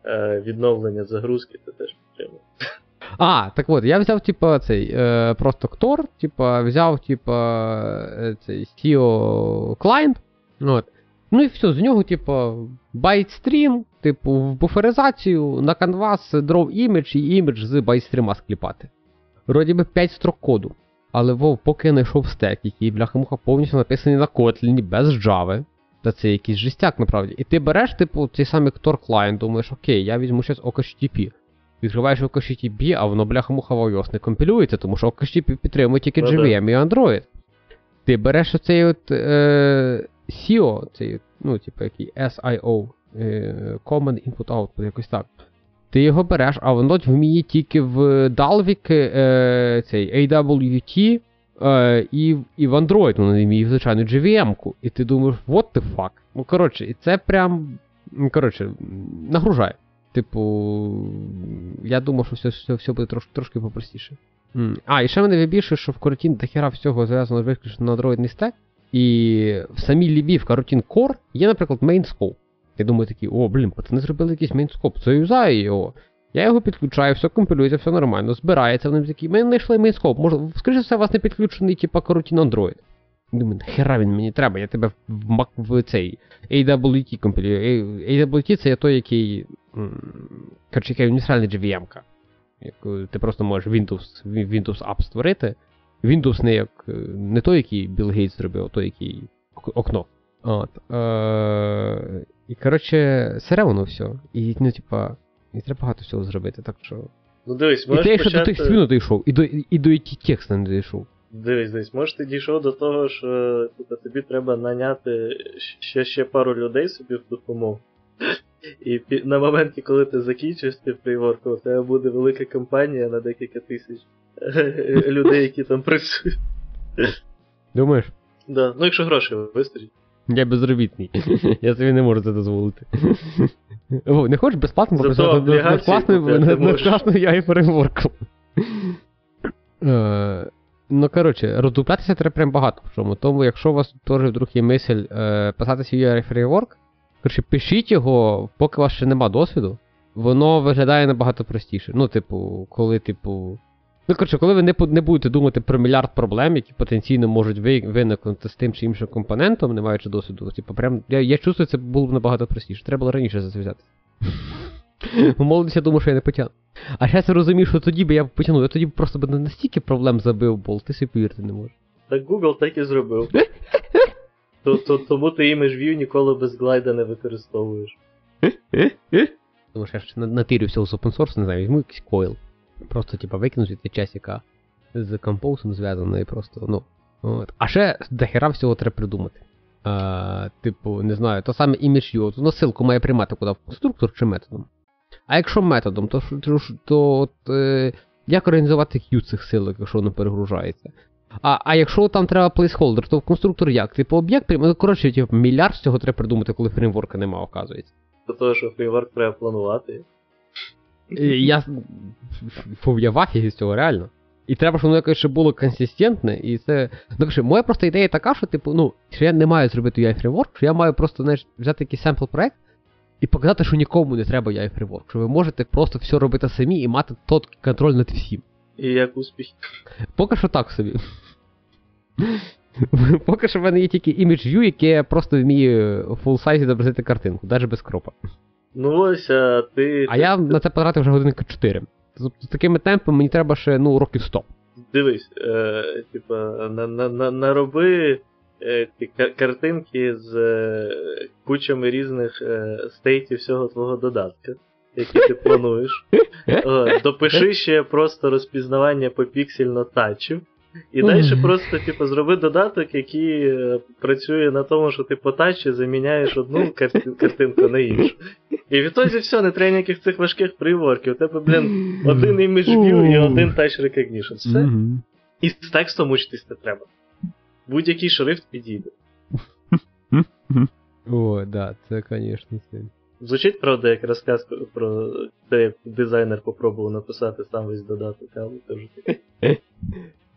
е, відновлення загрузки, це теж підтримує. А, так от, я взяв, типа, цей е, просто Ктор, типа, взяв, типа, е, цей SEO клієнт. От. Ну і все, з нього, типа, byte stream, типу, в буферизацію на канвас draw image і імідж з byte stream а скліпати. Вроді би 5 строк коду. Але вов, поки я знайшов стек, який бляха-муха повністю написаний на Kotlin, без Java. Та це якийсь жестяк, насправді. І ти береш, типу, цей самий Ktor клієнт, думаєш, окей, я візьму щось OKHTTP. Відкриваєш OKHTTP, а воно бляха-муха в iOS не компілюється, тому що OKHTTP підтримує тільки JVM і Android. Ти береш оцей от е, SEO, цей, ну, типу, який SIO, е, Common Input Output, якось так. Ти його береш, а воно вміє тільки в Dalvik е, цей AWT е, і і в Android воно не вміє, звичайно, JVM-ку. І ти думаєш, what the fuck? Ну, коротше, і це прям. Коротше, нагружає. Типу, я думав, що все все, все буде трошки трошки попростіше. Mm. А, і ще мене вибільше, що в Coroutine дохера всього зв'язано виключно на андроїдний стек. І в самій лібі в Coroutine Core є, наприклад, main scope. Я думаю такий, о, блін, пацани зробили якийсь main scope, це юзаю його. Я його підключаю, все компілюється, все нормально, збирається, вони такі, ми знайшли main scope. Може, скоріше все, у вас не підключений, типа Coroutine Android. Думаю, хера він мені треба, я тебе в в цей AWT компілюю. AWT це той, який. Коротше, яка універсальна JVM-ка. Ти просто можеш Windows Windows App створити. Windows не як не той, який Білл Гейтс зробив, а той, який окно. От. Е- І коротше, сере воно все. І ну, типа, і треба багато всього зробити, так що. Ну дивись, можеш І ти ще почати... до тих свіну дійшов, і до і до ті текста не дійшов. Дивись, дивись, може ти дійшов до того, що типу, тобі треба наняти ще, ще пару людей собі в допомогу. І на моменті, коли ти закінчиш фреймворк, у тебе буде велика компанія на декілька тисяч людей, які там працюють. Думаєш? Да. Ну, якщо грошей вистачить. Я безробітний. Я собі не можу це дозволити. О, не хочеш безплатно Зато пописати над- над облігації Ну, коротше, роздуплятися треба прям багато в чому. Тому, якщо у вас теж вдруг є мисль е, писати свій AI фреймворк, коротше, пишіть його, поки у вас ще нема досвіду, воно виглядає набагато простіше. Ну, типу, коли, типу. Ну, коротше, коли ви не, не будете думати про мільярд проблем, які потенційно можуть ви- виникнути з тим чи іншим компонентом, не маючи досвіду, типу, прям, я, я чувствую, це було б набагато простіше. Треба було раніше за це взяти. У молодості я думав, що я не потягну. А зараз я розумію, що тоді би я потягнув, я тоді б просто б не настільки проблем забив бол, ти собі повірити не можеш. Так Google так і зробив. То, то, тому ти імідж View ніколи без глайда не використовуєш. Тому що я ж на- натирю всього з open source, не знаю, візьму якийсь койл. Просто, типа, викину звідти часика з компоусом зв'язано і просто, ну. От. А ще до хера всього треба придумати. А, типу, не знаю, то саме image view, воно ссылку має приймати куди в конструктор чи методом. А якщо методом, то, то, то от, е, як організувати queue цих силок, якщо воно перегружається? А, а якщо там треба плейсхолдер, то в конструктор як? Типу об'єкт приймає. Ну, коротше, типу, мільярд всього треба придумати, коли фреймворка нема, оказується. До того, що фреймворк треба планувати. Я фу, я в афігі з цього реально. І треба, щоб воно якось ще було консистентне, і це. Ну, коротше, моя просто ідея така, що, типу, ну, що я не маю зробити UI фреймворк, що я маю просто знаєш, взяти якийсь семпл проект і показати, що нікому не треба UI фреймворк, що ви можете просто все робити самі і мати тот контроль над всім. І як успіх. Поки що так собі. Поки що в мене є тільки імідж view, яке просто вміє в full size відобразити картинку, навіть без кропа. Ну ось, а ти. А я на це потратив вже годинки 4. Тобто з такими темпами мені треба ще ну, років 100. Дивись, е, типа, на, на, на, нароби картинки з е, кучами різних е, стейтів всього твого додатка, які ти плануєш. О, допиши ще просто розпізнавання по піксельно тачів. І далі просто, типу, зроби додаток, який е, працює на тому, що ти по тачі заміняєш одну картинку на іншу. І відтоді все, не треба ніяких цих важких фрейворків. У тебе, блін, один image view і один touch recognition. Все. І з текстом мучитись не треба. Будь-який шрифт підійде. О, да, це, звісно, це. Звучить, правда, як розказ про те, як дизайнер попробував написати сам весь додаток, але це вже таке.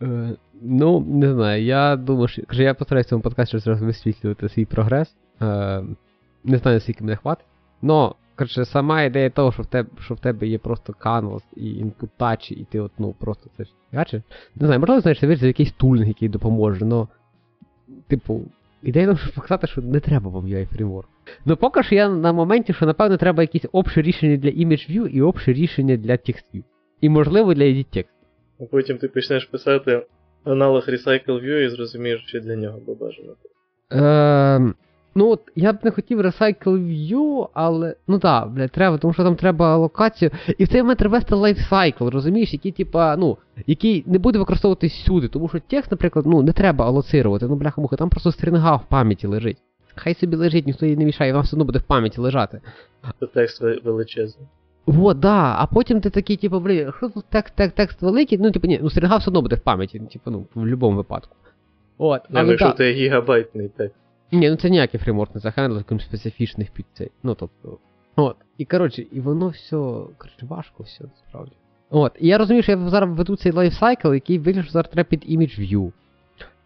Е, ну, не знаю, я думаю, що. Каже, я постараюся в цьому подкасті зараз висвітлювати свій прогрес. Е, не знаю, скільки мене хватить. Но, коротше, сама ідея того, що в тебе, що в тебе є просто canvas і input touch, і ти от, ну, просто це ж. Не знаю, можливо, знаєш, ти віриш, якийсь тулінг, який допоможе, но. Типу, ідея щоб показати, що не треба вам UI фреймворк. Ну, поки що я на моменті, що напевно треба якісь общі рішення для image view і общі рішення для TextView. І можливо для edit text. А потім ти почнеш писати аналог Recycle View і зрозумієш, що для нього би бажано. Ем, ну от я б не хотів Recycle View, але. Ну так, блядь, треба, тому що там треба локацію. І в цей момент треба вести lifecycle, розумієш, який, типа, ну, який не буде використовуватись всюди, тому що текст, наприклад, ну, не треба алоцирувати, ну, бляха-муха, там просто стрінга в пам'яті лежить. Хай собі лежить, ніхто її не мішає, вам все одно буде в пам'яті лежати. Це текст величезний. Вот, да, а потім ти такий, типу, блін, що тут текст, текст, текст великий, ну, типу, ні, ну, стрінга все одно буде в пам'яті, типу, ну, в будь-якому випадку. От, Ну, але якщо да. ти гігабайтний текст. Ні, ну це ніякий фреймворк не захендлив, крім специфічних під цей. Ну тобто. От. І коротше, і воно все. Коротше, важко все, насправді. От. І я розумію, що я зараз веду цей lifecycle, який що зараз треба під image view.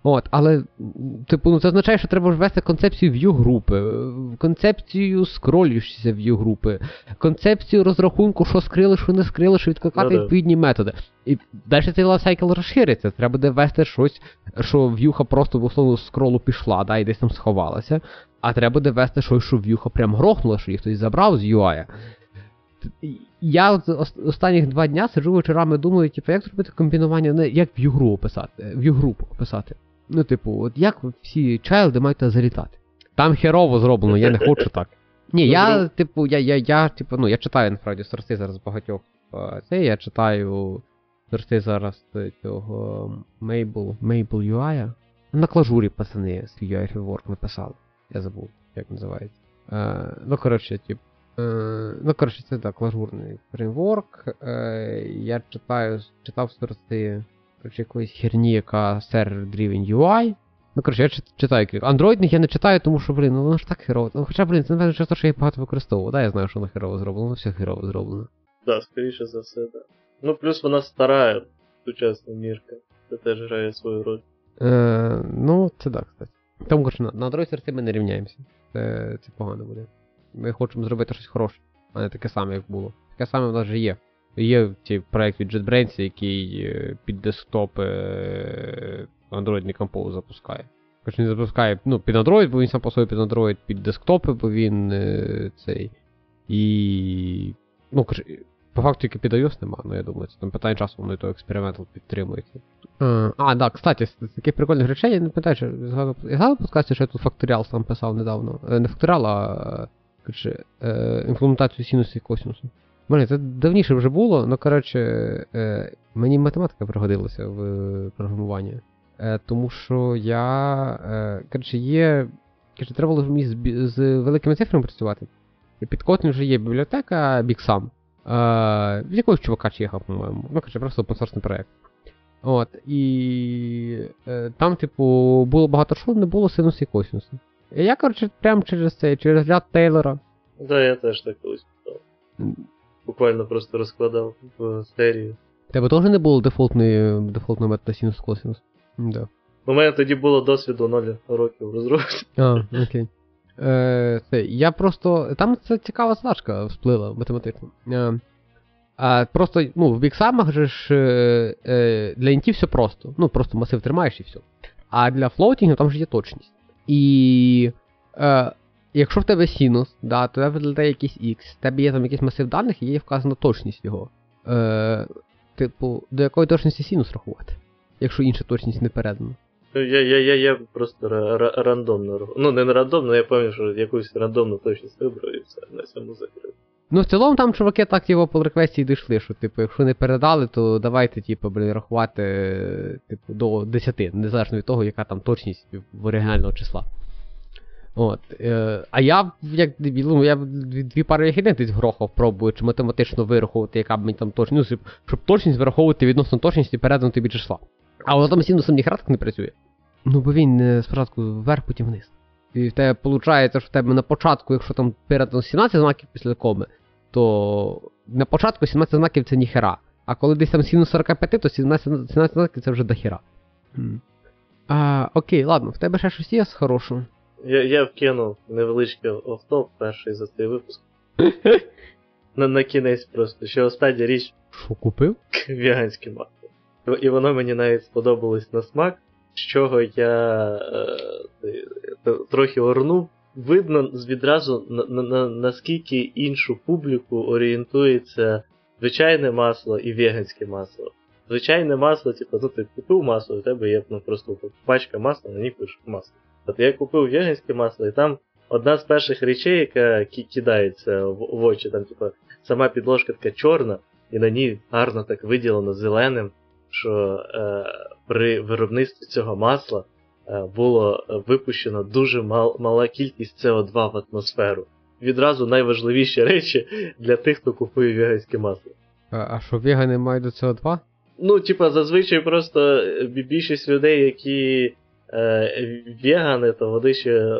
От, але, типу, ну це означає, що треба ввести концепцію view групи, е, концепцію скролюючися view групи, концепцію розрахунку, що скрили, що не скрили, що відкликати Ну да. відповідні методи. І далі цей lifecycle розшириться. Треба буде ввести щось, що в'юха просто в основному скролу пішла, да, і десь там сховалася. А треба буде ввести щось, що в'юха прям грохнула, що їх хтось забрав з UI. Я останніх два дня сиджу вечорами думаю, типу, як зробити комбінування, як в'ю-гру описати, в'ю-групу описати. Ну, типу, от як всі чайлди мають залітати. Там херово зроблено, я не хочу так. Ні, я, типу, я, я, я, типу, ну, я читаю насправді сорси зараз багатьох. е, Це я читаю зрости зараз цього Mabel, Mabel UI. На клажурі пацани з UI Framework написали. Я забув, як називається. Е, ну, коротше, тип. Е, ну, коротше, це так, клажурний фреймворк. Е, я читаю, читав зрости коротше, якоїсь херні, яка Server Driven UI. Ну, коротше, я читаю. Андроїдних я не читаю, тому що, блін, ну воно ж так херово. Ну, хоча, блін, це напевно через те, що я їх багато використовував. Да, я знаю, що воно херово зроблено, воно все херово зроблено. Да, скоріше за все, так. Ну, плюс вона стара, сучасна мірка. Це теж грає свою роль. Е, ну, це так, кстати. Тому коротше, на, на Android серці ми не рівняємося. Це, це погано буде. Ми хочемо зробити щось хороше, а не таке саме, як було. Таке саме в нас вже є. Є ці проект від JetBrains, який е, під десктоп е, Android Compose запускає. Хоч він запускає ну, під Android, бо він сам по собі під Android, під десктопи, бо він е, цей. І. Ну, коротше, по факту тільки під iOS нема, ну я думаю, це там питання часу, воно і то експериментал підтримується. Е, А, да, кстати, з таких прикольних речей, я не пам'ятаю, що я згадав, я згадав подкасті, що я тут факторіал сам писав недавно. Не факторіал, а коротше, е, імплементацію синусу і косинусу. Блін, це давніше вже було, ну коротше, е, мені математика пригодилася в е, програмуванні. Е, тому що я. Е, коротше, є. Коротше, треба було мені з, з великими цифрами працювати. Під Kotlin вже є бібліотека BigSum. Е, в якогось чувака чеха, по-моєму. Ну, коротше, просто open проект. От, і е, там, типу, було багато що, не було синусу і косинусу. І я, коротше, прямо через цей, через ряд Тейлора. Да, я теж так колись писав. Буквально просто розкладав в серію. Тебе теж не було дефолтної, дефолтного метода синус косинус? Да. У мене тоді було досвіду 0 років розробки. А, окей. Е, це, я просто. Там це цікава задачка всплила математично. Е, а просто, ну, в біксамах же ж е, для інтів все просто. Ну, просто масив тримаєш і все. А для флоутінгу там же є точність. І е, якщо в тебе синус, да, тебе відлітає якийсь x, в тебе є там якийсь масив даних і є вказана точність його. Е, типу, до якої точності синус рахувати, якщо інша точність не передана. Ну, Я, я, я, я просто ра- ра- рандомно. рахував. Ну, не рандомно, я пам'ятаю, що якусь рандомну точність вибрав і все, на цьому закрив. Ну, в цілому там чуваки так його по реквесті дійшли, що, типу, якщо не передали, то давайте, типу, блін, рахувати, типу, до 10, незалежно від того, яка там точність в оригінального числа. От. Е, а я, як дебіл, ну, я дві, пари десь грохав, пробуючи математично вирахувати, яка б мені там точність, ну, щоб, щоб точність вираховувати відносно точності передано тобі числа. А воно там синусом ніхера так не працює. Ну, бо він е, спочатку вверх, потім вниз. І в тебе виходить, що в тебе на початку, якщо там передано 17 знаків після коми, то на початку 17 знаків це ніхера. А коли десь там синус 45, то 17, 17 знаків це вже дохера. М. А, окей, ладно, в тебе ще щось є з хорошого. Я, я вкинув невеличкий офтоп перший за цей випуск. На, на кінець просто. Ще остання річ Що купив? веганське масло. І воно мені навіть сподобалось на смак, з чого я е, е, трохи орнув. Видно відразу на, на, на, наскільки іншу публіку орієнтується звичайне масло і веганське масло. Звичайне масло, типу, ну ти купив масло, у тебе є ну, просто пачка масла, на ній пише масло. От я купив веганське масло, і там одна з перших речей, яка кидається в, в очі, там, типу, сама підложка така чорна, і на ній гарно так виділено зеленим, що е, при виробництві цього масла е, було випущено дуже мал, мала кількість СО2 в атмосферу. Відразу найважливіші речі для тих, хто купує веганське масло. А, а що вегани мають до СО2? Ну, типа, зазвичай просто більшість людей, які вегани, то вони ще е,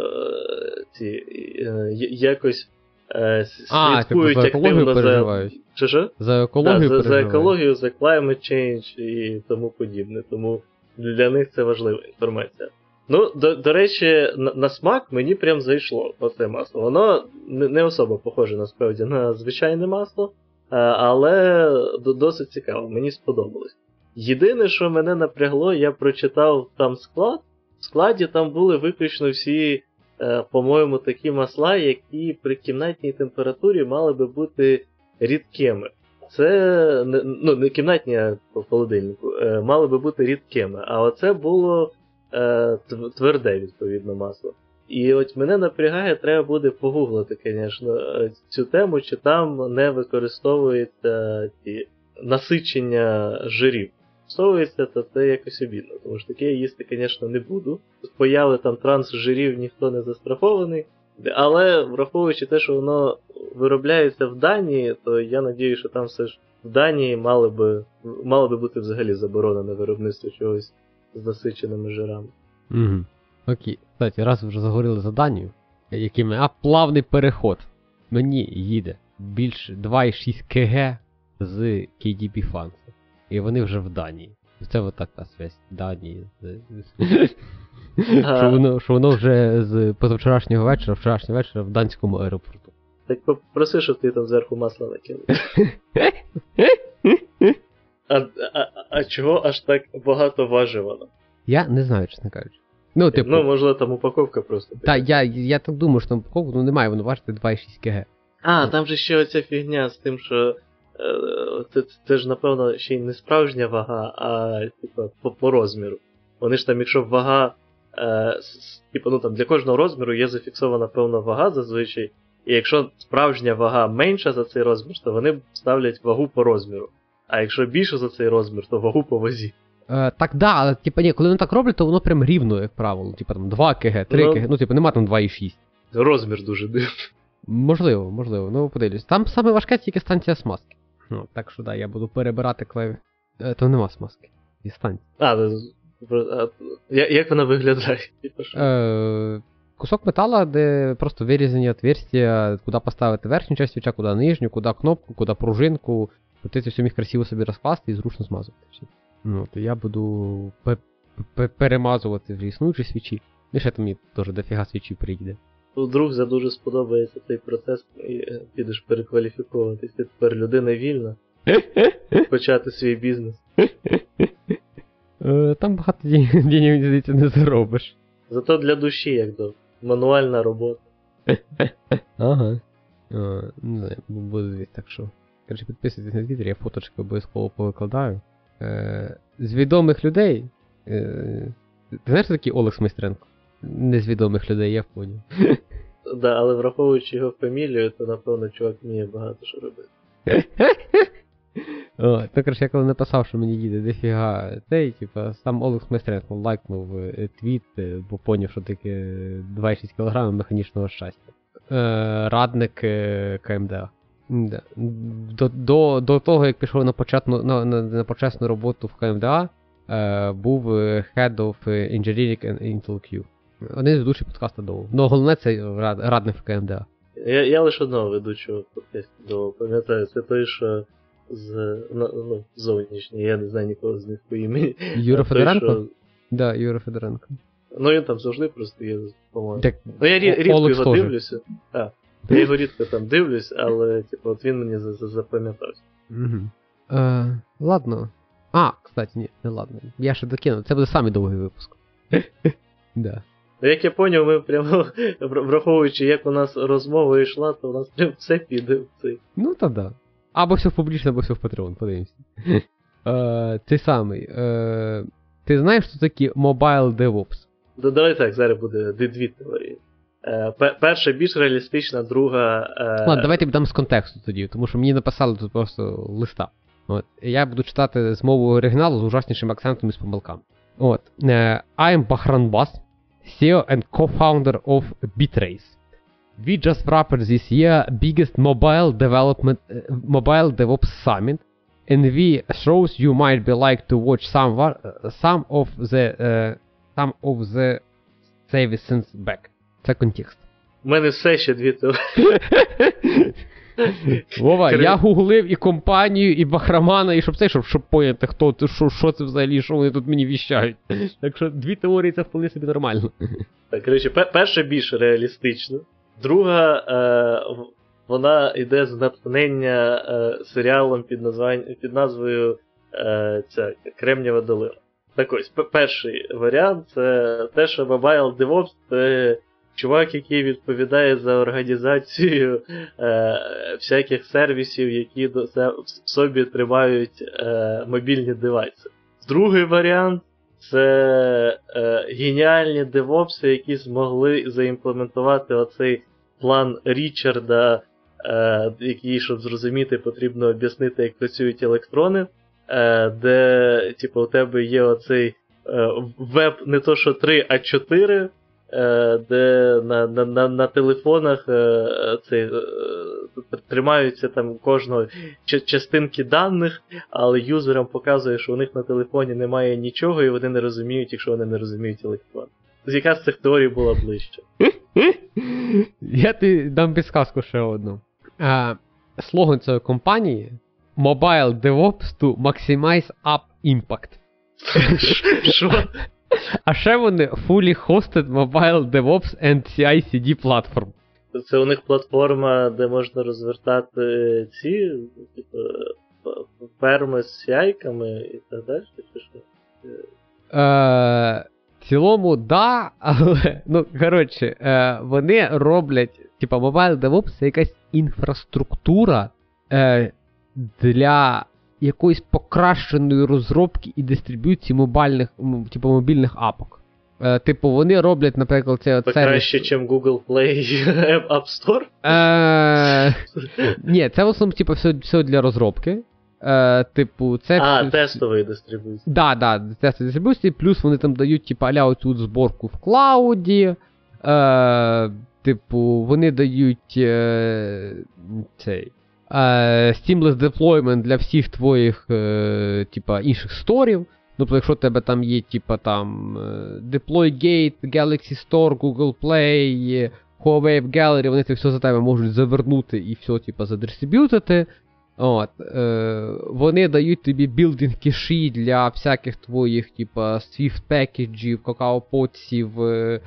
ці, е, якось е, А, типу, слідкують активно за. Чи що? За Да, екологію за, за екологію, за climate change і тому подібне. Тому для них це важлива інформація. Ну, до, до речі, на, на смак мені прям зайшло оце масло. Воно не, не особо похоже насправді на звичайне масло, е, але досить цікаво, мені сподобалось. Єдине, що мене напрягло, я прочитав там склад. В складі там були виключно всі, е, по-моєму, такі масла, які при кімнатній температурі мали би бути рідкими. Це ну, не кімнатні, а по холодильнику, е, мали би бути рідкими, а оце було е, тверде, відповідно, масло. І от мене напрягає, треба буде погуглити, звісно, цю тему, чи там не використовуються ті насичення жирів всовується, то це якось обідно. Тому що таке я їсти, звісно, не буду. Появи там трансжирів ніхто не застрахований. Але враховуючи те, що воно виробляється в Данії, то я надію, що там все ж в Данії мало би, мало би бути взагалі заборонене виробництво чогось з насиченими жирами. Угу. Окей. Кстати, раз вже заговорили за Данію, який ми. А плавний переход. Мені їде більше 2,6 кг з KDB Funds. І вони вже в Данії. Це от така связь Данії. Що воно, що воно вже з позавчорашнього вечора, вчорашнього вечора в данському аеропорту. Так попроси, щоб ти там зверху масла накинув. А, а, а чого аж так багато важить воно? Я не знаю, чесно кажучи. Ну, типу, Ну, можливо, там упаковка просто. та, я, я так думаю, що там упаковку ну, немає, воно важити 2,6 кг. А, там же ще оця фігня з тим, що це, це ж, напевно, ще й не справжня вага, а типу, по, по розміру. Вони ж там, якщо вага, е, типу, ну там для кожного розміру є зафіксована певна вага зазвичай. І якщо справжня вага менша за цей розмір, то вони ставлять вагу по розміру. А якщо більше за цей розмір, то вагу по вазі. Е, так, да, але типу, ні, коли вони так роблять, то воно прям рівно, як правило. Типу там 2 кг, 3 Ну. кг, ну типу нема там 2,6. Розмір дуже дивний. Можливо, можливо, ну подивлюсь. Там саме важке тільки станція смазки. Ну, так що да, я буду перебирати клаві. Е, то нема смазки. І станція. А, ну, а, як вона виглядає? Е, кусок металла, де просто вирізані отверстия, куди поставити верхню часть свіча, куди нижню, куди кнопку, куди пружинку. Ти це все міг красиво собі розкласти і зручно змазувати. Ну, то я буду пе- пе- перемазувати вже існуючі свічі. І ще там мені теж дофіга свічі прийде. Ну, друзі дуже сподобається цей процес, і е, підеш перекваліфіковуватись. Ти тепер людина вільна, почати свій бізнес. Е, Там багато денег, здається, не заробиш. Зато для душі, як до мануальна робота. Ага. А, не знаю, бу- буде десь так що. Коротше, підписуйтесь на Твіттер, я фоточки обов'язково повикладаю. Е, з відомих людей. Е, ти знаєш, такий Олекс Майстренко? Не з відомих людей, я поняв. Да, але враховуючи його фамілію, то напевно чувак вміє багато що робити. О, ну, коротше, я коли написав, що мені їде дофіга цей, типа, сам Олекс Майстренко лайкнув е, твіт, е, бо поняв, що таке 2,6 кг механічного щастя. Е, радник е, КМДА. Да. До, до, до того, як пішов на, початну, на, на, на почесну роботу в КМДА, е, був Head of Engineering and Intel Q. Один з ведучих подкасту довго. Ну, головне це рад, радник в КМДА. Я, я лише одного ведучого подкасту до пам'ятаю, це той, що з ну, зовнішній, я не знаю нікого з них по імені. Юра Федоренко? що- Да, Юра Федоренко. Ну він там завжди просто є, по-моєму. Так, Ну я рідко Олекс його теж. дивлюся. А, я його рідко там дивлюсь, але типу, от він мені за- за- запам'ятався. Угу. Е, ладно. А, кстати, ні, не ладно. Я ще докину. Це буде самий довгий випуск. да. Ну, Як я поняв, ми прямо враховуючи, як у нас розмова йшла, то у нас прям все піде в цей. Ну то да. Або все в публічно, або все в Patreon, подивимося. Е, цей самий. Е, ти знаєш, що таке Mobile DevOps? Давай так, зараз буде дві теорії. Перша більш реалістична, друга. Е, Ладно, давайте я дам з контексту тоді, тому що мені написали тут просто листа. От. Я буду читати з мовою оригіналу з ужаснішим акцентом і з помилками. От. Е, I'm Bahran Bas, CEO and co-founder of Bitrace. We just wrapped this year biggest mobile development uh, mobile DevOps summit, and we shows you might be like to watch some wa- uh, some of the uh, some of the services back. Це контекст. У мене все ще дві теорії. Вова, Кри- я гуглив і компанію, і Бахрамана, і щоб це, щоб, щоб поняти, хто що, що це взагалі, що вони тут мені віщають. Так що дві теорії це вполне собі нормально. Так, коротше, пе- перша більш реалістична. Друга, е, вона йде з натхнення е, серіалом під, названь, під назвою е, ця, Кремнієва долина. Так ось, перший варіант це те, що Mobile DevOps це чувак, який відповідає за організацію е, всяких сервісів, які до в собі тримають е, мобільні девайси. Другий варіант це е, геніальні девопси, які змогли заімплементувати оцей план Річарда е, якій, щоб зрозуміти, потрібно об'яснити, як працюють електрони, е, де, типу, у тебе є оцей е, веб не то що 3, а 4, е, де на на, на, на телефонах е, цей, е, тримаються там кожного частинки даних, але юзерам показує, що у них на телефоні немає нічого, і вони не розуміють, якщо вони не розуміють електрон. Тобто яка з цих теорій була ближче? Я тобі дам підсказку ще одну. Е, слоган цієї компанії Mobile DevOps to Maximize App Impact. Що? А ще вони Fully Hosted Mobile DevOps and CI-CD Platform. Це у них платформа, де можна розвертати ці, типу, ферми з яйками і так далі. Е, в цілому, да, але, ну, коротше, е, вони роблять, типа, Mobile DevOps це якась інфраструктура е, для якоїсь покращеної розробки і дистриб'юції мобільних, типу, мобільних апок. Е, типу, вони роблять, наприклад, от Це краще, ніж Google Play і App Store? Е, ні, це в основному, типу, все, все для розробки. Е, типу, це А, все- тестовий дистрибуція. Да, да, тести дистрибуції, плюс вони там дають, типу, аля оцю зборку в клауді. Е, типу, вони дають е, цей. Е, Seamless deployment для всіх твоїх е, типа, інших сторів. Тобто, якщо у тебе там є, типа там е, DeployGate, Galaxy Store, Google Play, Huawei Gallery, вони це все за тебе можуть завернути і все, типа, задистриб'ютити. От, е, вони дають тобі білдинг кеші для всяких твоїх, типа, Swift пекеджів, какао-потсів, е,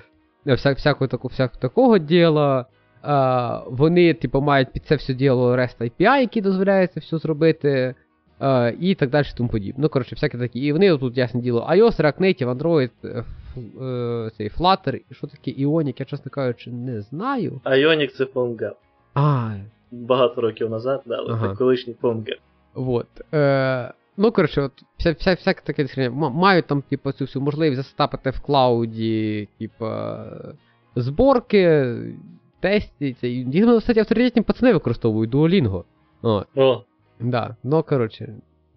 вся, всякого, всякого такого діла. Е, вони, типу, мають під це все діло REST API, який дозволяє це все зробити. Е, і так далі, тому подібне. Ну, коротше, всякі такі. І вони тут, ясне діло, iOS, React Native, Android, е, е, цей Flutter, і що таке Ionic, я, чесно кажучи, не знаю. Ionic це PhoneGap. А, Багато років назад, да, але Ага. це колишній PhoneGap. Вот. Е, ну, коротше, от, вся, вся, всяке таке хрень. Мають там, типу, цю всю можливість застапити в клауді, типу, зборки, І, Їх, кстати, авторитетні пацани використовують Duolingo. О, О, да. Ну, коротше.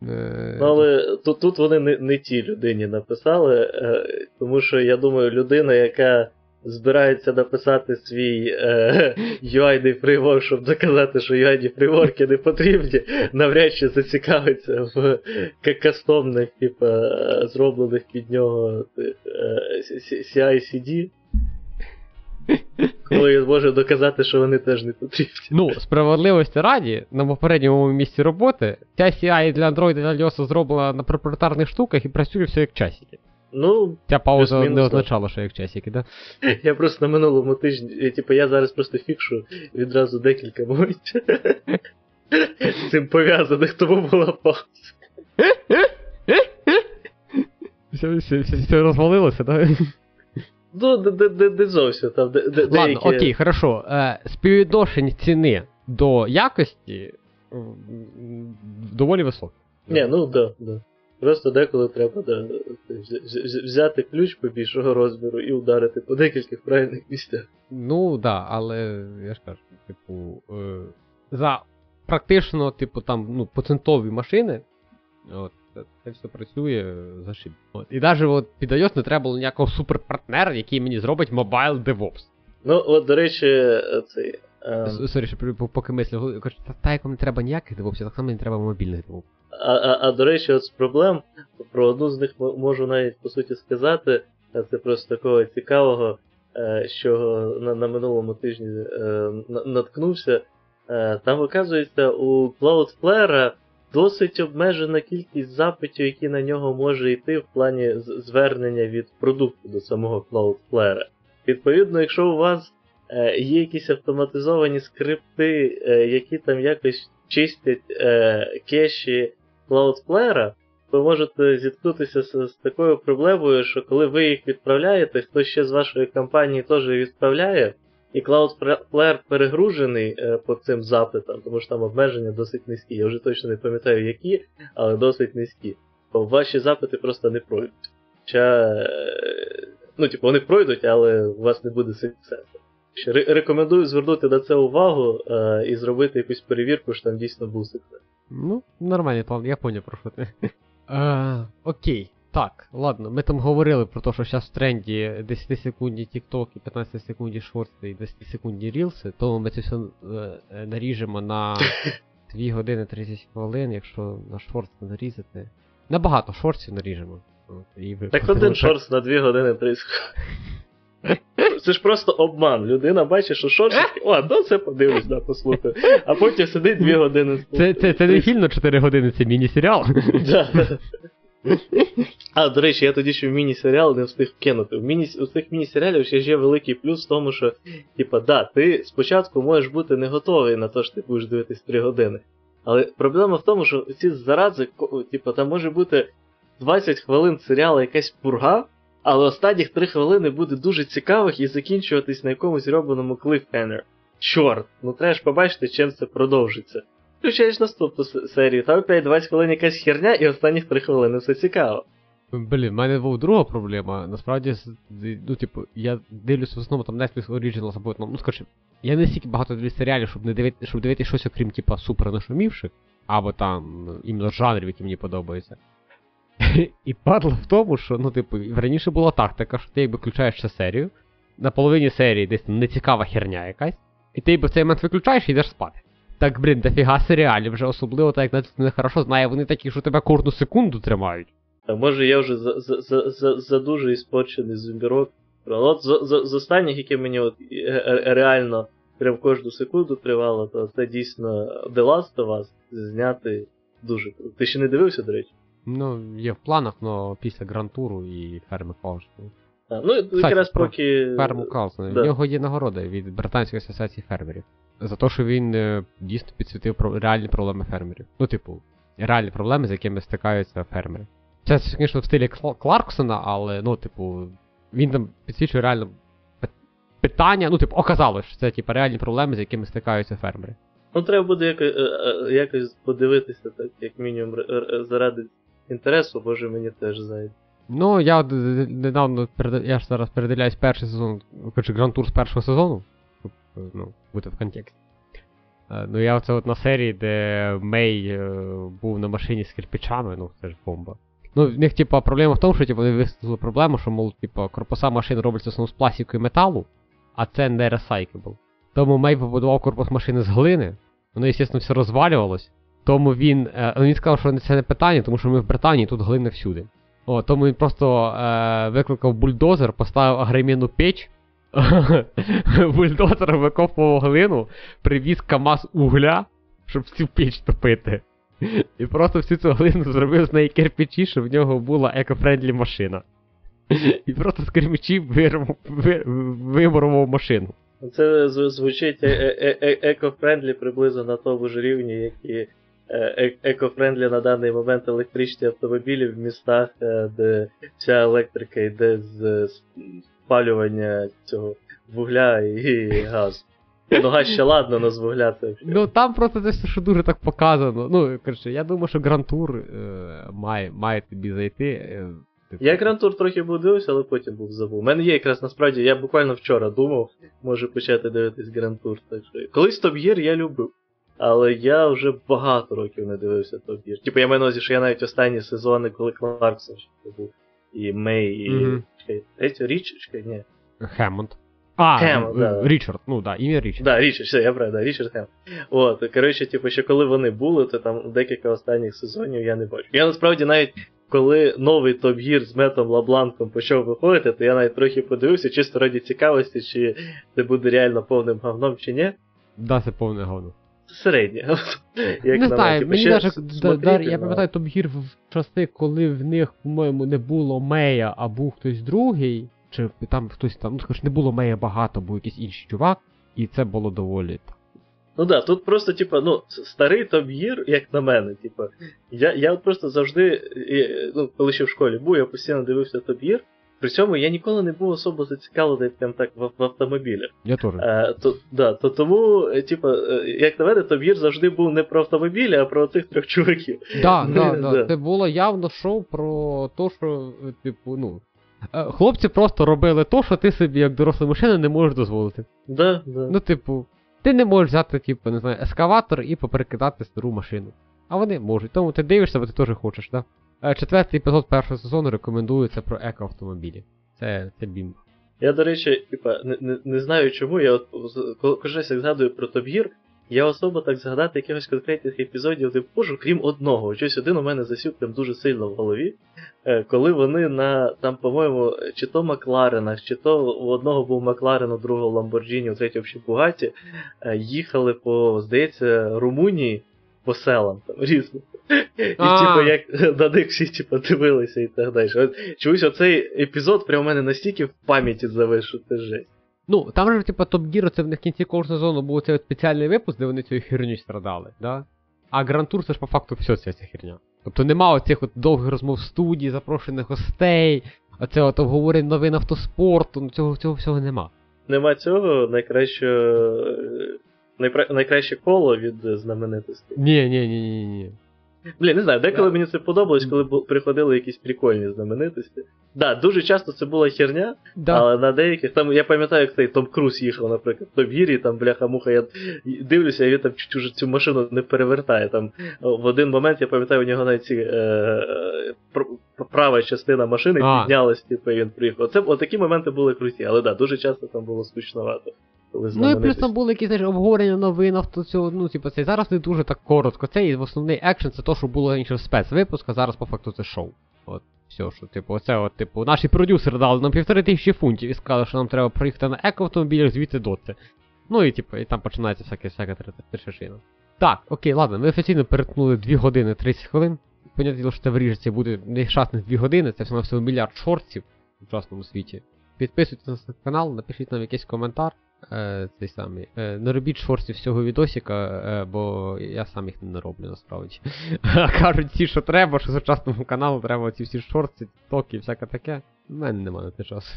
Е, ну але тут, тут вони не, не ті людині написали, е, тому що я думаю, людина, яка збирається написати свій е, UI фреймворк, щоб доказати, що UI фреймворки не потрібні, навряд чи зацікавиться в кастомних, типу, е, зроблених під нього е, CI-CD. Коли він може доказати, що вони теж не потрібні. Ну, справедливості раді, на попередньому місці роботи, ця CI для Android і для iOS зроблена на проприетарних штуках і працює все як часики. Ну, Ця пауза не означала, що як часики, да? Я просто на минулому тижні, я, типу, я зараз просто фікшу відразу декілька моментів. З цим пов'язаних, тому була пауза. Все, все, все, все розвалилося, так? Ну, де зовсім там, де, де, Ладно, деякі... окей, хорошо. Е, співвідношення ціни до якості доволі високе. Ні, ну да, да. Просто деколи треба да, вз- вз- взяти ключ побільшого розміру і ударити по декількох правильних місцях. Ну, да, але я ж кажу, типу, е, за практично, типу, там, ну, процентові машини, от, це, це все працює за шиб. От. І навіть от, під iOS не треба було ніякого суперпартнера, який мені зробить Mobile DevOps. Ну, от, до речі, цей. е, Sorry, що поки мислю, кажу, та, як вам не треба ніяких DevOps, так само не треба мобільних DevOps. А, а, а до речі, от з проблем, про одну з них можу навіть по суті сказати. Е, Це просто такого цікавого, е, що на, на минулому тижні е, наткнувся. Е, Там, оказується, у Cloudflare досить обмежена кількість запитів, які на нього може йти в плані звернення від продукту до самого Cloudflare. Відповідно, якщо у вас е, є якісь автоматизовані скрипти, е, які там якось чистять е, кеші Cloudflare, ви можете зіткнутися з, з такою проблемою, що коли ви їх відправляєте, хтось ще з вашої компанії теж відправляє, і Cloudflare перегружений е, по цим запитам, тому що там обмеження досить низькі. Я вже точно не пам'ятаю які, але досить низькі. То ваші запити просто не пройдуть. Хоча, е, ну, типу, вони пройдуть, але у вас не буде сексу. Рекомендую звернути на це увагу е, і зробити якусь перевірку, що там дійсно був секрет. Ну, нормальний план, я поняв про що ти. Е, окей. Так, ладно, ми там говорили про те, що зараз в тренді 10 секундні TikTok і 15 секундні шорти і 10 секундні рілси, тому ми це все е, е, наріжемо на 2 години 30 хвилин, якщо на шорт нарізати. На багато шортів наріжемо. І Так один шорт на 2 години 30. Це ж просто обман. Людина бачить, що шорт, о, ну це подивлюсь, да, послухаю. А потім сидить 2 години. Це, це, це не фільм на 4 години, це міні-серіал. А, до речі, я тоді ще в міні-серіал не встиг кинути. В міні, у цих міні-серіалів ще є великий плюс в тому, що, типа, да, ти спочатку можеш бути не готовий на те, що ти будеш дивитись 3 години. Але проблема в тому, що ці зарази, типа, там може бути 20 хвилин серіалу якась пурга, але останніх 3 хвилини буде дуже цікавих і закінчуватись на якомусь робленому клифхенер. Чорт, ну треба ж побачити, чим це продовжиться. Включаєш наступну серію, там опять 20 хвилин якась херня, і останніх 3 хвилини все цікаво. Блін, в мене була друга проблема. Насправді, ну, типу, я дивлюся в основному там Netflix Originals або, ну, ну скажімо, я не стільки багато дивлюсь серіалів, щоб не дивити, щоб дивитися щось, окрім, типа, супер нашумівших, або там іменно жанрів, які мені подобаються. І падло в тому, що, ну, типу, раніше була тактика, що ти якби включаєш ще серію, на половині серії десь там нецікава херня якась, і ти якби в цей момент виключаєш і йдеш спати. Так, блін, дофіга серіалів вже, особливо так, як Netflix не хорошо знає, вони такі, що тебе кожну секунду тримають. А може я вже за, за, за, за, за дуже іспорчений зомбірок. От з, з, з останніх, які мені от е- е- реально прям кожну секунду тривало, то це дійсно The Last of Us знятий дуже круто. Ти ще не дивився, до речі? Ну, є в планах, але після грантуру і ферми Калсона. А, ну, якраз поки. Ферму Калсона. да. В нього є нагорода від Британської асоціації фермерів. За те, що він е, дійсно підсвітив реальні проблеми фермерів. Ну, типу, реальні проблеми, з якими стикаються фермери. Це, звісно, в стилі Кларксона, але, ну, типу, він там підсвічує реально питання. Ну, типу, оказалось, що це типу, реальні проблеми, з якими стикаються фермери. Ну, треба буде якось, якось подивитися, так, як мінімум, заради інтересу, може мені теж зайде. Ну, я недавно я ж зараз передивляюсь перший сезон, коротше, грантур з першого сезону, щоб е, ну, бути в контексті. Е, Ну, я оце от на серії, де Мей е, був на машині з кирпичами, ну це ж бомба. Ну, в них, типа, проблема в тому, що типу, вони висунули проблему, що, мол, типа, корпуса машин робляться в основному з пластику і металу, а це не recyclable. Тому Мей побудував корпус машини з глини, воно, звісно, все розвалювалось. Тому він. Е, ну, він сказав, що це не питання, тому що ми в Британії тут глина всюди. О, тому він просто е, викликав бульдозер, поставив агромінну печ, бульдозер викопував глину, привіз КАМАЗ угля, щоб цю печ топити. І просто всю цю глину зробив з неї кирпичі, щоб в нього була eco-friendly машина. І просто з кирпичів вимурував машину. Це звучить е- е- е- eco-friendly приблизно на тому ж рівні, як і eco-friendly на даний момент електричні автомобілі в містах, е, де вся електрика йде з спалювання цього вугля і газу. Ну, газ ще ладно, но з вугля це. Ну там просто все, що дуже так показано. Ну, коротше, я думаю, що Грантур е, має, має тобі зайти. Е, типу. Я Грантур трохи був дивився, але потім був забув. У мене є якраз насправді, я буквально вчора думав, може почати дивитись Грантур. Так що колись Gear я любив. Але я вже багато років не дивився Top Gear. Типу я маю на увазі, що я навіть останні сезони, коли Кларксон ще був. І Мей, і. Чекай, Річ, чекай, ні. Хемонд. А, Хемонд, е, да. Річард, ну да, ім'я Річард. Да, Річард, все, я правда, Річард Хем. От, коротше, типу, ще коли вони були, то там декілька останніх сезонів я не бачу. Я насправді навіть. Коли новий Top Gear з Меттом Лебланком почав виходити, то я навіть трохи подивився, чисто раді цікавості, чи це буде реально повним говном, чи ні. Да, це повне говно. Середнє. Як не знаю. Типу, мені да, я пам'ятаю Top Gear в часи, коли в них, по-моєму, не було Мея, а був хтось другий, чи там хтось там, ну скажімо, не було Мея багато, був якийсь інший чувак, і це було доволі. Ну да, тут просто, типа, ну, старий Top Gear, як на мене, типа, я, я от просто завжди, ну, коли ще в школі був, я постійно дивився Top Gear, при цьому я ніколи не був особо зацікавлений прям так в, в автомобілях. Я теж. Е, то, да, то тому, е, типа, е, як на мене, Gear завжди був не про автомобілі, а про цих трьох чуваків. Да, да, Да. да. Це було явно шоу про те, що, типу, ну, Хлопці просто робили то, що ти собі, як доросла мужчина, не можеш дозволити. Да, да. Ну, типу, ти не можеш взяти, типу, не знаю, ескаватор і поперекидати стару машину. А вони можуть. Тому ти дивишся, бо ти теж хочеш, да? Е, Четвертий епізод першого сезону рекомендується про екоавтомобілі. Це, це бімба. Я, до речі, типа, не, не, не знаю чому, я от кожен як згадую про Gear, я особо так згадати якихось конкретних епізодів не можу, крім одного. Щось один у мене засів прям дуже сильно в голові. Е, Коли вони на там, по-моєму, чи то Макларенах, чи то у одного був Макларен, у другого Ламборджіні, у третього ще Бугаті, е, їхали по, здається, Румунії по селам там різно. І типу, як на них всі типу, дивилися і так далі. От, чомусь оцей епізод прямо у мене настільки в пам'яті завис, що це жесть. Ну, там же, типа, Топ Гіро, це в них в кінці кожного сезону був цей от спеціальний випуск, де вони цією херню страдали, да? А Гранд Тур це ж по факту все ця ця херня. Тобто нема оцих от довгих розмов в студії, запрошених гостей, оце от обговорень новин автоспорту, ну цього, цього всього нема. Нема цього найкраще, найпра- найкраще коло від знаменитостей. Ні, ні, ні, ні, ні. Блін, не знаю, деколи Да. мені це подобалось, коли приходили якісь прикольні знаменитості. Да, дуже часто це була херня, Да. але на деяких. Там я пам'ятаю, як цей Том Круз їхав, наприклад, в Гірі, там бляха-муха, я дивлюся, і він там чуть уже цю машину не перевертає. Там в один момент я пам'ятаю, у нього навіть ці, е, права частина машини А. піднялась, типу, і він приїхав. Це от такі моменти були круті, але да, дуже часто там було скучновато. Коли Ну і плюс там були якісь знаєш, обговорення новин авто цього, ну, типу, це зараз не дуже так коротко. Це і основний екшен, це то, що було раніше в спецвипуск, а зараз по факту це шоу. От, все, що, типу, оце от, типу, наші продюсери дали нам півтори тисячі фунтів і сказали, що нам треба проїхати на екоавтомобілях звідти до це. Ну і типу, і там починається всяке всяке трешешина. Так, окей, ладно, ми офіційно перетнули 2 години 30 хвилин. Понятне діло, що це виріжеться і буде нещасних 2 години, це всього на всього мільярд шортів в сучасному світі. Підписуйтесь на канал, напишіть нам якийсь коментар. Е, цей самий. Е, не робіть шортів з цього відосика, е, бо я сам їх не роблю насправді. А кажуть всі, що треба, що сучасному каналу треба ці всі шорти, токи і всяке таке. У мене немає на часу.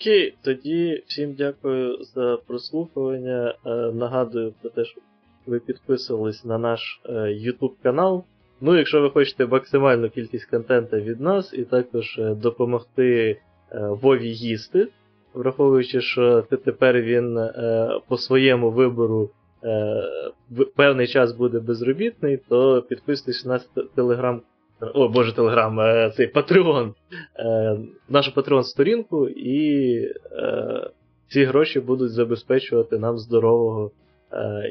Окей, тоді всім дякую за прослухування. Е, нагадую про те, що ви підписувались на наш е, YouTube канал. Ну, якщо ви хочете максимальну кількість контенту від нас, і також е, допомогти е, Вові їсти, враховуючи, що те- тепер він е, по своєму вибору е, певний час буде безробітний, то підписуйтесь на телеграм. О, боже, телеграм, цей е, нашу Patreon сторінку, і ці гроші будуть забезпечувати нам здорового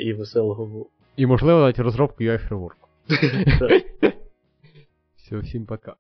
і веселого ву. І можливо навіть розробку UI Framework. Все, всім пока.